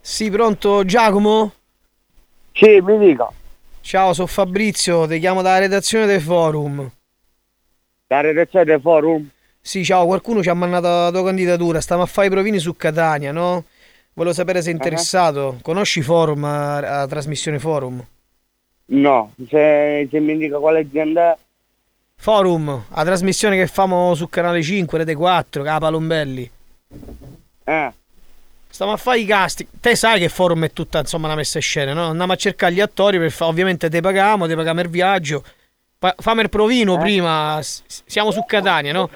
Sì, pronto Giacomo? Sì, mi dica. Ciao, sono Fabrizio, ti chiamo dalla redazione dei forum. La redazione del forum? Sì, ciao, qualcuno ci ha mandato la tua candidatura, stiamo a fare i provini su Catania, no? Volevo sapere se è interessato. Conosci forum, la, la trasmissione forum? No, se, se mi indica quale azienda è. Forum, la trasmissione che famo su Canale 5, Rete 4, Capa Lombelli. Eh. Stiamo a fare i casting. Te sai che forum è tutta insomma una messa in scena, no? Andiamo a cercare gli attori per fa- ovviamente te pagamo, te pagamo il viaggio. Fa- fammi il provino prima. s- siamo su Catania, no?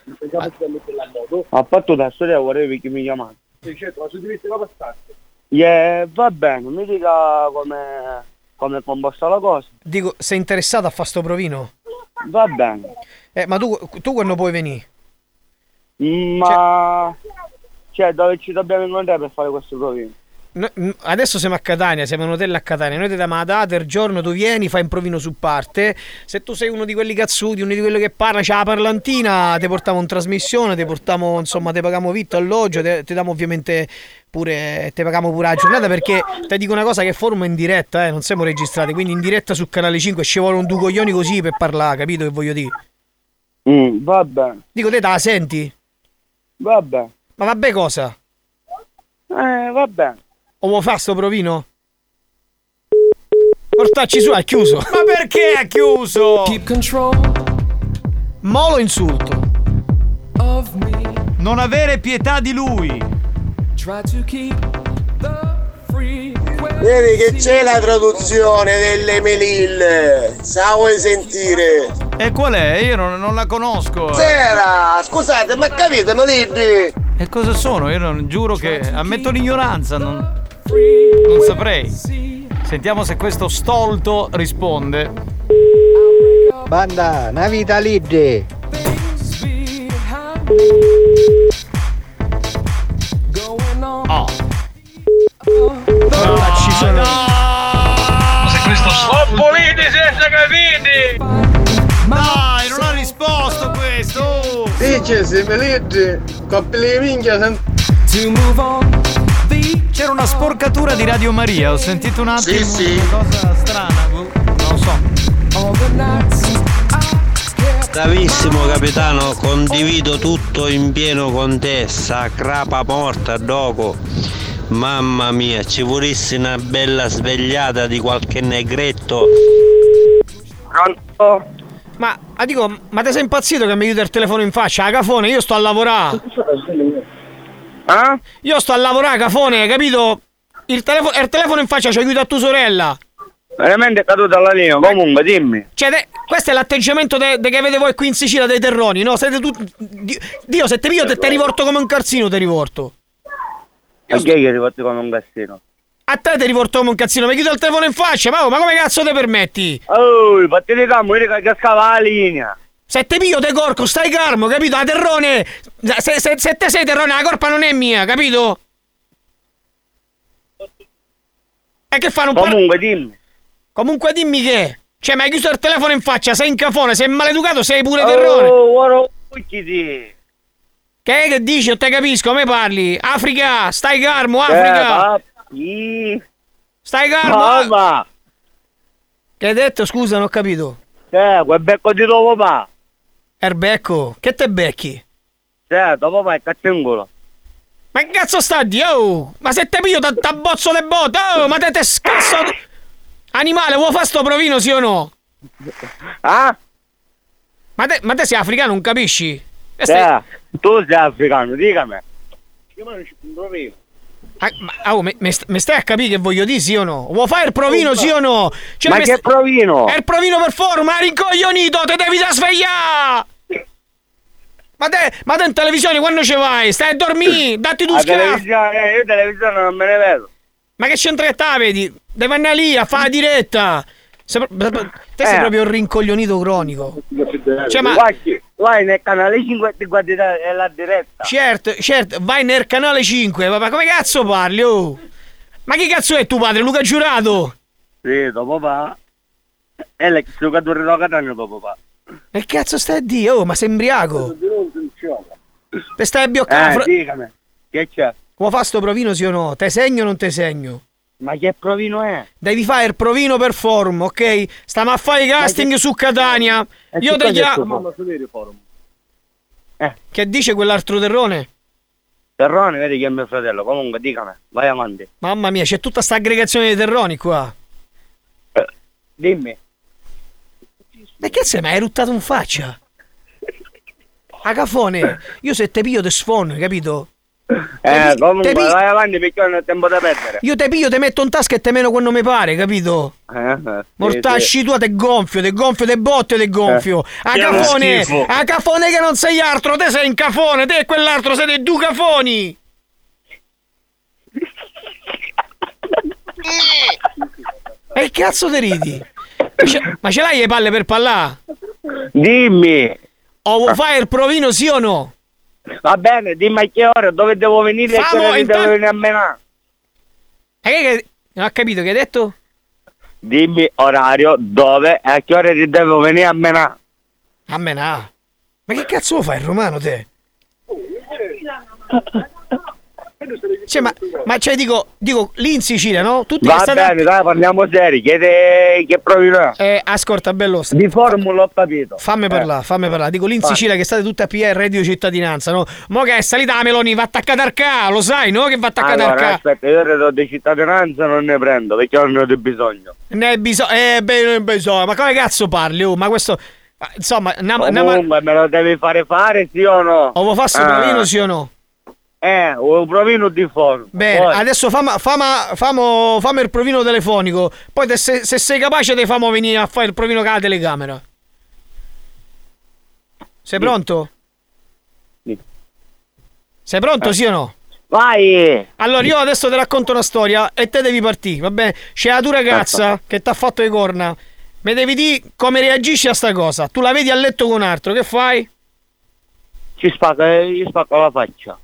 A patto da storia vorrei che mi chiamate. Yeah, va bene, mi dica come, come è composta la cosa. Dico, sei interessato a fare sto provino? Va bene. Eh, ma tu, tu quando puoi venire? Ma cioè, dove ci dobbiamo incontrare per fare questo provino? Adesso siamo a Catania, siamo in hotel a Catania. Noi ti diamo la data, il giorno tu vieni, fai un provino su parte. Se tu sei uno di quelli cazzuti, uno di quelli che parla, c'ha la parlantina, ti portiamo in trasmissione, ti portiamo, insomma, ti paghiamo vitto, alloggio, ti diamo ovviamente pure, ti paghiamo pure la giornata perché ti dico una cosa che forma in diretta, eh, non siamo registrati, quindi in diretta su Canale 5 ci vuole un due coglioni così per parlare, capito che voglio dire? Mm, vabbè, Dico, te te la senti? vabbè. Ma vabbè cosa? Eh, vabbè. O vuoi fare sto provino? Portacci su, ha chiuso. Ma perché ha chiuso? Molo insulto. Non avere pietà di lui. Vedi che c'è la traduzione delle melille. Sa vuoi sentire? E qual è? Io non, non la conosco. Sera, scusate, ma capite, melilli? E cosa sono? Io non, giuro che ammetto l'ignoranza, non, non saprei. Sentiamo se questo stolto risponde. Banda, una vita libera. Oh. Ah, ci sono. Se questo Oppoliti senza capiti! Dai, non ha risposto questo! Dice, se melilli, coppili di minchia, sen- C'era una sporcatura di Radio Maria, ho sentito un attimo Sì, sì. una cosa strana, boh, non lo so. Bravissimo capitano, condivido tutto in pieno con te, crapa morta dopo. Mamma mia, ci volessi una bella svegliata di qualche negretto. Pronto? Ma, ah, dico, ma te sei impazzito che mi aiuta il telefono in faccia? Cafone, io sto a lavorare. Ah? Io sto a lavorare, cafone, hai capito? Il telefono, il telefono in faccia ci aiuta a tua sorella. Veramente è caduta la linea, comunque dimmi. Cioè, te- questo è l'atteggiamento de- de che avete voi qui in Sicilia dei terroni, no? Siete tutti. Dio, se te piglio te, te rivorto come un calzino. E chi è che riporti come un cassino? A te ti riporto come un cazzino, mi chiudo il telefono in faccia, ma, ma come cazzo te permetti? Oh, di campo, che cascava la linea. Se te piglio te corco, stai calmo, capito? La terrone. Se, se- se te sei terrone, la colpa non è mia, capito? E che fanno un po'. Comunque dimmi. Comunque dimmi che. Cioè, mi hai chiuso il telefono in faccia, sei in cafone, sei maleducato, sei pure terrone. Oh, ora uccidi. Che è che dici? Non te capisco, come parli? Africa, stai calmo, Eh, Africa. papi. Stai calmo. Mamma. Che hai detto? Scusa, non ho capito. Eh, quel becco di tuo papà. Erbecco, che te becchi? È cazzo in culo. Ma che cazzo sta di? Oh! Ma se te piglio da, da bozzo le botte, oh! Ma te te scasso. Animale, vuoi fare sto provino, sì o no? Ah? Ma te, ma te sei africano, non capisci? Stai- Eh, tu sei africano, dicami. Io non ci provo. Ah, ma, oh, me stai a capire che voglio dire, sì o no? Vuoi fare il provino, Oh, sì o no? Cioè, Ma che st- provino? È il provino per forma, rincoglionito, te devi da svegliare! Ma te, ma te in televisione quando ci vai? Stai a dormire, datti tu televisione, eh, io televisione non me ne vedo. Ma che c'entra che te vedi? Devi andare lì a fare la diretta! Sei te sei Eh. proprio un rincoglionito cronico. Cioè, ma- vai nel canale 5 e ti guardi la, diretta. Certo, certo, vai nel canale 5, ma come cazzo parli, oh? Ma chi cazzo è tuo padre, Luca Giurato? Sì, tuo papà. È l'ex giocatore della Catania tuo papà. Che cazzo stai a dire? Oh, ma sei imbriaco? Te stai a bioccare? Eh, dicami. Che c'è? Vuoi fare sto provino sì o no? Te segno o non te segno? Ma che provino è? Devi fare il provino per forum, ok? Stiamo a fare i casting su Catania. Eh, Io te chiamo. Eh. Che dice quell'altro terrone? Terrone, vedi che è mio fratello. Comunque, dicami. Vai avanti. Mamma mia, c'è tutta sta aggregazione di terroni qua. Dimmi. Ma che sei? Ma hai ruttato in faccia? A cafone, io se te piglio te sfono, capito? Eh, pi- comunque, te pi- vai avanti perché non ho tempo da perdere. Io te piglio, te metto in tasca e te meno quando mi pare, capito? Eh, eh, sì, Mortasci sì. tua te gonfio, te gonfio, te botte, te gonfio. A è uno cafone, a cafone che non sei altro, te sei un cafone, te e quell'altro siete due cafoni. E cazzo te ridi? Ma ce, l'hai le palle per pallare? Dimmi. O fare il provino sì o no? Va bene, dimmi a che ora, dove devo venire e Famo, ora devo intanto- venire a menare. E che, non ho capito che hai detto? Dimmi orario, dove e a che ore ti devo venire a menare. A menà. Ma che cazzo fai il romano te? Cioè, ma, ma cioè dico, dico, lì in Sicilia, no? Tutti Va bene, dai, parliamo seri. Chiede che provino. Eh, ascolta, bello. Di formula ho capito. Fammi Eh. parlare, fammi parlare. Dico lì in Vai. Sicilia che state tutti a reddito di cittadinanza, no? Mo che è salita la Meloni, va attaccata al ca, lo sai, no? Che va attaccata al Allora, ca. aspetta, io reddito di cittadinanza non ne prendo perché non ne ho bisogno. Ne hai bisogno. Eh, beh, bisogno. Ma come cazzo parli? Oh, ma questo. Insomma, una, Comunque, me lo devi fare fare, sì o no? o vuoi farsi un Ah. provino, sì o no? Eh, un provino di forma. Bene, Poi- adesso fama, fama, famo, famo il provino telefonico. Poi te- se, se sei capace ti famo venire a fare il provino con la telecamera. Sei pronto? Sei pronto, Eh. sì o no? Vai! Allora, io adesso ti racconto una storia e te devi partire, va bene? C'è la tua ragazza che ti ha fatto le corna. Mi devi dire come reagisci a sta cosa. Tu la vedi a letto con un altro, che fai? Ci spacca, gli spacco la faccia.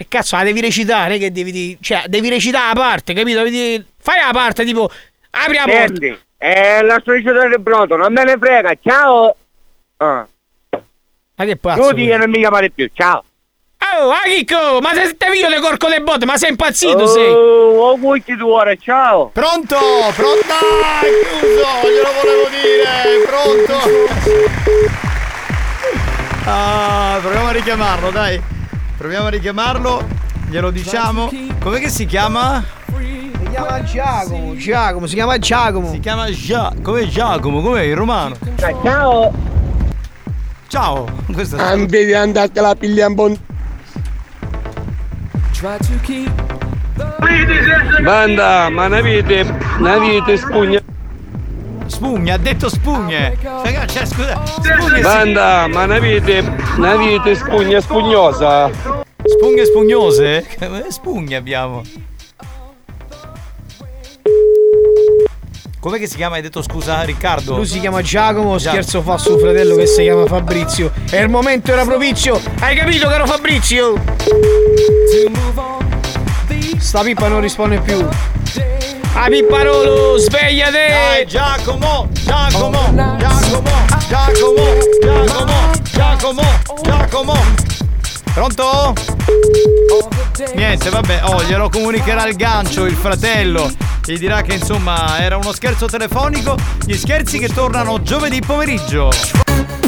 E cazzo, la devi recitare, che devi dire... Cioè, devi recitare la parte, capito? Devi Fai la parte, tipo... Apri la porta. Senti, eh, la sollecitore del pronto, non me ne frega, ciao! Ah. Ma che pazzo? Tu ti viene mica male più, ciao! Oh, ah, Chicco, ma se te video le corco le botte, ma sei impazzito, sei? Oh, oh, cucchi tu ora, ciao! Pronto? Pronto? Chiuso, glielo volevo dire, pronto? Ah, proviamo a richiamarlo, dai. Proviamo a richiamarlo. Glielo diciamo. Com'è che si chiama? Si chiama Giacomo, Giacomo, si chiama Giacomo. Si chiama Gia. Com'è Giacomo? Com'è il romano? Ciao! Ciao! Questo è Ambiti andate la piglia un buon. Banda, ma navite, navite spugna. Spugna, ha detto spugne. Cioè, scusa. Spugne Banda, ma navite, navite spugna spugnosa. Spugne spugnose? Che Spugne abbiamo. Com'è che si chiama? Hai detto scusa Riccardo? Lui si chiama Giacomo, Gia- scherzo fa suo fratello che si chiama Fabrizio. E il momento era propizio. Hai capito, caro Fabrizio? Sta pippa non risponde più. Ah, Pipparolo, svegliate! Dai, Giacomo, Giacomo, Giacomo, Giacomo, Giacomo, Giacomo, Giacomo. Pronto? Niente, vabbè, oh, glielo comunicherà il gancio, il fratello. Gli dirà che insomma era uno scherzo telefonico. Gli scherzi che tornano giovedì pomeriggio.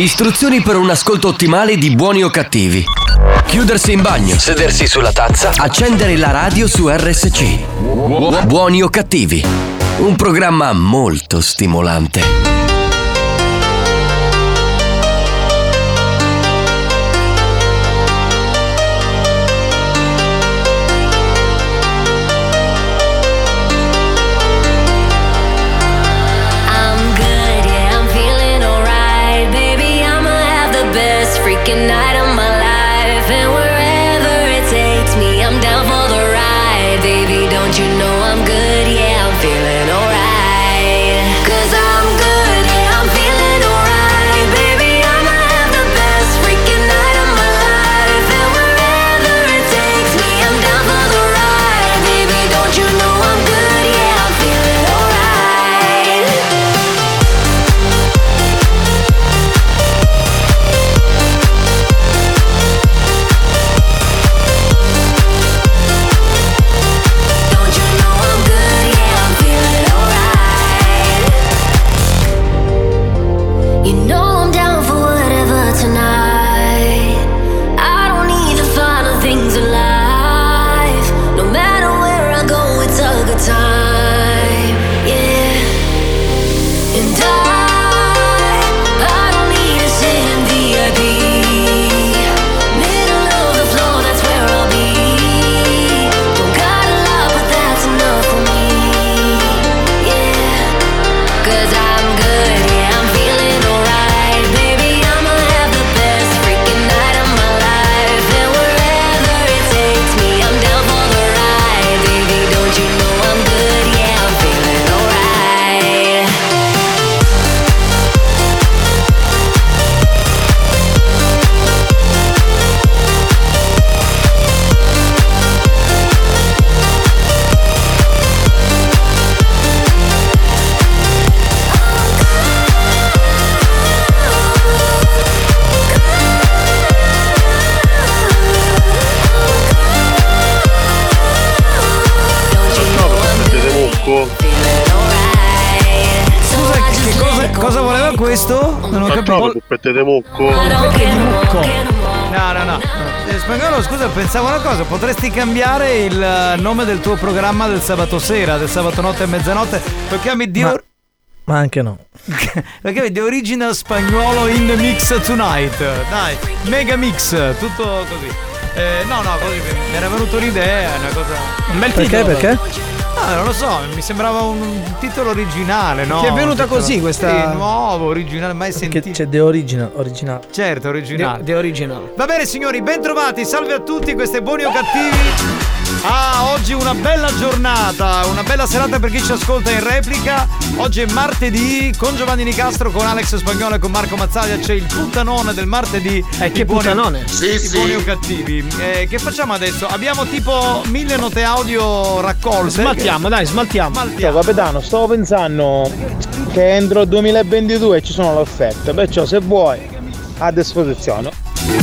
Istruzioni per un ascolto ottimale di buoni o cattivi. Chiudersi in bagno, sedersi sulla tazza, accendere la radio su RSC. Buoni o cattivi. Un programma molto stimolante. Questo? Non ho capito. Puppette di mucco. No, no, no. Eh, Spagnolo, scusa, pensavo una cosa, potresti cambiare il eh, nome del tuo programma del sabato sera, del sabato notte e mezzanotte, lo chiami di, or- Ma anche no. lo chiami di Original Spagnolo in the Mix Tonight. Dai, mega mix, tutto così. Eh, no, no, così mi era venuta un'idea, una cosa. Un bel Perché? titolo. Perché? Ah, non lo so, mi sembrava un, titolo originale, no? Ti è venuta titolo- così questa- Sì, nuovo, originale, mai Perché sentito. c'è The Original, originale. Certo, originale. The Original. Va bene signori, bentrovati, salve a tutti, questo è Buoni o Cattivi. Ah, oggi una bella giornata, una bella serata per chi ci ascolta in replica. Oggi è martedì con Giovanni Nicastro, con Alex Spagnolo e con Marco Mazzaglia. C'è il puttanone del martedì. Eh, che buoni- puttanone? Sì, I buoni o cattivi. Eh, che facciamo adesso? Abbiamo tipo mille note audio raccolte. Smaltiamo, dai, smaltiamo. Ciao capitano, stavo pensando che entro il 2022 ci sono le offerte, perciò se vuoi a disposizione.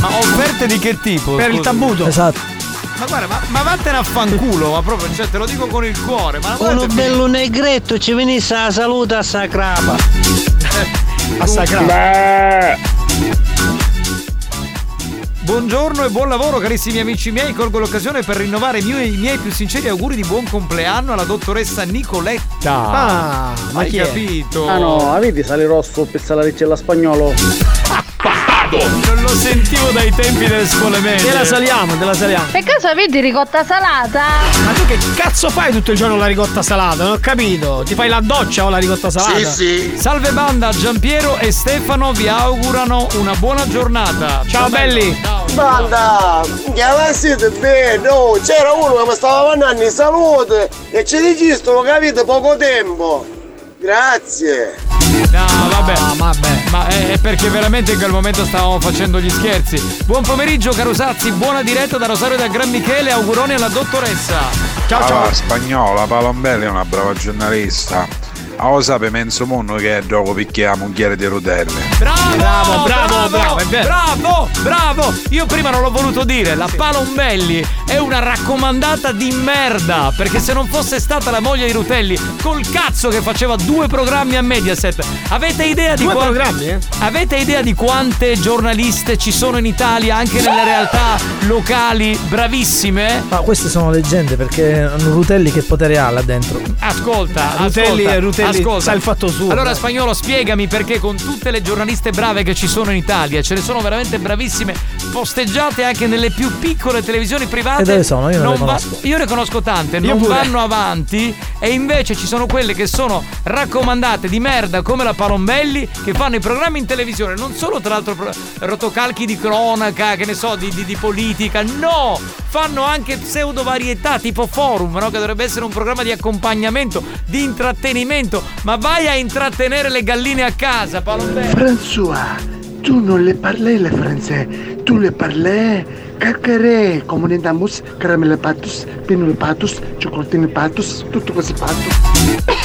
Ma offerte di che tipo? Per il Scusa. tambuto. Esatto. Ma guarda, ma, ma vattene a fanculo, ma proprio, cioè, te lo dico con il cuore. Ma Uno guarda, bello negretto ci venisse la salute a sta crapa. a sacrato. Buongiorno e buon lavoro carissimi amici miei, colgo l'occasione per rinnovare i miei, i miei più sinceri auguri di buon compleanno alla dottoressa Nicoletta. Ah, ma hai chi è? capito? Ah no, avete sale rosso per salaricella spagnolo? Non lo sentivo dai tempi delle scuole medie. Te la saliamo, te la saliamo. Per caso avete ricotta salata? Ma tu che cazzo fai tutto il giorno la ricotta salata? Non ho capito. Ti fai la doccia o la ricotta salata? Salve banda, Giampiero e Stefano vi augurano una buona giornata. Ciao, belli. Ciao. Banda, che siete bene, oh, c'era uno che mi stava mandando in salute e ci registrano, capite, poco tempo. Grazie. No, vabbè. Ma è, è perché veramente in quel momento stavamo facendo gli scherzi. Buon pomeriggio, caro Sazzi, buona diretta da Rosario da Gran Michele, auguroni alla dottoressa. Ciao, ciao. Ah, spagnola, Palombelli è una brava giornalista. Ah, lo sape mezzo mondo che dopo picchia la mugliere di rotelle. Bravo, Bravo, bravo, bravo, è bravo, bravo. Io prima non l'ho voluto dire, la Palombelli è una raccomandata di merda, perché se non fosse stata la moglie di Rutelli, col cazzo che faceva due programmi a Mediaset, avete idea di Due quante- programmi, eh? Avete idea di quante giornaliste ci sono in Italia, anche nelle realtà locali, bravissime? Ma queste sono leggende perché hanno Rutelli che potere ha là dentro. Ascolta, Rutelli- ascolta, Rutelli sa il fatto suo. Allora, spagnolo, spiegami perché con tutte le giornaliste brave che ci sono in Italia, ce ne sono veramente bravissime, posteggiate anche nelle più piccole televisioni private. E dove sono? Io non le va- io ne conosco tante, non vanno avanti e invece ci sono quelle che sono raccomandate di merda come la Palombelli che fanno i programmi in televisione, non solo tra l'altro rotocalchi di cronaca, che ne so, di, di- di politica, no! Fanno anche pseudo varietà tipo forum, no? Che dovrebbe essere un programma di accompagnamento, di intrattenimento, ma vai a intrattenere le galline a casa, Palombelli. François, tu non le parli le francese, tu le parli caccherè, comunidamus, caramelle patus, pinule patus, cioccolatine patus, tutto così patus.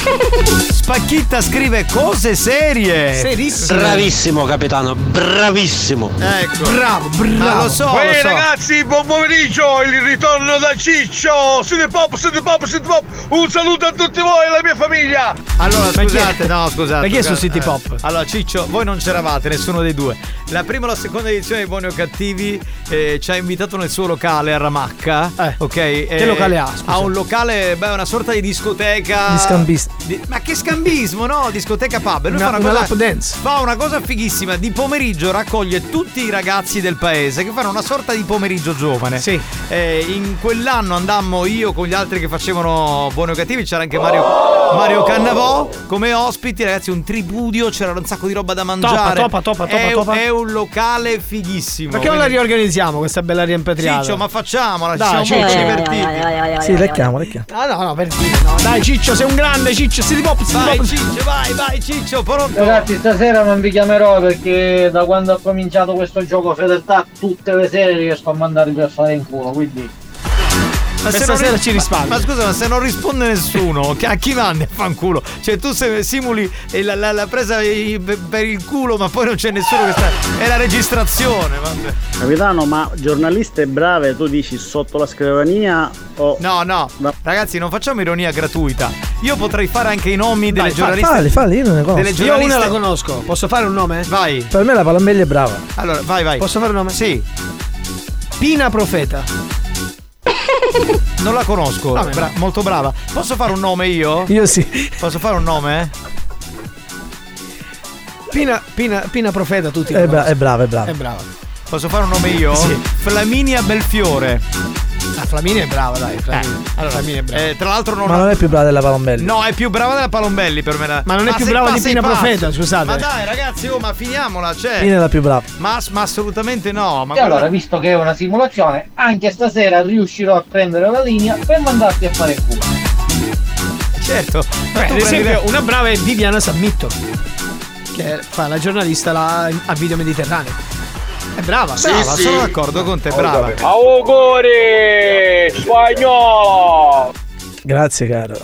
Spacchitta scrive cose serie. Serissimo. Bravissimo capitano, bravissimo. Ecco. Bravo, bravo. Ma lo so, Ehi so. ragazzi, buon pomeriggio, il ritorno da Ciccio, siete pop, siete pop, siete pop, un saluto a tutti voi e alla mia famiglia. Allora, scusate, no, scusate. Ma chi è su. City Pop? Allora, Ciccio, voi non c'eravate, nessuno dei due. La prima o la seconda edizione di Buoni o Cattivi eh, ci ha invitato nel suo locale a Ramacca. Eh. Ok. Che locale ha, scusa? Ha un locale, beh, una sorta di discoteca. Di scambista. Ma che scambismo, no? Discoteca pub. Lui Una- fa una, una cosa. dance. Fa una cosa fighissima. Di pomeriggio raccoglie tutti i ragazzi del paese che fanno una sorta di pomeriggio giovane. Sì. Eh, in quell'anno andammo io con gli altri che facevano buoni o cattivi, c'era anche Mario, Mario Cannavò come ospiti, ragazzi, un tripudio, c'era un sacco di roba da mangiare. topa, topa, topa, è, topa. è un locale fighissimo. Perché non la riorganizziamo questa bella rimpatriata? Ciccio, ma facciamola, ci Dai, siamo molto Ciccio. divertiti. Sì, lecchiamo, lecchiamo. Ah no, no, per dire, no. Dai Ciccio, sei un grande Ciccio, City Pop, City Vai Pop. Ciccio, vai, vai Ciccio, pronto? Ragazzi, stasera non vi chiamerò perché da quando ho cominciato questo gioco fedeltà tutte le sere riesco a mandarvi per fare in culo, quindi Se stasera non- ci risparmi. Ma, ma scusa, ma se non risponde nessuno, che- a chi mandi a fanculo? Cioè, tu se simuli eh, la, la- la presa i- per il culo, ma poi non c'è nessuno che sta. È la registrazione, vabbè. Capitano, ma giornaliste brave tu dici sotto la scrivania o... No, no, ragazzi, non facciamo ironia gratuita. Io potrei fare anche i nomi delle Dai, giornaliste. falli, falli, io non ne conosco. Delle Io giornaliste. una la conosco. Posso fare un nome? Vai. Per me la Palambelli è brava. Allora, vai, vai. Posso fare un nome? Sì. Pina Profeta. Non la conosco. Vabbè. Bra- molto brava. Posso fare un nome io? Io sì. Posso fare un nome? Pina, Pina, Pina Profeta, tutti È, la bra- è brava, è brava. È brava. Posso fare un nome io? Sì. Flaminia Belfiore. Flaminia è brava, dai. Flaminia, Allora, Flaminia è brava. eh, tra l'altro non Ma non è più brava della Palambelli. No, è più brava della Palombelli per me. Ma non è più sei brava di Pina pazzo. Profeta, scusate. Ma dai, ragazzi, oh, ma finiamola, cioè. Pina è la più brava. Ma, ma assolutamente no. Ma E allora, visto che è una simulazione, anche stasera riuscirò a prendere la linea per mandarti a fare il culo. Certo. Ma Beh, tu ad esempio, prendi- una brava è Viviana Sammitto, che fa la giornalista là a Video Mediterraneo. È brava, Brava, sono d'accordo con te, brava. Auguri! Spagnolo! Grazie, caro.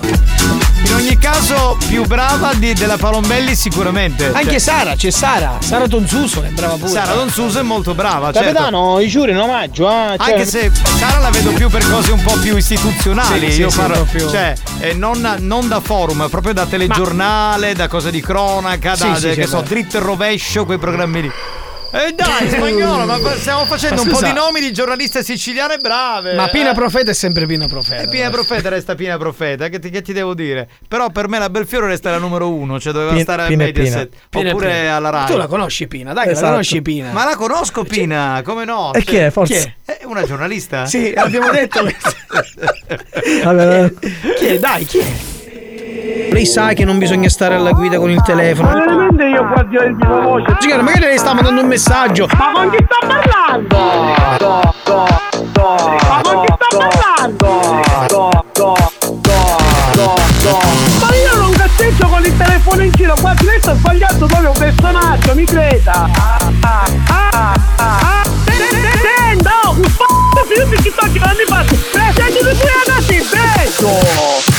In ogni caso, più brava di- della Palombelli sicuramente. Anche Cioè, Sara, c'è Sara, Sara Tonzuso, che è brava pure. Sara Don Suso è molto brava, certo. Capitano, i giuri in omaggio, eh. cioè- Anche se Sara la vedo più per cose un po' più istituzionali, Sì, sì, io sì, parlo, più- cioè eh, non, non da forum, proprio da telegiornale, da cose di cronaca, Sì, da sì, che sì, so, dritto e rovescio, quei programmi lì. E dai, spagnolo, ma stiamo facendo Ma un po' di nomi di giornaliste siciliane brave. Ma Pina eh. Profeta è sempre Pina Profeta. E Pina Profeta resta Pina Profeta, che ti, che ti devo dire? Però per me la Belfiore resta la numero uno, cioè doveva Pina- stare a Mediaset Pina e oppure Pina. alla Rai. Tu la conosci Pina, dai, Esatto. la conosci Pina. Ma la conosco Pina, come no? E chi è, forse? È una giornalista? Sì, l'abbiamo detto. Vabbè, chi è? Dai, chi è? Lei sa che non bisogna stare alla guida con il telefono. Ma veramente io qua di di voce. Signora, magari lei sta mandando un messaggio. Ma con chi sta parlando? Ma con chi sta parlando? Ma io non cazzeggio con il telefono in giro, qua lei sta sbagliando proprio un personaggio, mi creda. Ah, ah, ah. Senta, un figlio di chi sto girando i passi. Senti tu pure ragazzi, beso. E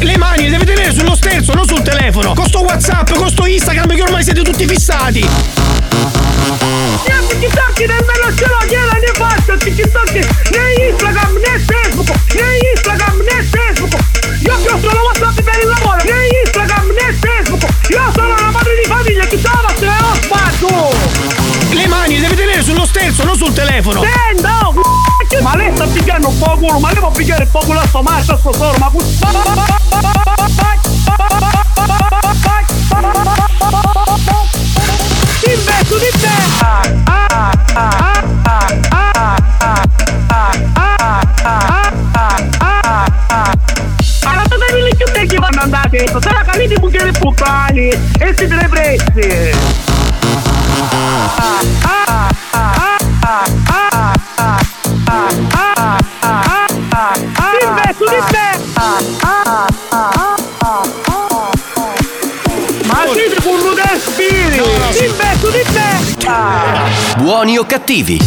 Le mani deve tenere sullo sterzo, non sul telefono. Con sto WhatsApp, con sto Instagram che ormai siete tutti fissati. Io TikTok nemmeno ce l'ho, gliela ne faccio TikTok né Instagram né Facebook né Instagram né Facebook Io ho solo WhatsApp per il lavoro né Instagram sul telefono. Senta, oh, c***o, ma lei sta pigliando un po' culo, ma lei può un po' culo a sto macho, a sto solo, ma Investo di te! Ah, ah, ah, ah, ah, ah, ah, ah, ah, ah, ah. Allora devi lì più te che vanno andate, se la caliti buchiere puttani e si deve prezzi! O cattivi?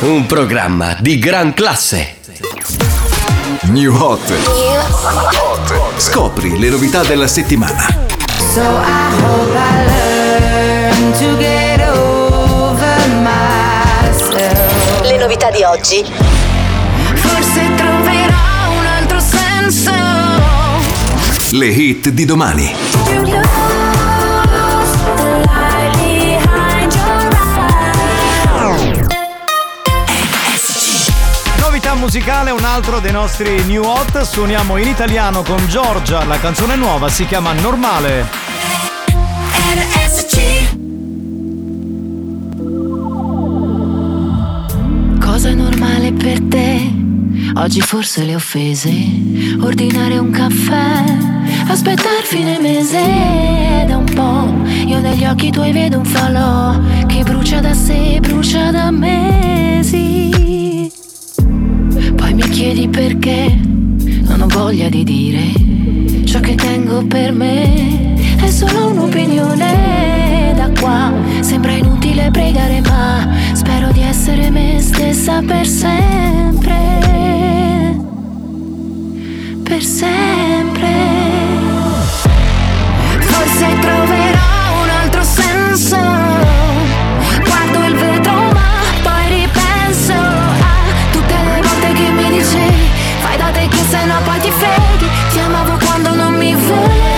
Un programma di gran classe. New Hot. Scopri le novità della settimana. So I hope I learn to get over myself. Le novità di oggi. Forse troverò un altro senso. Le hit di domani. Musicale, un altro dei nostri new hot. Suoniamo in italiano con Giorgia. La canzone nuova si chiama Normale. Cosa è normale per te? Oggi forse le offese. Ordinare un caffè. Aspettare fine mese. Da un po'. Io negli occhi tuoi vedo un falò. Che brucia da sé, brucia da mesi. Mi chiedi perché. Non ho voglia di dire ciò che tengo per me. è solo un'opinione da qua. Sembra inutile pregare, ma spero di essere me stessa per sempre. Per sempre. Forse troverò un altro senso. Se no poi ti freghi. Ti amavo quando non mi volevi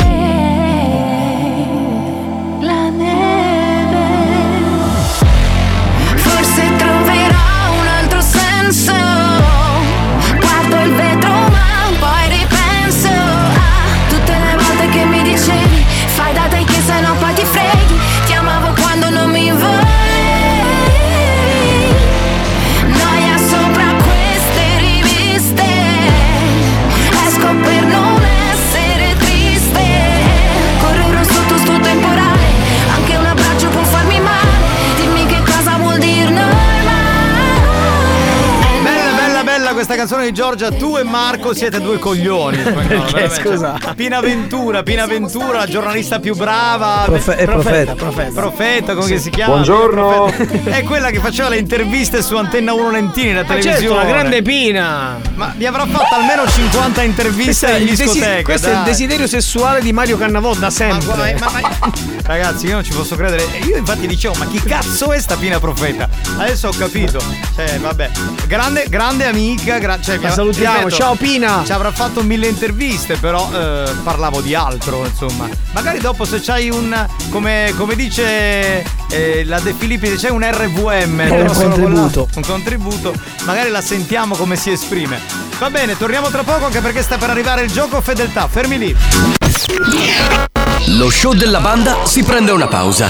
Questa canzone di Giorgia. Tu e Marco siete due coglioni. Perché, scusa? Pina Ventura, Pina Ventura, la giornalista più brava. Profe- è profeta. Profeta, profeta, come si chiama? Buongiorno. Profeta. È quella che faceva le interviste su Antenna 1 Lentini, la televisione. certo, la grande Pina. Ma vi avrà fatto almeno 50 interviste Questo è in il desi- discoteca. questo è il dai. desiderio sessuale di Mario Cannavò da sempre. Ma- ma- ma- Ragazzi, io non ci posso credere. Io infatti dicevo, ma chi cazzo è sta Pina Profeta? Adesso ho capito. Cioè, vabbè. Grande, grande amica. Gra- cioè, La salutiamo. Ciao, Pina. Ci avrà fatto mille interviste, però eh, parlavo di altro, insomma. Magari dopo se c'hai un. come, come dice eh, la De Filippi, se c'hai un RVM, Un contributo. un contributo, magari la sentiamo come si esprime. Va bene, torniamo tra poco anche perché sta per arrivare il gioco fedeltà. Fermi lì. Lo show della banda si prende una pausa.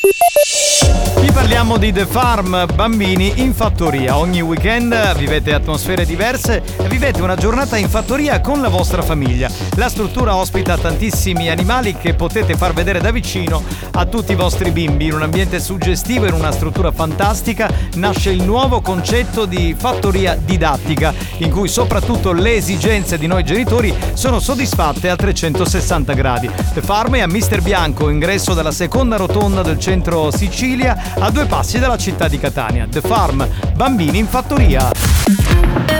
Vi parliamo di The Farm Bambini in fattoria. Ogni weekend vivete atmosfere diverse e vivete una giornata in fattoria con la vostra famiglia. La struttura ospita tantissimi animali che potete far vedere da vicino a tutti i vostri bimbi. In un ambiente suggestivo in una struttura fantastica nasce il nuovo concetto di fattoria didattica, in cui soprattutto le esigenze di noi genitori sono soddisfatte a 360 gradi. The Farm è a Mister Bianco, ingresso dalla seconda rotonda del centro Sicilia, a due passi dalla città di Catania. The Farm, bambini in fattoria.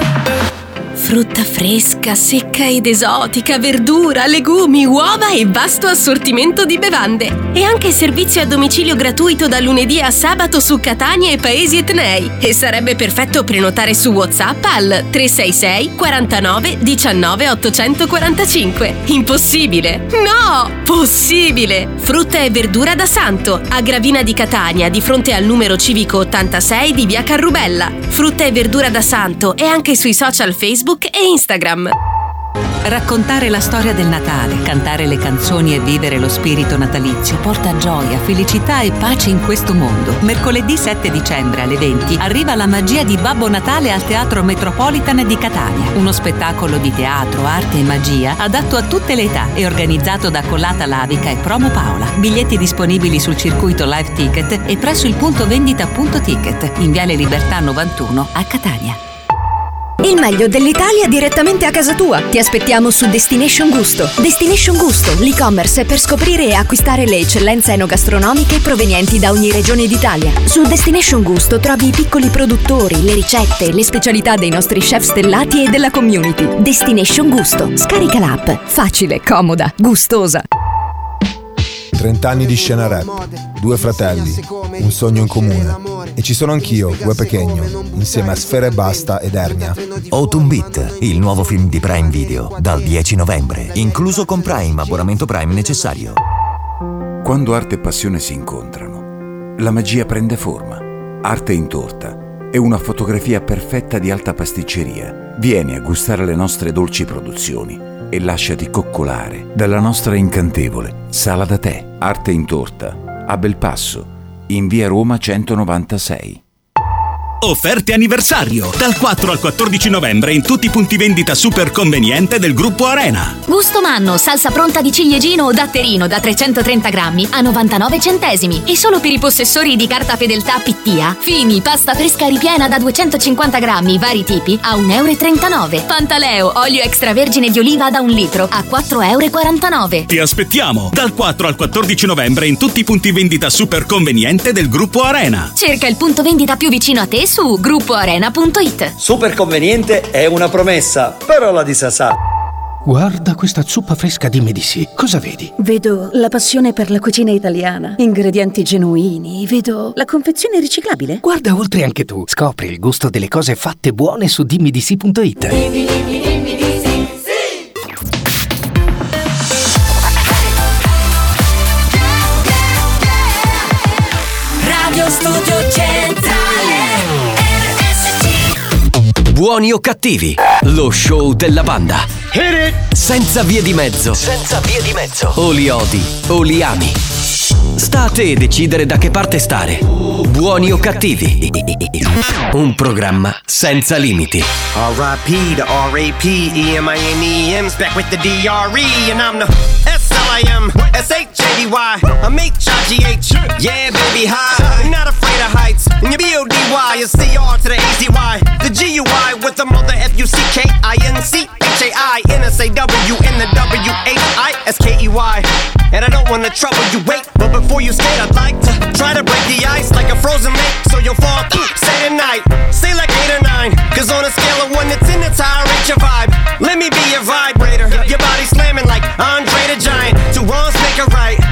Frutta fresca, secca ed esotica, verdura, legumi, uova e vasto assortimento di bevande. E anche servizio a domicilio gratuito da lunedì a sabato su Catania e paesi etnei. E sarebbe perfetto prenotare su WhatsApp al 366 49 19 845. Impossibile? No! Possibile! Frutta e verdura da Santo, a Gravina di Catania, di fronte al numero civico 86 di via Carrubella. Frutta e verdura da Santo e anche sui social Facebook e Instagram. Raccontare la storia del Natale, cantare le canzoni e vivere lo spirito natalizio porta gioia, felicità e pace in questo mondo. Mercoledì 7 dicembre alle 20 arriva la magia di Babbo Natale al Teatro Metropolitan di Catania. Uno spettacolo di teatro, arte e magia adatto a tutte le età e organizzato da Collata Lavica e Promo Paola. Biglietti disponibili sul circuito Live Ticket e presso il punto vendita punto ticket in Viale Libertà 91 a Catania. Il meglio dell'Italia direttamente a casa tua. Ti aspettiamo su Destination Gusto. Destination Gusto, l'e-commerce per scoprire e acquistare le eccellenze enogastronomiche provenienti da ogni regione d'Italia. Su Destination Gusto trovi i piccoli produttori, le ricette, le specialità dei nostri chef stellati e della community. Destination Gusto. Scarica l'app. Facile, comoda, gustosa. 30 anni di scena rap, due fratelli, un sogno in comune. E ci sono anch'io, Gue Pechegno, insieme a Sfera e Basta ed Ernia. Autumn Beat, il nuovo film di Prime Video, dal 10 novembre, incluso con Prime, abbonamento Prime necessario. Quando arte e passione si incontrano, la magia prende forma. Arte in torta è una fotografia perfetta di alta pasticceria. Vieni a gustare le nostre dolci produzioni e lasciati coccolare dalla nostra incantevole sala da tè. Arte in torta a Belpasso, in via Roma 196. Offerte anniversario dal 4 al 14 novembre in tutti i punti vendita super conveniente del gruppo Arena. Gusto Manno, salsa pronta di ciliegino o datterino da 330 grammi a 99 centesimi. E solo per i possessori di carta fedeltà Pittia, Fini, pasta fresca ripiena da 250 grammi, vari tipi, a 1,39 euro. Pantaleo, olio extravergine di oliva da un litro, a 4,49 euro. Ti aspettiamo dal 4 al 14 novembre in tutti i punti vendita super conveniente del gruppo Arena. Cerca il punto vendita più vicino a te su gruppoarena.it. Super conveniente è una promessa, parola di Sasà. Guarda questa zuppa fresca di Medici. Cosa vedi? Vedo la passione per la cucina italiana, ingredienti genuini, vedo la confezione riciclabile. Guarda oltre anche tu. Scopri il gusto delle cose fatte buone su dimmidisi.it. Radio Buoni o cattivi, lo show della banda. Senza vie di mezzo. Senza vie di mezzo. O li odi o li ami. Sta a te decidere da che parte stare. Buoni o cattivi. Un programma senza limiti. R.I.P. to R.A.P.E.M.I.N.E.M's back with the D.R.E. and I'm the S.L.I.M. S.H.A.D.Y. I'm H.I.G.H. Yeah, baby, hi. I'm not afraid of heights. And your B.O.D.Y. is C.R. to the A.Z.Y. The G.U.I. with the mother F.U.C.K.I.N.C. H.A.I.N.S.A.W. in the W.H.I.S.K.E.Y. And I don't wanna trouble you, wait. But before you skate, I'd like to try to break the ice like a frozen lake. So you'll fall through, say a night. Say like eight or nine. Cause on a scale of one, it's in the tire, rate your vibe. Let me be your vibrator.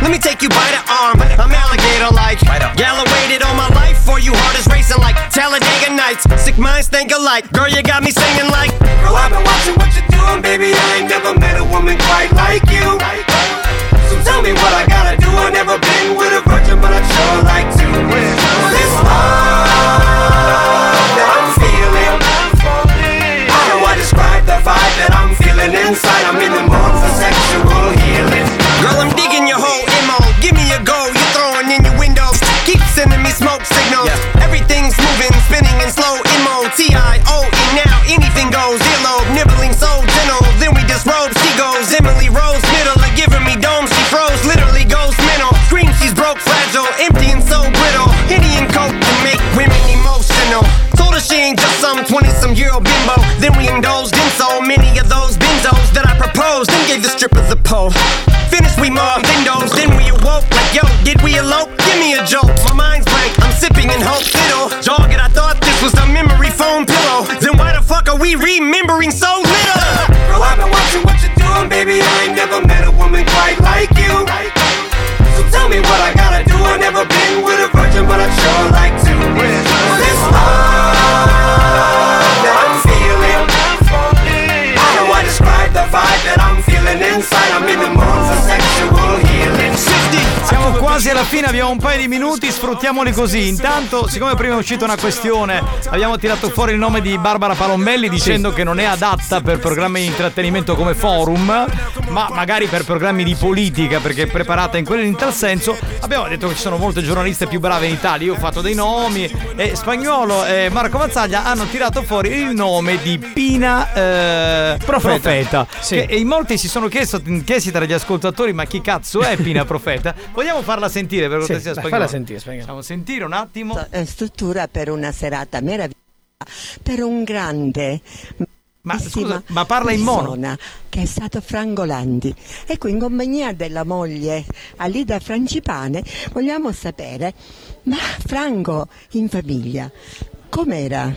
Let me take you by the arm. I'm alligator like. Gala waited all my life for you. Heart is racing like Talladega Nights. Sick minds think alike. Girl, you got me singing like. Girl, I've been watching what you're doing, baby. I ain't never met a woman quite like you. So tell me what I gotta do. I've never been with a virgin, but I'd sure like to. This love that I'm feeling. How do I describe the vibe that I'm feeling inside? I'm in Then we indulged in so many of those benzos that I proposed and gave the strippers a pole. Finished we mobbed windows, then we awoke like yo, did we elope? Give me a joke. My mind's blank, I'm sipping in hope fiddle. Jog it, I thought this was a memory foam pillow. Then why the fuck are we remembering so little? Girl, I've been watching what you're doing, baby. I ain't never met a woman quite like you. So tell me what I gotta do. I've never been with a virgin, but I'd sure like to. Well, this love inside? I'm in the mood for sexual healing. Siamo quasi alla fine, abbiamo un paio di minuti, sfruttiamoli così. Intanto, siccome prima è uscita una questione, abbiamo tirato fuori il nome di Barbara Palombelli dicendo che non è adatta per programmi di intrattenimento come forum, ma magari per programmi di politica, perché è preparata in quello in tal senso. Abbiamo detto che ci sono molte giornaliste più brave in Italia, io ho fatto dei nomi e Spagnolo e Marco Mazzaglia hanno tirato fuori il nome di Pina eh, Profeta. Sì. Che- e in molti si sono chiesto, chiesti tra gli ascoltatori, ma chi cazzo è Pina Profeta? Vogliamo farla sentire per Sì, cortesia dai, Spagnolo? falla sentire, Spagnolo. Facciamo sentire un attimo. Eh, struttura per una serata meravigliosa. per un grande Ma scusa, ma parla in mono? che è stato Franco Landi. Ecco, in compagnia della moglie Alida Francipane vogliamo sapere, ma Franco in famiglia com'era?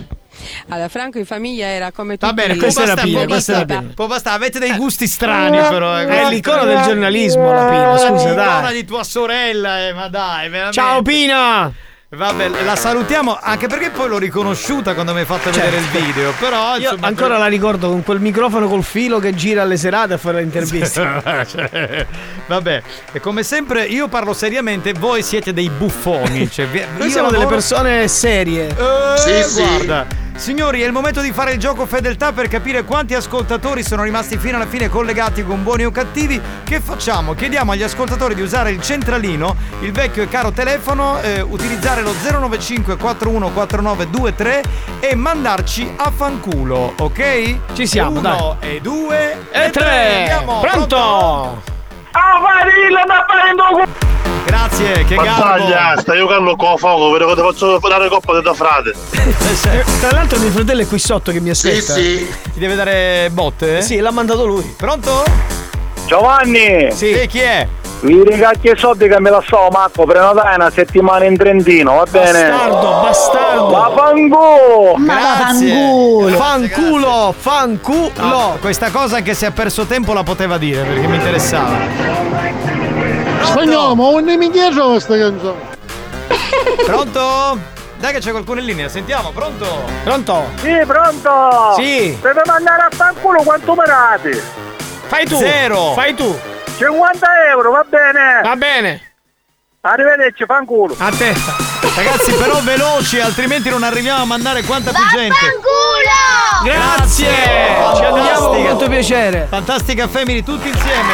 Allora, Franco in famiglia era come tutti Va bene, i- questa era Pina, questa era può Pina. Può bastare, avete dei gusti strani però. eh. È l'icona del giornalismo, la Pina, scusa, L'icona dai. di tua sorella, eh, ma dai, veramente. Ciao Pina! Vabbè, la salutiamo anche perché poi l'ho riconosciuta quando mi hai fatto vedere il video. Però Io insomma, ancora la ricordo con quel microfono col filo che gira alle serate a fare le interviste. Cioè, Vabbè, e come sempre io parlo seriamente, voi siete dei buffoni. Cioè, vi- Noi io siamo delle lavoro- persone serie. Eh, guarda. Signori, è il momento di fare il gioco fedeltà per capire quanti ascoltatori sono rimasti fino alla fine collegati con buoni o cattivi. Che facciamo? Chiediamo agli ascoltatori di usare il centralino, il vecchio e caro telefono, eh, utilizzare lo 095 414923 e mandarci a fanculo, ok? Ci siamo, Uno e due E tre! Andiamo, Pronto? Ah, Marilla, sta facendo Grazie, che Battaglia, garbo. stai giocando con fuoco, vedo che ti faccio dare coppa di tua frate. Eh, Tra l'altro mio fratello è qui sotto che mi aspetta. sì. Ti deve dare botte? Sì, l'ha mandato lui. Pronto? Giovanni! Sì, chi è? Vi ricacchi i soldi che me la so, Marco, prenotai una settimana in Trentino, va bene? Bastardo, bastardo. Ma fanculo! Grazie. Fanculo, fanculo. No, questa cosa anche se ha perso tempo la poteva dire perché mi interessava. Spagnolo, ma non mi dietro questa canzone. Pronto? Dai che c'è qualcuno in linea, sentiamo, pronto? Pronto? Sì, pronto! Sì. Deve mandare a fanculo quanto merati? Fai tu. Zero. Fai tu. 50 euro, va bene? Va bene. Arrivederci, fanculo. A te. Ragazzi, però veloci, altrimenti non arriviamo a mandare quanta più gente. Grazie. Ci andiamo con molto piacere. Fantastica Family, tutti insieme.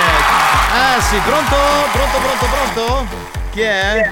Ah sì, pronto? Pronto, pronto, pronto? Chi è?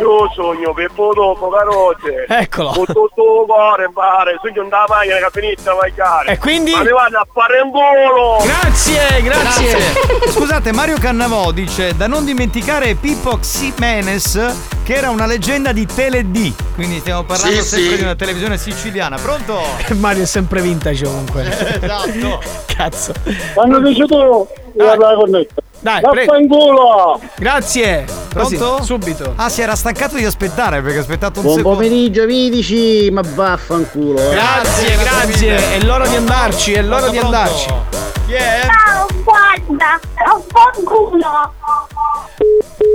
Io sogno Peppo dopo, carote. Eccolo. Con tutto il cuore, pare. Sogno andare macchina che finita a vagliare. E quindi? Ma ne vanno a fare in volo. Grazie, grazie. Scusate, Mario Cannavò dice da non dimenticare Pippo Ximenes che era una leggenda di Tele D. Quindi stiamo parlando Sì, sempre sì. di una televisione siciliana. Pronto? Mario è sempre vintage comunque. esatto. Cazzo. Quando dici tu, io la connetta. Dai, prego. Vaffanculo! Grazie. Così, Pronto? subito. Ah, si era stancato di aspettare perché ha aspettato un Buon secondo. pomeriggio, Vidici, ma vaffanculo. eh. Grazie, grazie. È l'ora di andarci, è l'ora di andarci. Chi è? Ciao, guarda, ho buon culo.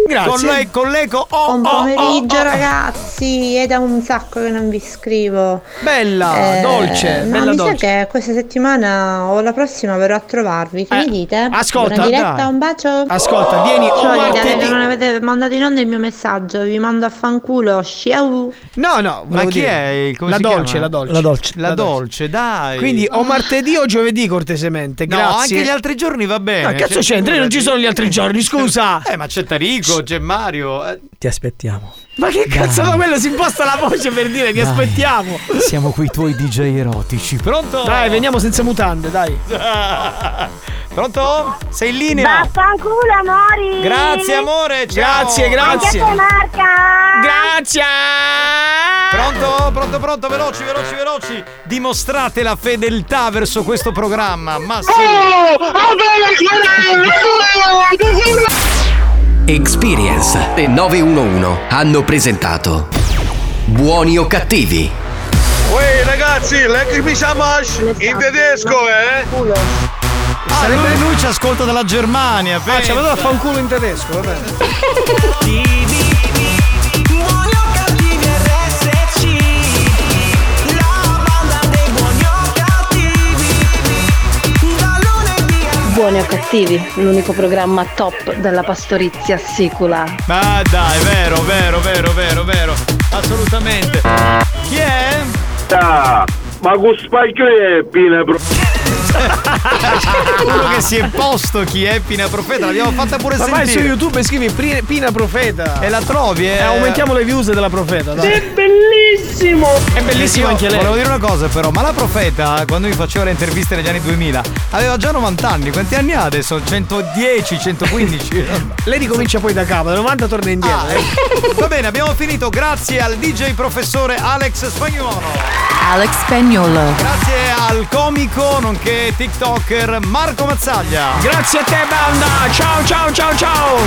Grazie. Con lei, con l'eco. Oh, Buon oh, oh, pomeriggio oh. ragazzi, è da un sacco che non vi scrivo. Bella, Eh, dolce, no, bella mi dolce. sa che questa settimana o la prossima verrò a trovarvi. Che Eh, mi dite? ascolta, Buona diretta, dai. un bacio. Ascolta, vieni Ciao, martedì- non avete mandato in onda il mio messaggio, vi mando a fanculo. Ciao. No, no, Ma chi dire. è? Come la si dolce, chiama? la dolce. La dolce. La dolce, dai. Quindi o martedì o giovedì cortesemente. No, Grazie. anche gli altri giorni va bene. No, cazzo c'entra? Non ci sono gli altri giorni, scusa. Eh, ma c'è Tarico, c'è Mario. eh. Ti aspettiamo. Ma che cazzo ma quello si imposta la voce per dire ti aspettiamo. Siamo quei tuoi DJ erotici. Pronto? Dai, veniamo senza mutande, dai. Pronto? Sei in linea? Vaffanculo, amori. Grazie amore, ciao. Grazie, grazie. Grazie. Pronto? Pronto, pronto, veloci, veloci, veloci. Dimostrate la fedeltà verso questo programma. Ma sì. Experience e 911 hanno presentato Buoni o cattivi? Uè ragazzi, leggimi Samash in tedesco, eh? Ah, lui, lui ci ascolta dalla Germania. Ah, ci avevo a fa un culo in tedesco, vabbè. Buoni o cattivi, l'unico programma top della pastorizia sicula. Ma dai, vero, vero, vero, vero, vero. Assolutamente. Chi è? Ah, ma con spacchio è pina bro. Uno che si è posto chi è Pina Profeta, l'abbiamo fatta pure Ma vai su sentire. YouTube e scrivi Pri- Pina Profeta. E la trovi, eh? E aumentiamo le views della Profeta, dai. È bellissimo! È bellissimo anche lei. Volevo dire una cosa però, ma la profeta quando mi faceva le interviste negli anni 2000 aveva già 90 anni, quanti anni ha adesso? 110, 115? Lei ricomincia poi da capo, da 90 torna indietro. Ah, eh. Va bene, abbiamo finito, grazie al DJ professore Alex Spagnuolo. Alex Spagnolo. Grazie al comico anche TikToker Marco Mazzaglia. Grazie a te banda, ciao ciao ciao ciao!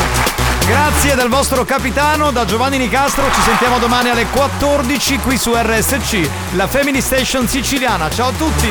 Grazie dal vostro capitano, da Giovanni Nicastro, ci sentiamo domani alle 14 qui su RSC, la Family Station siciliana. Ciao a tutti!